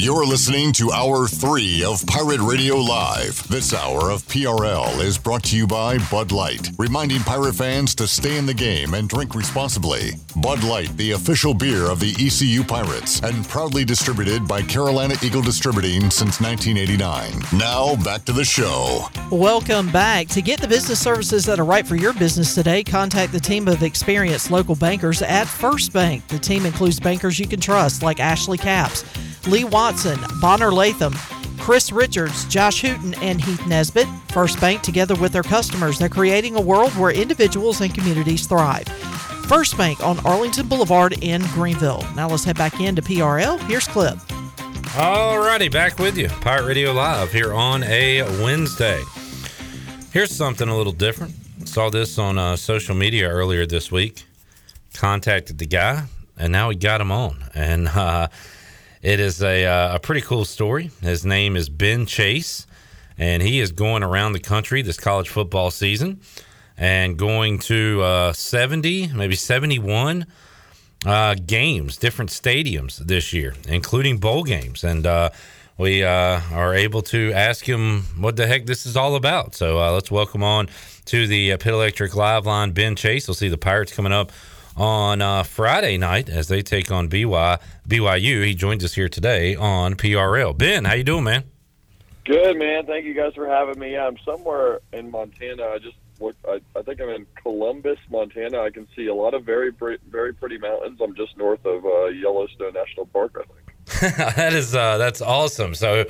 You're listening to Hour 3 of Pirate Radio Live. This hour of PRL is brought to you by Bud Light, reminding pirate fans to stay in the game and drink responsibly. Bud Light, the official beer of the ECU Pirates, and proudly distributed by Carolina Eagle Distributing since 1989. Now, back to the show. Welcome back. To get the business services that are right for your business today, contact the team of experienced local bankers at First Bank. The team includes bankers you can trust, like Ashley Caps. Lee Watson, Bonner Latham, Chris Richards, Josh Hooten, and Heath Nesbitt. First Bank, together with their customers, they're creating a world where individuals and communities thrive. First Bank on Arlington Boulevard in Greenville. Now let's head back into PRL. Here's Clip. Alrighty, back with you. Pirate Radio Live here on a Wednesday. Here's something a little different. Saw this on uh, social media earlier this week. Contacted the guy, and now we got him on. And uh, it is a, uh, a pretty cool story. His name is Ben Chase, and he is going around the country this college football season and going to uh, 70, maybe 71 uh, games, different stadiums this year, including bowl games. And uh, we uh, are able to ask him what the heck this is all about. So uh, let's welcome on to the Pit Electric Live line Ben Chase. We'll see the Pirates coming up on uh, Friday night as they take on BY, BYU. He joins us here today on PRL. Ben, how you doing, man? Good, man. Thank you guys for having me. I'm somewhere in Montana. I just look. I, I think I'm in Columbus, Montana. I can see a lot of very, very pretty mountains. I'm just north of uh, Yellowstone National Park. I think. that is uh, that's awesome. So,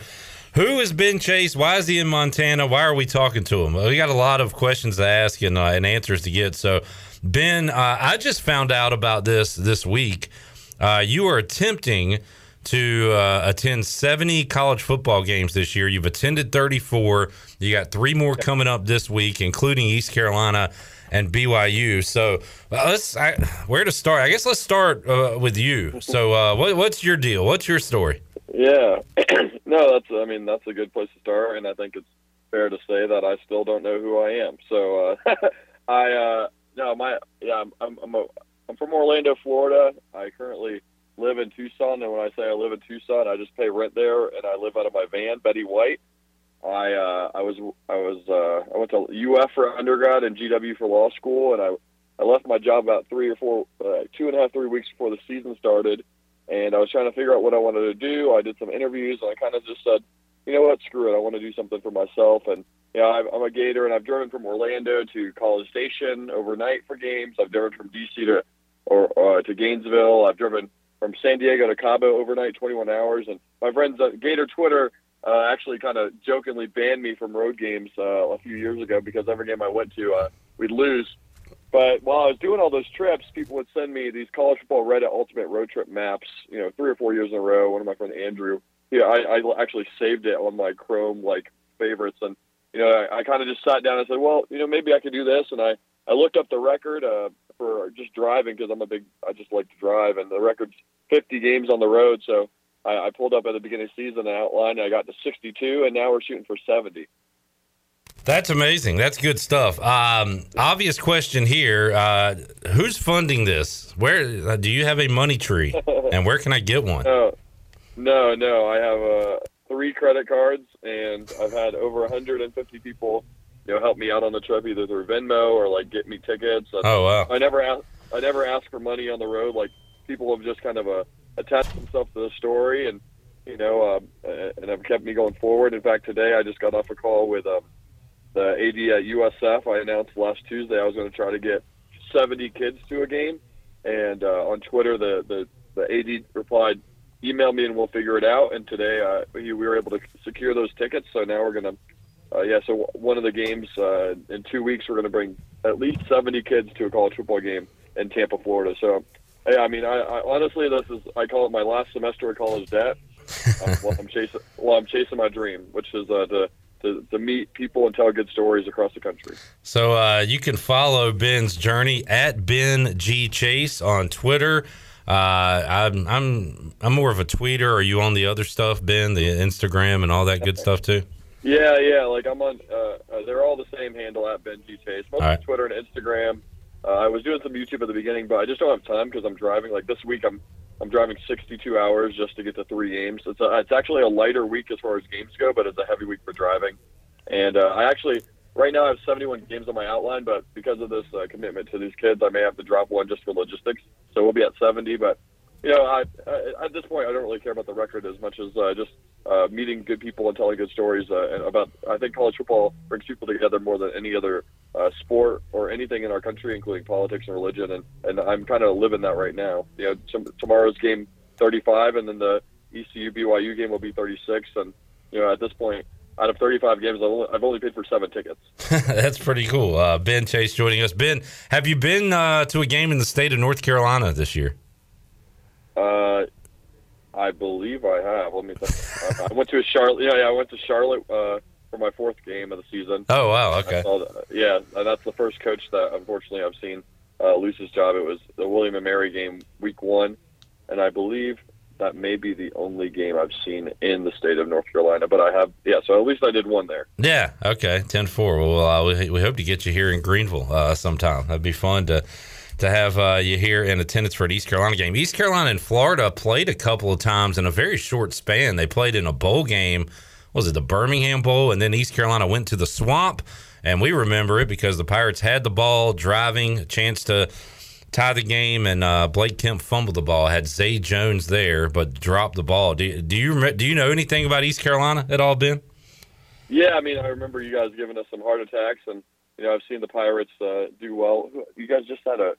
who is Ben Chase? Why is he in Montana? Why are we talking to him? We got a lot of questions to ask and, uh, and answers to get. So, Ben, uh, I just found out about this this week. Uh, you are attempting to uh, attend 70 college football games this year. You've attended 34. You got three more coming up this week, including East Carolina and BYU. So uh, let's I, where to start? I guess let's start uh, with you. So uh, what, what's your deal? What's your story? Yeah, no, that's. I mean, that's a good place to start, and I think it's fair to say that I still don't know who I am. So uh, I, uh, no, my, yeah, I'm, I'm, I'm, a, I'm from Orlando, Florida. I currently live in Tucson, and when I say I live in Tucson, I just pay rent there, and I live out of my van, Betty White. I uh, I was I was uh, I went to UF for undergrad and GW for law school, and I I left my job about three or four, uh, two and a half, three weeks before the season started, and I was trying to figure out what I wanted to do. I did some interviews, and I kind of just said, you know what, screw it, I want to do something for myself. And you know, I'm a Gator, and I've driven from Orlando to College Station overnight for games. I've driven from DC to or uh, to Gainesville. I've driven from San Diego to Cabo overnight, 21 hours. And my friends at Gator Twitter uh, actually kind of jokingly banned me from road games uh, a few years ago because every game I went to, uh, we'd lose. But while I was doing all those trips, people would send me these college football Reddit ultimate road trip maps. You know, three or four years in a row. One of my friend Andrew, yeah, I, I actually saved it on my Chrome like favorites, and you know, I, I kind of just sat down and said, well, you know, maybe I could do this, and I I looked up the record uh, for just driving because I'm a big, I just like to drive, and the record's 50 games on the road. So I, I pulled up at the beginning of the season and outlined. I got to 62, and now we're shooting for 70. That's amazing. That's good stuff. Um, obvious question here: uh, Who's funding this? Where uh, do you have a money tree, and where can I get one? No, no, no. I have uh, three credit cards, and I've had over 150 people, you know, help me out on the trip either through Venmo or like get me tickets. And Oh, wow. I never ask. I never ask for money on the road. Like people have just kind of uh, attached themselves to the story, and you know, um, and have kept me going forward. In fact, today I just got off a call with um, the AD at USF. I announced last Tuesday I was going to try to get 70 kids to a game, and uh, on Twitter the, the the AD replied, "Email me and we'll figure it out." And today uh, we, we were able to secure those tickets. So now we're going to. Uh, yeah, so one of the games uh, in two weeks, we're going to bring at least 70 kids to a college football game in Tampa, Florida. So, yeah, I mean, I, I honestly, this is I call it my last semester of college debt. uh, while I'm chasing, while I'm chasing my dream, which is uh, to, to to meet people and tell good stories across the country. So uh, you can follow Ben's journey at Ben G Chase on Twitter. Uh, I'm I'm I'm more of a tweeter. Are you on the other stuff, Ben? The Instagram and all that good stuff too. Yeah, yeah. Like I'm on. Uh, uh, they're all the same handle at Ben G Chase. Mostly right. Twitter and Instagram. Uh, I was doing some YouTube at the beginning, but I just don't have time because I'm driving. Like this week, I'm I'm driving 62 hours just to get to three games. It's a, it's actually a lighter week as far as games go, but it's a heavy week for driving. And uh, I actually right now I have 71 games on my outline, but because of this uh, commitment to these kids, I may have to drop one just for logistics. So we'll be at 70. But you know, I, I, at this point, I don't really care about the record as much as uh, just uh, meeting good people and telling good stories uh, and about. I think college football brings people together more than any other uh, sport or anything in our country, including politics and religion. And, and I'm kind of living that right now. You know, tom- tomorrow's game 35, and then the ECU BYU game will be 36, and you know at this point, out of 35 games, I've only, paid for seven tickets. That's pretty cool. Uh, ben Chase joining us. Ben, have you been uh, to a game in the state of North Carolina this year? Uh, I believe I have. Let me think. I went to a Charlotte. Yeah, yeah, I went to Charlotte uh, for my fourth game of the season. Oh wow, okay. That- yeah, and that's the first coach that unfortunately I've seen uh, lose his job. It was the William and Mary game, week one, and I believe that may be the only game I've seen in the state of North Carolina. But I have, yeah. So at least I did one there. Yeah. Okay. 10-4. Well, uh, we, we hope to get you here in Greenville uh, sometime. That'd be fun to to have uh, you here in attendance for an East Carolina game. East Carolina and Florida played a couple of times in a very short span. They played in a bowl game. Was it the Birmingham Bowl? And then East Carolina went to the Swamp, and we remember it because the Pirates had the ball, driving, a chance to tie the game, and uh, Blake Kemp fumbled the ball. Had Zay Jones there, but dropped the ball. Do, do you do you know anything about East Carolina at all, Ben? Yeah, I mean, I remember you guys giving us some heart attacks, and you know, I've seen the Pirates uh, do well. You guys just had a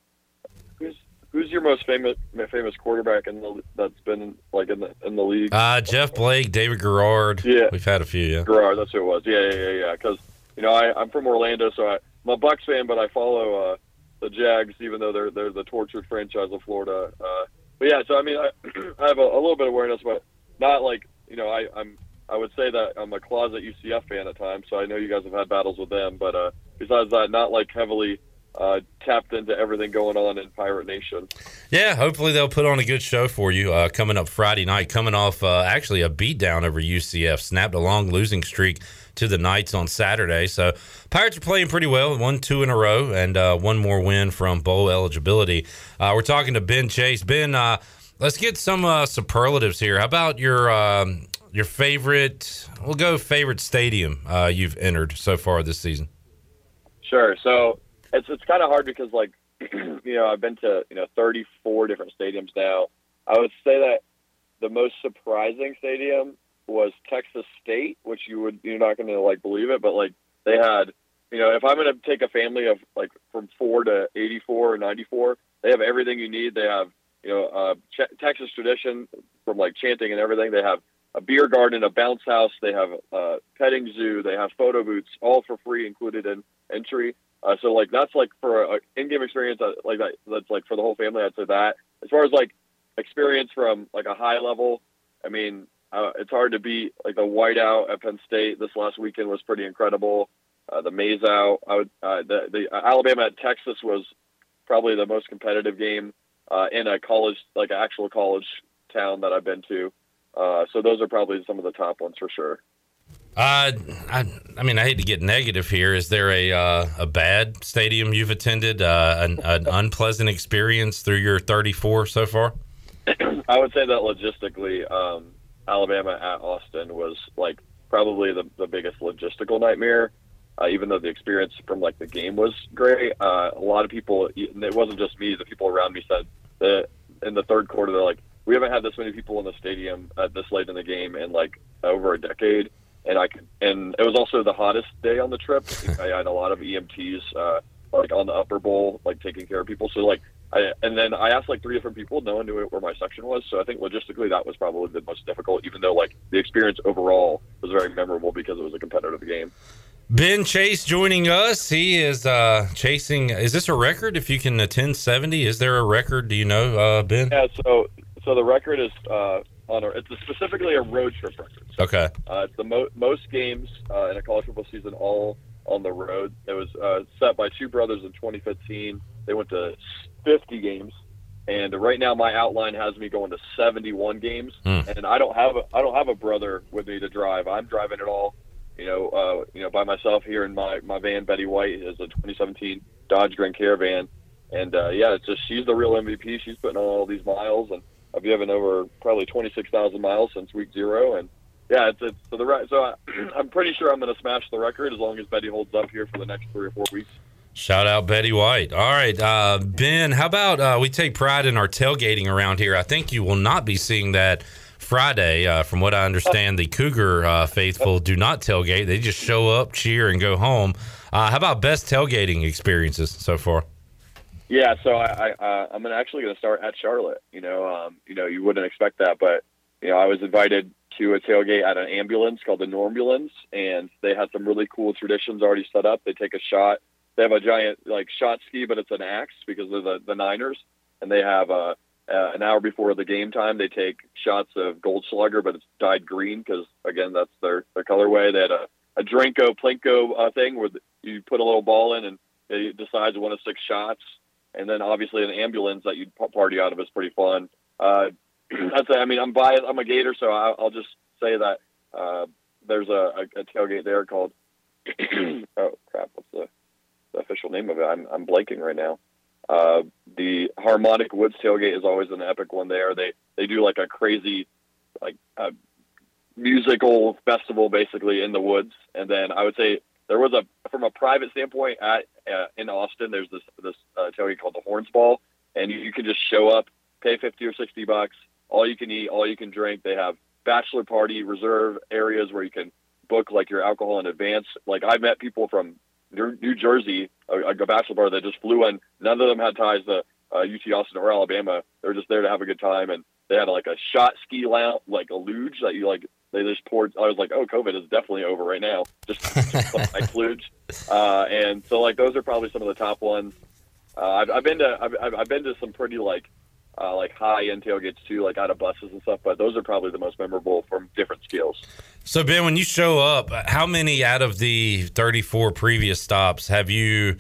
who's who's your most famous famous quarterback in the that's been like in the in the league? Uh, Jeff Blake, David Garrard. Yeah. we've had a few. Yeah, Garrard, that's who it was. Yeah, yeah, yeah, yeah. Because you know, I, I'm from Orlando, so I, I'm a Bucs fan, but I follow uh, the Jags, even though they're they're the tortured franchise of Florida. Uh, but yeah, so I mean, I, I have a, a little bit of awareness, but not like you know, I, I'm I would say that I'm a closet UCF fan at times, so I know you guys have had battles with them. But uh, besides that, not like heavily uh, tapped into everything going on in Pirate Nation. Yeah, hopefully they'll put on a good show for you uh, coming up Friday night. Coming off uh, actually a beatdown over UCF, snapped a long losing streak to the Knights on Saturday. So Pirates are playing pretty well, one two in a row, and uh, one more win from bowl eligibility. Uh, we're talking to Ben Chase. Ben, uh, let's get some uh, superlatives here. How about your um, your favorite? We'll go favorite stadium uh, you've entered so far this season. Sure. So it's it's kind of hard because like you know I've been to you know 34 different stadiums now. I would say that the most surprising stadium was Texas State, which you would you're not going to like believe it, but like they had you know if I'm going to take a family of like from four to 84 or 94, they have everything you need. They have you know uh, Ch- Texas tradition from like chanting and everything. They have a beer garden, a bounce house. They have a petting zoo. They have photo booths, all for free, included in entry. Uh, so like that's like for an in-game experience uh, like that. That's like for the whole family. I'd say that. As far as like experience from like a high level, I mean, uh, it's hard to beat like the whiteout at Penn State this last weekend was pretty incredible. Uh, the maze out, I would uh, the the uh, Alabama at Texas was probably the most competitive game uh, in a college like an actual college town that I've been to. Uh, so those are probably some of the top ones for sure. Uh, I, I mean, I hate to get negative here. Is there a uh, a bad stadium you've attended? Uh, an, an unpleasant experience through your 34 so far? I would say that logistically, um, Alabama at Austin was like probably the, the biggest logistical nightmare. Uh, even though the experience from like the game was great, uh, a lot of people, it wasn't just me, the people around me said that in the third quarter, they're like, we haven't had this many people in the stadium at this late in the game in like over a decade. And I could, and it was also the hottest day on the trip. I had a lot of EMTs, uh, like on the upper bowl, like taking care of people. So like, I, and then I asked like three different people. No one knew where my section was. So I think logistically that was probably the most difficult, even though like the experience overall was very memorable because it was a competitive game. Ben Chase joining us. He is uh, chasing. Is this a record? If you can attend 70, is there a record? Do you know, uh, Ben? Yeah. So so the record is uh, on a, it's specifically a road trip record. Okay. Uh, it's the mo- most games uh, in a college football season all on the road. It was uh, set by two brothers in 2015. They went to 50 games, and right now my outline has me going to 71 games. Hmm. And I don't have a I don't have a brother with me to drive. I'm driving it all. You know, uh, you know, by myself here in my my van. Betty White is a 2017 Dodge Grand Caravan, and uh, yeah, it's just she's the real MVP. She's putting on all these miles, and I've driven over probably 26,000 miles since week zero, and yeah, it's, it's so the so I, I'm pretty sure I'm going to smash the record as long as Betty holds up here for the next three or four weeks. Shout out Betty White. All right, uh, Ben. How about uh, we take pride in our tailgating around here? I think you will not be seeing that Friday. Uh, from what I understand, the Cougar uh, faithful do not tailgate; they just show up, cheer, and go home. Uh, how about best tailgating experiences so far? Yeah, so I, I uh, I'm actually going to start at Charlotte. You know, um, you know, you wouldn't expect that, but you know, I was invited to a tailgate at an ambulance called the Normulance, and they had some really cool traditions already set up. They take a shot. They have a giant like shot ski, but it's an axe because of the the Niners, and they have a. Uh, an hour before the game time, they take shots of Goldschläger, but it's dyed green because again, that's their their colorway. They had a, a Drinko Plinko uh, thing where you put a little ball in and it decides one of six shots, and then obviously an ambulance that you party out of is pretty fun. Uh, that's I mean I'm biased. I'm a Gator, so I, I'll just say that uh, there's a, a, a tailgate there called oh crap, what's the official name of it? I'm I'm blanking right now. Uh, the Harmonic Woods tailgate is always an epic one there. They they do like a crazy like musical festival basically in the woods, and then I would say there was a from a private standpoint at uh, in Austin. There's this this uh, tailgate called the Horns Ball, and you, you can just show up, pay fifty or sixty bucks, all you can eat, all you can drink. They have bachelor party reserve areas where you can book like your alcohol in advance. Like I met people from New Jersey, a, a bachelor party that just flew in. None of them had ties to uh, UT Austin or Alabama. They were just there to have a good time, and they had like a shot ski lounge, like a luge that you like. They just poured. I was like, oh, COVID is definitely over right now. Just, just like luge, uh, and so like those are probably some of the top ones. Uh, I've, I've been to I've, I've been to some pretty like uh, like high end tailgates too, like out of buses and stuff. But those are probably the most memorable from different skills. So Ben, when you show up, how many out of the 34 previous stops have you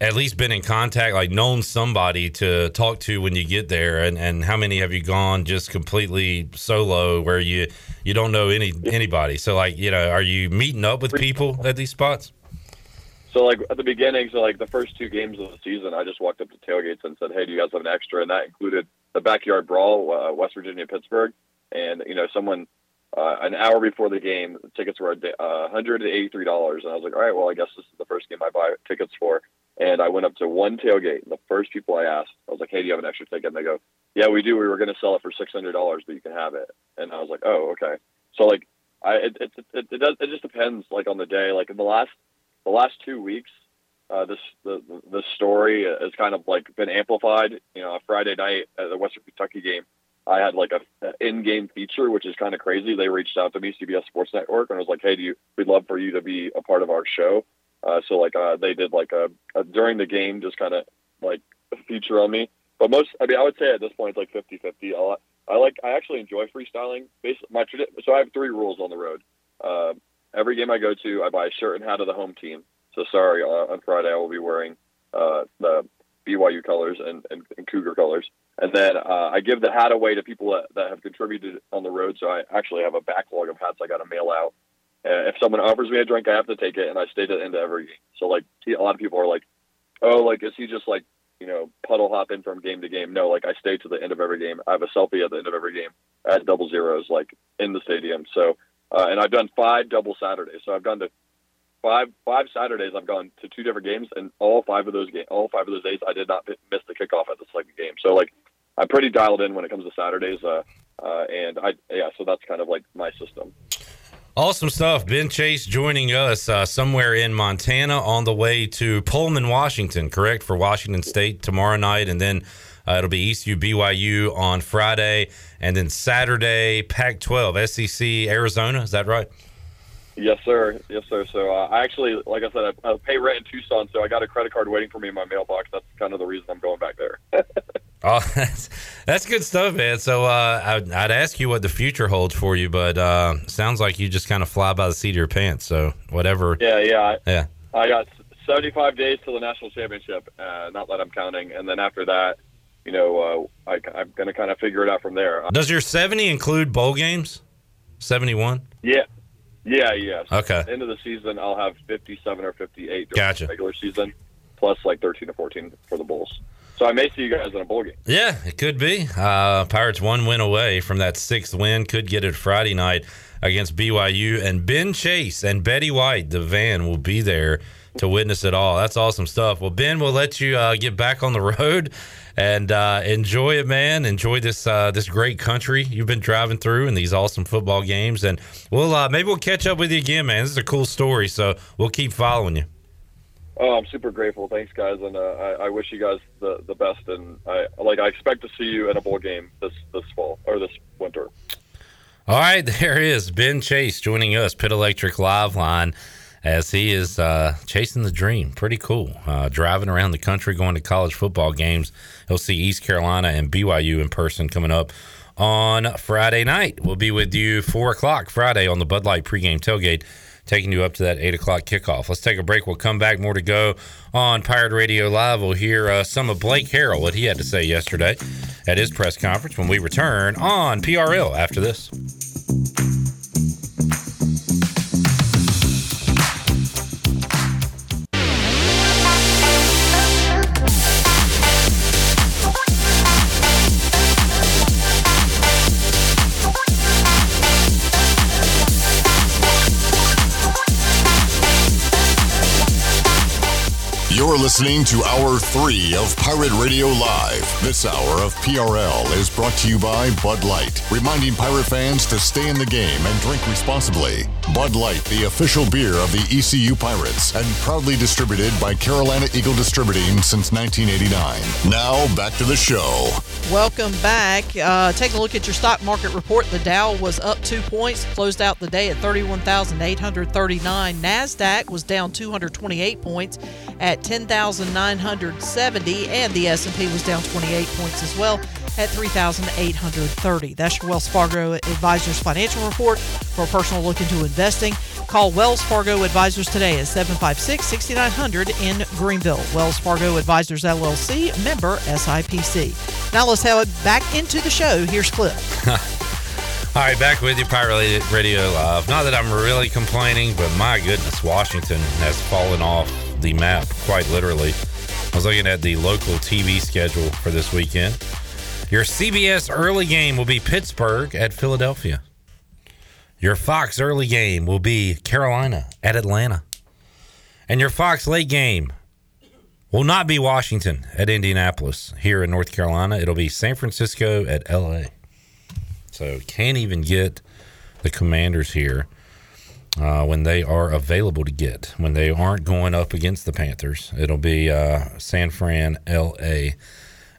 at least been in contact, like known somebody to talk to when you get there, and, and how many have you gone just completely solo where you you don't know any anybody? So like you know, are you meeting up with people at these spots? So like at the beginning, so like the first two games of the season, I just walked up to tailgates and said, "Hey, do you guys have an extra?" And that included the backyard brawl, uh, West Virginia Pittsburgh, and you know someone uh, an hour before the game, the tickets were uh, $183, and I was like, all right, well, I guess this is the first game I buy tickets for. And I went up to one tailgate, and the first people I asked, I was like, hey, do you have an extra ticket? And they go, yeah, we do. We were going to sell it for $600, but you can have it. And I was like, oh, okay. So like, I it it, it, it does it just depends like on the day. Like in the last the last two weeks, uh, this the the story has kind of like been amplified. You know, Friday night at the Western Kentucky game, I had like a, a in-game feature, which is kind of crazy. They reached out to me, CBS Sports Network, and I was like, "Hey, do you? We'd love for you to be a part of our show." Uh, so like, uh, they did like a, a during the game, just kind of like a feature on me. But most, I mean, I would say at this point it's like 50-50. I, I like, I actually enjoy freestyling. Basically, my so I have three rules on the road. Uh, every game I go to, I buy a shirt and hat of the home team. So sorry, uh, on Friday I will be wearing uh, the BYU colors and, and, and Cougar colors. And then uh, I give the hat away to people that, that have contributed on the road. So I actually have a backlog of hats I got to mail out. Uh, if someone offers me a drink, I have to take it, and I stay to the end of every game. So like a lot of people are like, "Oh, like is he just like you know puddle hopping from game to game?" No, like I stay to the end of every game. I have a selfie at the end of every game at double zeros, like in the stadium. So uh, and I've done five double Saturdays. So I've gone to five five Saturdays. I've gone to two different games, and all five of those game all five of those days, I did not miss the kickoff at the second game. So like I'm pretty dialed in when it comes to Saturdays. Uh, uh, and I, yeah, so that's kind of like my system. Awesome stuff. Ben Chase joining us uh, somewhere in Montana on the way to Pullman, Washington, correct? For Washington State tomorrow night. And then uh, it'll be ECU BYU on Friday. And then Saturday, Pac 12, SEC, Arizona. Is that right? Yes, sir. Yes, sir. So uh, I actually, like I said, I, I pay rent in Tucson, so I got a credit card waiting for me in my mailbox. That's kind of the reason I'm going back there. oh, that's, that's good stuff, man. So uh, I'd, I'd, ask you what the future holds for you, but uh, sounds like you just kind of fly by the seat of your pants. So whatever. Yeah, yeah, I, yeah. I got 75 days to the national championship. Uh, not that I'm counting, and then after that, you know, uh, I, I'm going to kind of figure it out from there. Does your 70 include bowl games? 71? Yeah. Yeah, yeah. Okay. End of the season, I'll have 57 or 58 during gotcha. the regular season, plus like 13 or 14 for the Bulls. So I may see you guys in a bowl game. Yeah, it could be. Uh, Pirates one win away from that sixth win. Could get it Friday night against BYU. And Ben Chase and Betty White, the van, will be there to witness it all. That's awesome stuff. Well, Ben, we'll let you uh, get back on the road and uh, enjoy it, man. Enjoy this uh, this great country you've been driving through and these awesome football games. And we'll uh, maybe we'll catch up with you again, man. This is a cool story, so we'll keep following you. Oh, I'm super grateful. Thanks, guys, and uh, I, I, wish you guys the, the best. And I like I expect to see you in a bowl game this this fall or this winter. All right, there is Ben Chase joining us, Pit Electric Live Line, as he is uh, chasing the dream. Pretty cool. Uh, driving around the country, going to college football games. He'll see East Carolina and BYU in person coming up on Friday night. We'll be with you 4 o'clock Friday on the Bud Light pregame tailgate, taking you up to that 8 o'clock kickoff. Let's take a break. We'll come back. More to go on Pirate Radio Live. We'll hear uh, some of Blake Harrell, what he had to say yesterday at his press conference when we return on PRL after this. You're listening to Hour 3 of Pirate Radio Live. This hour of PRL is brought to you by Bud Light, reminding Pirate fans to stay in the game and drink responsibly. Bud Light, the official beer of the ECU Pirates, and proudly distributed by Carolina Eagle Distributing since 1989. Now, back to the show. Welcome back. Uh, take a look at your stock market report. The Dow was up two points, closed out the day at 31,839. NASDAQ was down 228 points at 10,970, and the S&P was down 28 points as well at 3,830. That's your Wells Fargo Advisors financial report for a personal look into investing. Call Wells Fargo Advisors today at 756-6900 in Greenville. Wells Fargo Advisors LLC, member SIPC. Now let's head back into the show. Here's Cliff. All right, back with you, Pirate Radio Live. Not that I'm really complaining, but my goodness, Washington has fallen off the map, quite literally. I was looking at the local TV schedule for this weekend. Your CBS early game will be Pittsburgh at Philadelphia. Your Fox early game will be Carolina at Atlanta. And your Fox late game will not be Washington at Indianapolis here in North Carolina. It'll be San Francisco at LA. So can't even get the commanders here uh, when they are available to get. When they aren't going up against the Panthers, it'll be uh, San Fran, LA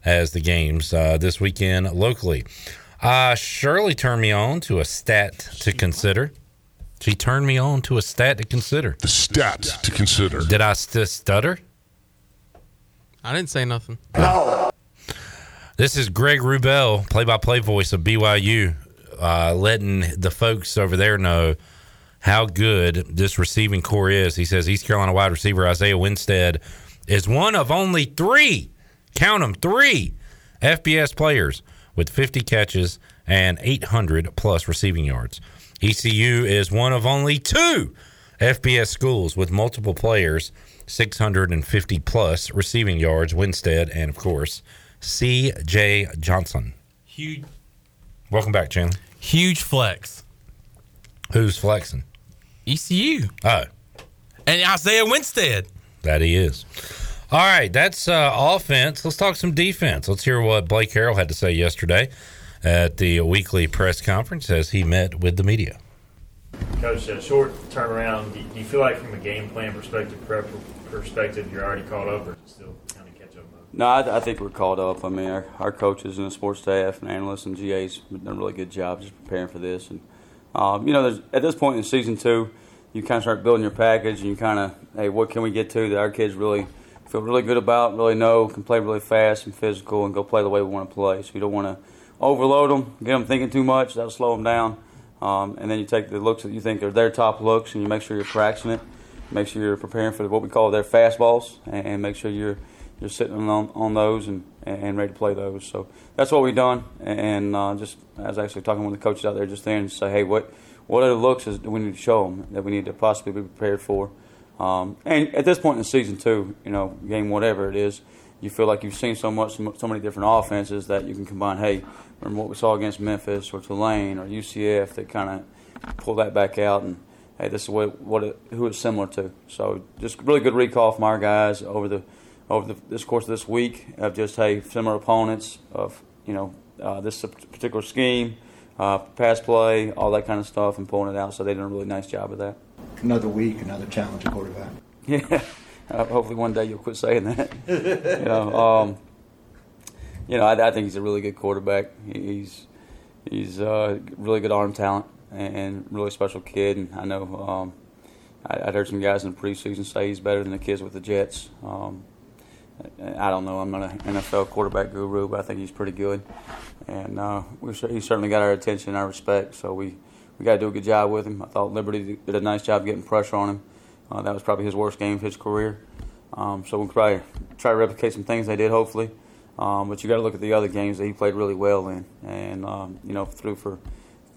as the games uh, this weekend locally. Uh, Shirley turned me on to a stat to consider. She turned me on to a stat to consider. The stat to consider. Did I st- stutter? I didn't say nothing. No. This is Greg Wrubell, play-by-play voice of BYU, uh, letting the folks over there know how good this receiving corps is. He says East Carolina wide receiver Isaiah Winstead is one of only three, count them, three FBS players with 50 catches and 800 plus receiving yards. ECU is one of only two FBS schools with multiple players, 650 plus receiving yards. Winstead and, of course, C.J. Johnson. Huge. Welcome back, Chandler. Huge flex. Who's flexing? ECU. Oh. And Isaiah Winstead. That he is. All right, that's uh, offense. Let's talk some defense. Let's hear what Blake Harrell had to say yesterday at the weekly press conference as he met with the media. Coach, a short turnaround. Do you feel like, from a game plan perspective, prep perspective, you're already caught up, or still kind of catch up? No, I, th- I, think we're caught up. I mean, our, our, coaches and the sports staff and analysts and GAs have done a really good job just preparing for this. And um, you know, at this point in season two, you kind of start building your package, and you kind of, hey, what can we get to that our kids really feel really good about, really know, can play really fast and physical, and go play the way we want to play. So you don't want to overload them, get them thinking too much. That'll slow them down. Um, and then you take the looks that you think are their top looks, and you make sure you're practicing it. Make sure you're preparing for what we call their fastballs, and make sure you're you're sitting on on those and and ready to play those. So that's what we've done. And uh, just I was actually talking with the coaches out there just then and say, hey, what what other looks is we need to show them that we need to possibly be prepared for. Um, and at this point in the season, too, you know, game whatever it is, you feel like you've seen so much, so many different offenses that you can combine. Hey, remember what we saw against Memphis or Tulane or UCF that kind of pull that back out and hey, this is what what it, who it's similar to. So just really good recall from our guys over the over the, this course of this week of just hey similar opponents of you know uh, this particular scheme, uh, pass play, all that kind of stuff, and pulling it out. So they did a really nice job of that. Another week, another challenging quarterback. Yeah. Uh, hopefully one day you'll quit saying that. you know, um, you know, I, I, think he's a really good quarterback. He's he's uh, really good arm talent and really special kid. And I know um, I, I'd heard some guys in the preseason say he's better than the kids with the Jets. Um, I don't know. I'm not an NFL quarterback guru, but I think he's pretty good. And uh, we he certainly got our attention and our respect. So we, we got to do a good job with him. I thought Liberty did a nice job getting pressure on him. Uh, that was probably his worst game of his career. Um, so we'll probably try to replicate some things they did, hopefully. Um, but you got to look at the other games that he played really well in, and um, you know threw for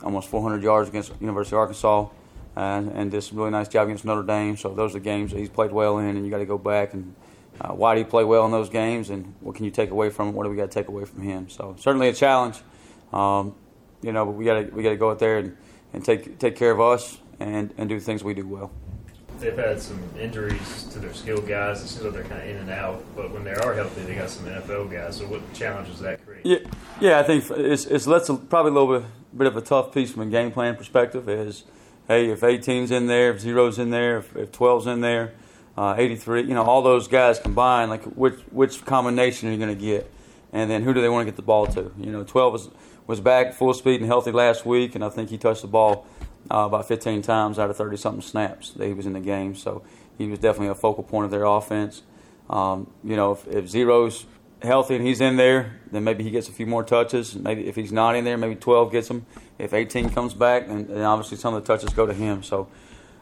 almost 400 yards against University of Arkansas, and, and did some really nice job against Notre Dame. So those are the games that he's played well in, and you got to go back and uh, why do you play well in those games, and what can you take away from it? What do we got to take away from him? So certainly a challenge, um, you know. But we got to we got to go out there and, and take take care of us and, and do things we do well. They've had some injuries to their skilled guys. It seems like they're kind of in and out. But when they are healthy, they got some NFL guys. So what challenges does that create? Yeah, yeah. I think it's it's less probably a little bit, bit of a tough piece from a game plan perspective. Is hey, if 18's in there, if zero's in there, if, if 12's in there uh, 83, you know, all those guys combined, like which which combination are you going to get? And then who do they want to get the ball to? You know, 12 was, was back full speed and healthy last week, and I think he touched the ball uh, about 15 times out of 30 something snaps that he was in the game. So he was definitely a focal point of their offense. Um, you know, if, if Zero's healthy and he's in there, then maybe he gets a few more touches. Maybe if he's not in there, maybe 12 gets him. If 18 comes back, then, then obviously some of the touches go to him. So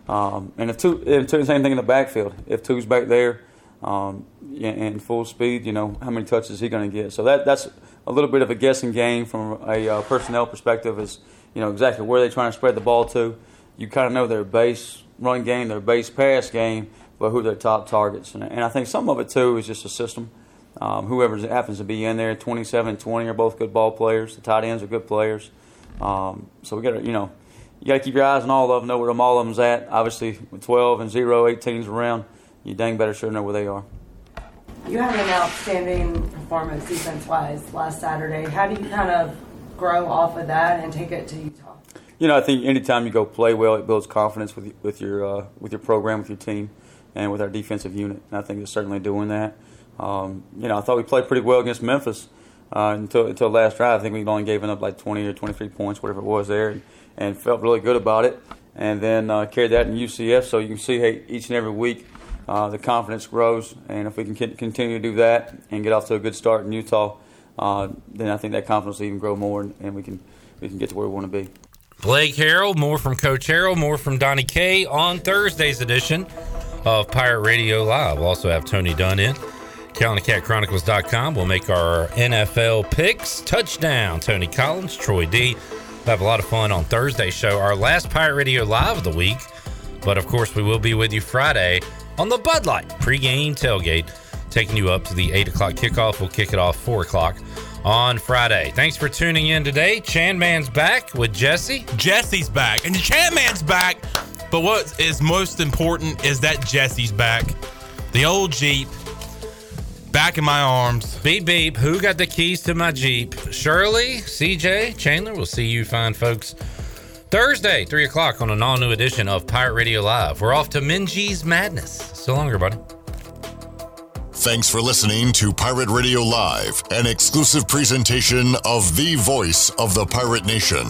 um, and if two, if two, same thing in the backfield. If two's back there um, in full speed, you know how many touches is he going to get? So that that's a little bit of a guessing game from a uh, personnel perspective. Is you know exactly where they're trying to spread the ball to. You kind of know their base run game, their base pass game, but who their top targets. And, and I think some of it too is just a system. Um, whoever happens to be in there, 27 and 20 are both good ball players. The tight ends are good players. Um, so we got to, you know, you got to keep your eyes on all of them, know where them all of them's at. Obviously, with 12 and 0, 18's around, you dang better sure know where they are. You had an outstanding performance defense wise last Saturday. How do you kind of grow off of that and take it to Utah? You know, I think anytime you go play well, it builds confidence with with your uh, with your program, with your team, and with our defensive unit. And I think it's certainly doing that. Um, you know, I thought we played pretty well against Memphis uh, until until last drive. I think we only gave up like 20 or 23 points, whatever it was there. And, and felt really good about it. And then uh, carried that in UCF. So you can see, hey, each and every week uh, the confidence grows. And if we can continue to do that and get off to a good start in Utah, uh, then I think that confidence will even grow more, and, and we can we can get to where we want to be. Blake Harrell, more from Coach Harrell, more from Donnie K on Thursday's edition of Pirate Radio Live. We'll also have Tony Dunn in. CarolinaCatChronicles.com. We'll make our NFL picks. Touchdown, Tony Collins, Troy D. We'll have a lot of fun on Thursday's show, our last Pirate Radio Live of the week. But of course, we will be with you Friday on the Bud Light pregame tailgate, taking you up to the 8 o'clock kickoff. We'll kick it off 4 o'clock on Friday. Thanks for tuning in today. Chan Man's back with Jesse. Jesse's back. And Chan Man's back. But what is most important is that Jesse's back. The old Jeep back in my arms. Beep beep. Who got the keys to my Jeep? Shirley, CJ, Chandler. We'll see you fine folks Thursday, 3 o'clock on an all new edition of Pirate Radio Live. We're off to Minges Madness. So long, everybody. Thanks for listening to Pirate Radio Live, an exclusive presentation of the voice of the pirate nation.